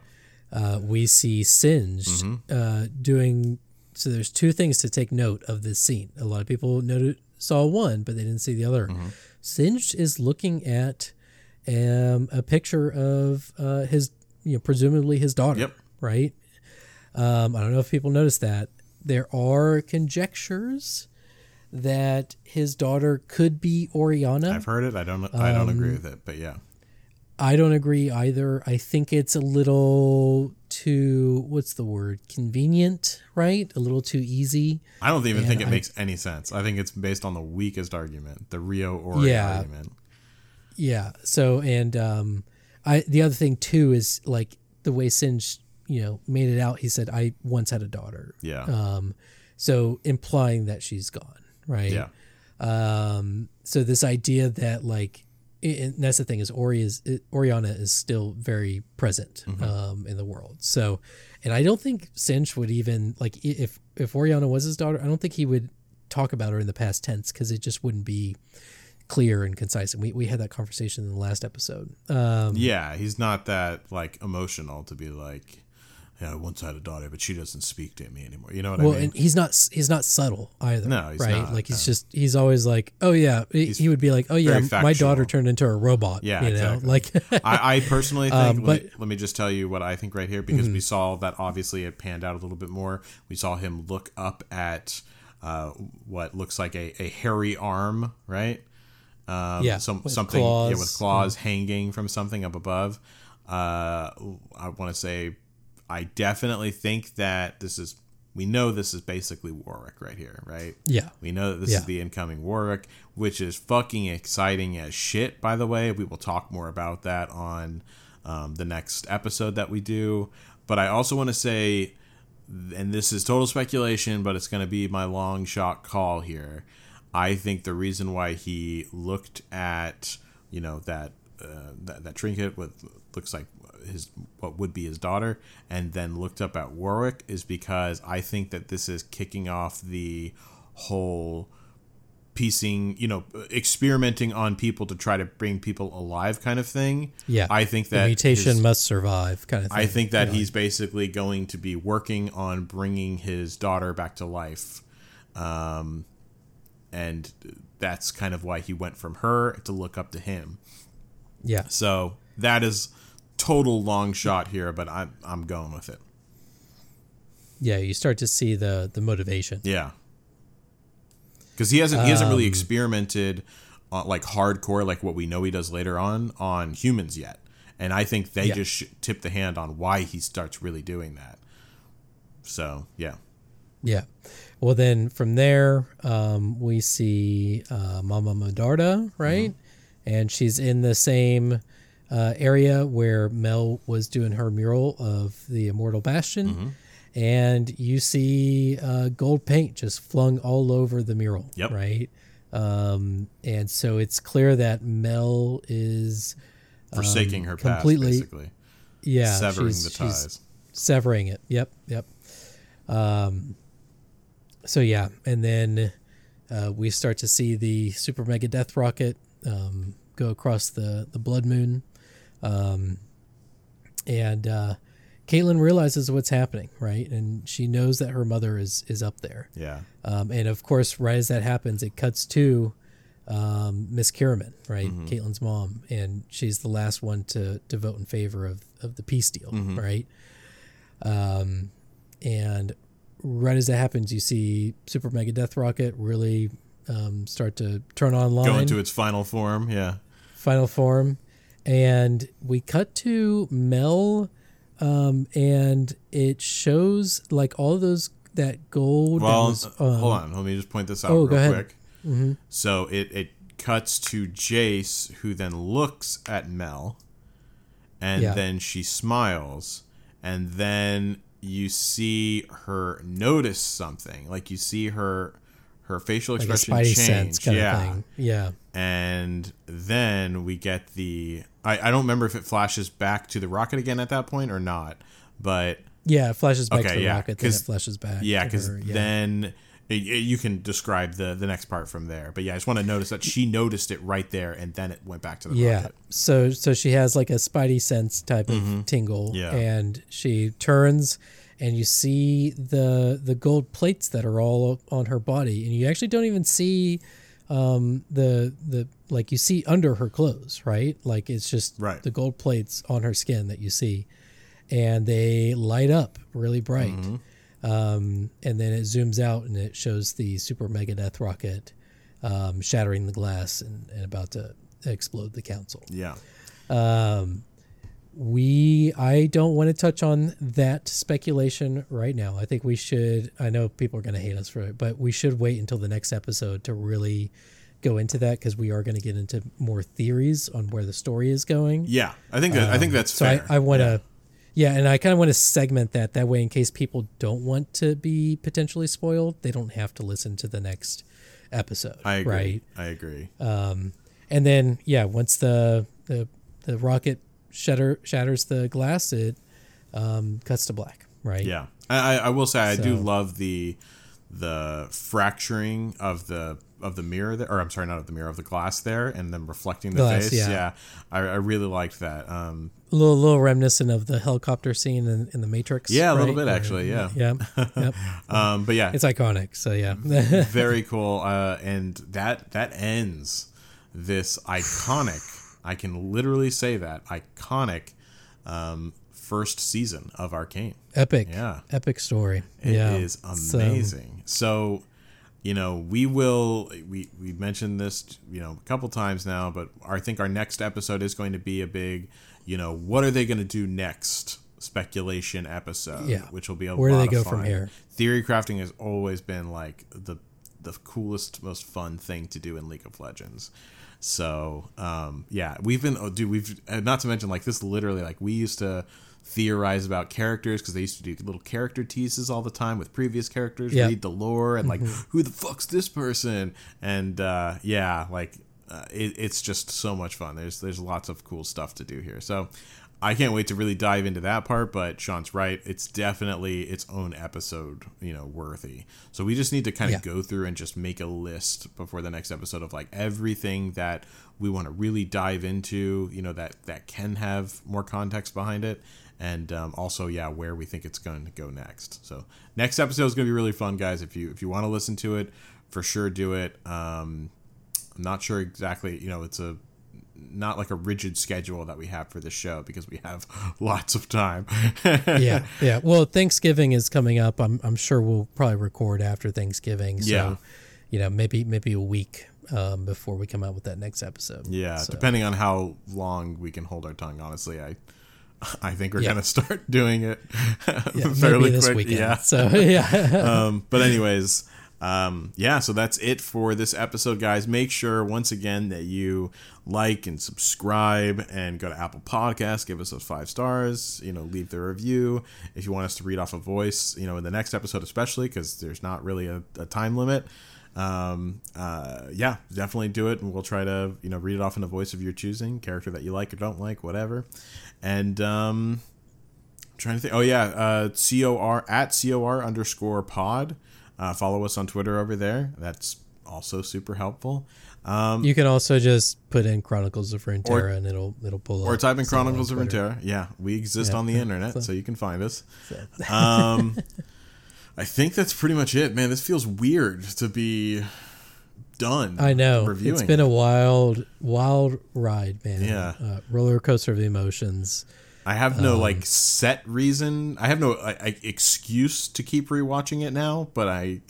uh, we see Singed uh, doing. So there's two things to take note of this scene. A lot of people noted, saw one, but they didn't see the other. Singed is looking at um, a picture of uh, his, you know, presumably his daughter. Yep. Right. Um, I don't know if people noticed that. There are conjectures that his daughter could be Orianna. I've heard it. I don't. I don't Um, agree with it, but yeah, I don't agree either. I think it's a little too what's the word? Convenient, right? A little too easy. I don't even and think it I- makes any sense. I think it's based on the weakest argument, the Rio Ori Yeah. argument. Yeah. So and um I the other thing too is like the way Singed, you know, made it out, he said, I once had a daughter. Yeah, Um so implying that she's gone, right? yeah, Um, so this idea that like, and that's the thing is Ori is Orianna is still very present um, in the world. So, and I don't think Singed would even like if if Orianna was his daughter, I don't think he would talk about her in the past tense because it just wouldn't be clear and concise. And we we had that conversation in the last episode. Um, yeah. He's not that like emotional to be like, yeah, I once had a daughter, but she doesn't speak to me anymore. You know what well, I mean? Well, and he's not he's not subtle either. No, he's right. not, like he's no. just he's always like, oh yeah. He, he would be like, oh yeah, my daughter turned into a robot. Yeah, you know, exactly. like I, I personally think. Um, let, me, but- Mm-hmm. let me just tell you what I think right here, because we saw that obviously it panned out a little bit more. We saw him look up at uh, what looks like a, a hairy arm, right? Um, Yeah, some something yeah, claws. Mm-hmm. with claws hanging from something up above. Uh, I want to say, I definitely think that this is. We know this is basically Warwick right here, right? yeah. We know that this Yeah. is the incoming Warwick, which is fucking exciting as shit, by the way. We will talk more about that on um, the next episode that we do. But I also want to say, and this is total speculation, but it's going to be my long shot call here. I think the reason why he looked at, you know, that uh, that, that trinket with looks like his what would be his daughter, and then looked up at Warwick is because I think that this is kicking off the whole piecing, you know, experimenting on people to try to bring people alive kind of thing. Yeah. I think The that mutation his- must survive, kind of thing. I think that he's basically going to be working on bringing his daughter back to life. Um, and that's kind of why he went from her to look up to him. yeah, So that is total long shot here, but I'm I'm going with it. yeah. You start to see the the motivation. Yeah. Because he hasn't he hasn't really Um, experimented uh, like hardcore like what we know he does later on on humans yet, and I think they Yeah. just sh- tip the hand on why he starts really doing that. So yeah, Yeah. Well, then from there, um, we see uh, Mama Medarda, right? And she's in the same uh, area where Mel was doing her mural of the Immortal Bastion. And you see uh, gold paint just flung all over the mural, Yep. right? Um, and so it's clear that Mel is, forsaking her past Um, completely- basically, yeah, severing the ties. severing it. Yep, yep. Um, so yeah, and then uh, we start to see the super mega death rocket um, go across the the blood moon, um, and uh, Caitlyn realizes what's happening, right? And she knows that her mother is is up there. Yeah, Um, and of course, right as that happens, it cuts to um, Miss Kiramman, right, Caitlyn's mom, and she's the last one to, to vote in favor of, of the peace deal, right? Um, and right as that happens, you see Super Mega Death Rocket really um, start to turn online, go into its final form. Yeah, final form, and we cut to Mel, um, and it shows like all those that gold. that Well, was, uh, um, hold on. Let me just point this out oh, real ahead. Mm-hmm. quick. So it, it cuts to Jayce, who then looks at Mel, and Yeah. then she smiles, and then you see her notice something. Like you see her her facial like expression spidey change. yeah. thing. Yeah. And then we get the. I, I don't remember if it flashes back to the rocket again at that point or not, but Yeah, it flashes back Okay, to the yeah, rocket, then it flashes back. yeah, because yeah. then it, it- you can describe the the next part from there. But yeah, I just want to notice that she noticed it right there, and then it went back to the yeah. rocket. So so she has like a spidey sense type of tingle, Mm-hmm. Yeah. and she turns, and you see the the gold plates that are all on her body, and you actually don't even see um the the like you see under her clothes right like it's just Right. the gold plates on her skin that you see and they light up really bright Mm-hmm. um, and then it zooms out and it shows the super mega death rocket um, shattering the glass and, and about to explode the council Yeah, um, we i don't want to touch on that speculation right now i think we should i know people are going to hate us for it but we should wait until the next episode to really go into that because we are going to get into more theories on where the story is going yeah. I think that I think that's so fair. I, I want Yeah. to, yeah. and I kind of want to segment that that way in case people don't want to be potentially spoiled, they don't have to listen to the next episode. I agree. Right. I agree. Um, and then yeah, once the the the rocket shatter shatters the glass, it um, cuts to black. Right. Yeah, I, I will say I do love the the fracturing of the of the mirror there, or I'm sorry, not of the mirror of the glass there, and then reflecting the Glass, face. yeah. I, I really liked that. Um, A little little reminiscent of the helicopter scene in, in the Matrix. Yeah, a little bit, actually, yeah. Yeah. Yep. um, but yeah, it's iconic. So yeah. very cool. Uh, and that that ends this iconic. I can literally say that iconic um, first season of Arcane. Epic. Yeah. Epic story. It yeah. is amazing. So, you know, we will we we mentioned this, you know, a couple times now, but I think our next episode is going to be a big, you know, what are they going to do next? Speculation episode, Yeah. which will be a Where do lot they of go fun. from here? Theory crafting has always been like the the coolest, most fun thing to do in League of Legends. So, um, yeah, we've been, oh, dude, we've, uh, not to mention, like, this literally, like, we used to theorize about characters because they used to do little character teases all the time with previous characters, Yeah. read the lore, and, like, who the fuck's this person? And, uh, yeah, like, uh, it, it's just so much fun. There's there's lots of cool stuff to do here. So I can't wait to really dive into that part. But Sean's right; it's definitely its own episode, you know, worthy. So we just need to kind of Yeah. go through and just make a list before the next episode of like everything that we want to really dive into. You know, that that can have more context behind it. And um, also, yeah, where we think it's going to go next. So next episode is going to be really fun, guys. If you if you want to listen to it, for sure do it. Um, I'm not sure exactly. You know, it's a not like a rigid schedule that we have for the show because we have lots of time. yeah, yeah. Well, Thanksgiving is coming up. I'm I'm sure we'll probably record after Thanksgiving. So, Yeah. you know, maybe maybe a week um, before we come out with that next episode. yeah, So, depending on how long we can hold our tongue. Honestly, I I think we're Yeah. gonna start doing it yeah, fairly quick. weekend. Yeah. So yeah. um, but anyways, um, yeah. So that's it for this episode, guys. Make sure once again that you like and subscribe and go to Apple Podcasts, give us those five stars. You know, leave the review if you want us to read off a voice. You know, in the next episode, especially because there's not really a, a time limit. Um, uh, yeah, definitely do it, and we'll try to you know read it off in a voice of your choosing, character that you like or don't like, whatever. And um, trying to think. Oh yeah, uh, cor at cor underscore pod. Uh, follow us on Twitter over there. That's also super helpful. Um, you can also just put in Chronicles of Runeterra and it'll it'll pull or up. Or type in Chronicles of. Runeterra. Yeah, we exist Yeah. on the internet, so, So- you can find us. Um, I think that's pretty much it, man. This feels weird to be done. I know reviewing. it's been a wild, wild ride, man. Yeah. uh, roller coaster of emotions. I have no Um, like set reason. I have no I, I, excuse to keep rewatching it now, but I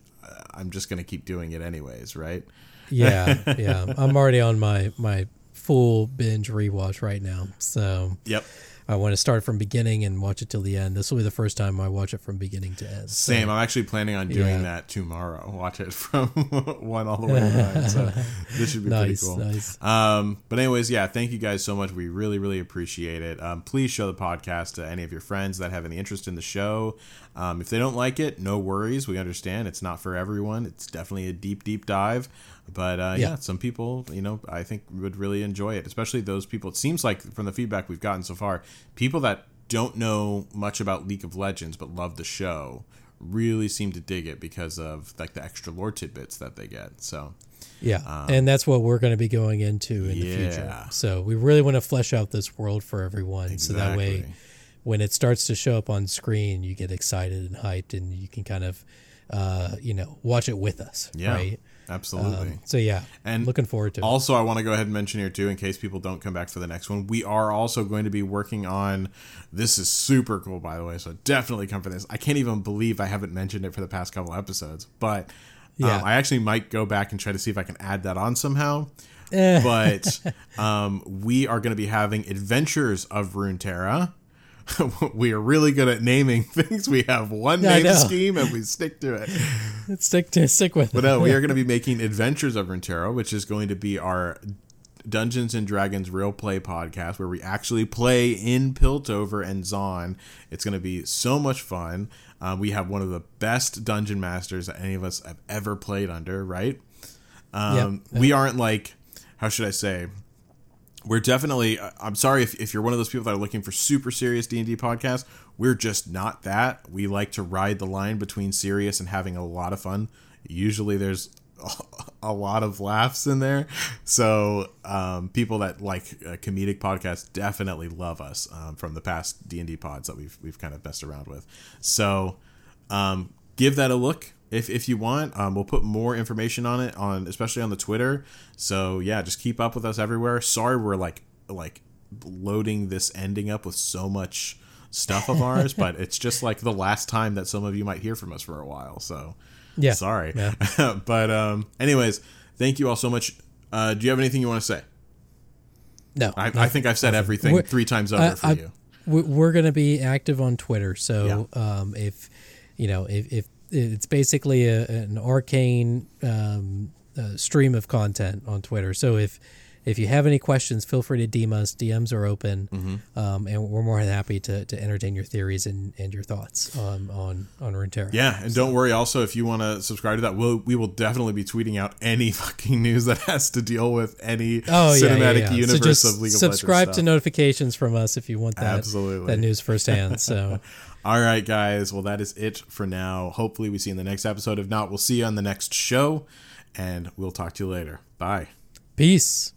I'm just gonna keep doing it anyways, right? Yeah, yeah. I'm already on my my full binge rewatch right now, so Yep. I want to start from beginning and watch it till the end. This will be the first time I watch it from beginning to end. So, Same. I'm actually planning on doing Yeah. that tomorrow. Watch it from one all the way to nine. So this should be nice, pretty cool. nice. Um, but anyways, yeah, thank you guys so much. We really, really appreciate it. Um, please show the podcast to any of your friends that have any interest in the show. Um, if they don't like it, no worries. We understand it's not for everyone. It's definitely a deep, deep dive. But uh, yeah. Yeah. some people, you know, I think would really enjoy it, especially those people. It seems like from the feedback we've gotten so far, people that don't know much about League of Legends but love the show really seem to dig it because of like the extra lore tidbits that they get. So Yeah, and that's what we're going to be going into in the future. Um. So we really want to flesh out this world for everyone, so that way, when it starts to show up on screen, you get excited and hyped, and you can kind of, uh, you know, watch it with us. yeah, Right. Absolutely. Um, so yeah, And looking forward to it. Also, I want to go ahead and mention here too, in case people don't come back for the next one, we are also going to be working on. This is super cool, by the way. So definitely come for this. I can't even believe I haven't mentioned it for the past couple episodes, but Yeah. um, I actually might go back and try to see if I can add that on somehow. Eh. But um, we are going to be having Adventures of Runeterra. we are really good at naming things. We have one I name scheme and we stick to it. stick to stick with But it. no, we are going to be making Adventures of Runeterra, which is going to be our Dungeons and Dragons real play podcast where we actually play in Piltover and Zaun. It's going to be so much fun. Uh, we have one of the best dungeon masters that any of us have ever played under, right? Um, Yep. We aren't like, how should I say? We're definitely. I'm sorry if, if you're one of those people that are looking for super serious D and D podcasts. We're just not that. We like to ride the line between serious and having a lot of fun. Usually, there's a lot of laughs in there. So um, people that like uh, comedic podcasts definitely love us um, from the past D and D pods that we've we've kind of messed around with. So um, give that a look if, if you want. Um, we'll put more information on it on especially on the Twitter. So yeah, just keep up with us everywhere. Sorry, we're like like loading this ending up with so much stuff of ours, but it's just like the last time that some of you might hear from us for a while. So Yeah. sorry. Yeah. but um, anyways, thank you all so much. Uh, do you have anything you want to say? No, I, I think I've said everything We're- three times over I- for I- you. we- we're going to be active on Twitter. So um, if you know if, if it's basically a, an arcane um, uh, stream of content on Twitter. So if if you have any questions, feel free to DM us. DMs are open, Mm-hmm. um, and we're more than happy to, to entertain your theories and, and your thoughts on on on Runeterra. Yeah, and don't worry. Also, if you want to subscribe to that, we'll we will definitely be tweeting out any fucking news that has to deal with any Oh cinematic yeah, yeah. universe so of League of subscribe to notifications from us if you want that Absolutely. that news firsthand. So All right, guys. Well, that is it for now. Hopefully, we see you in the next episode. If not, we'll see you on the next show, and we'll talk to you later. Bye. peace.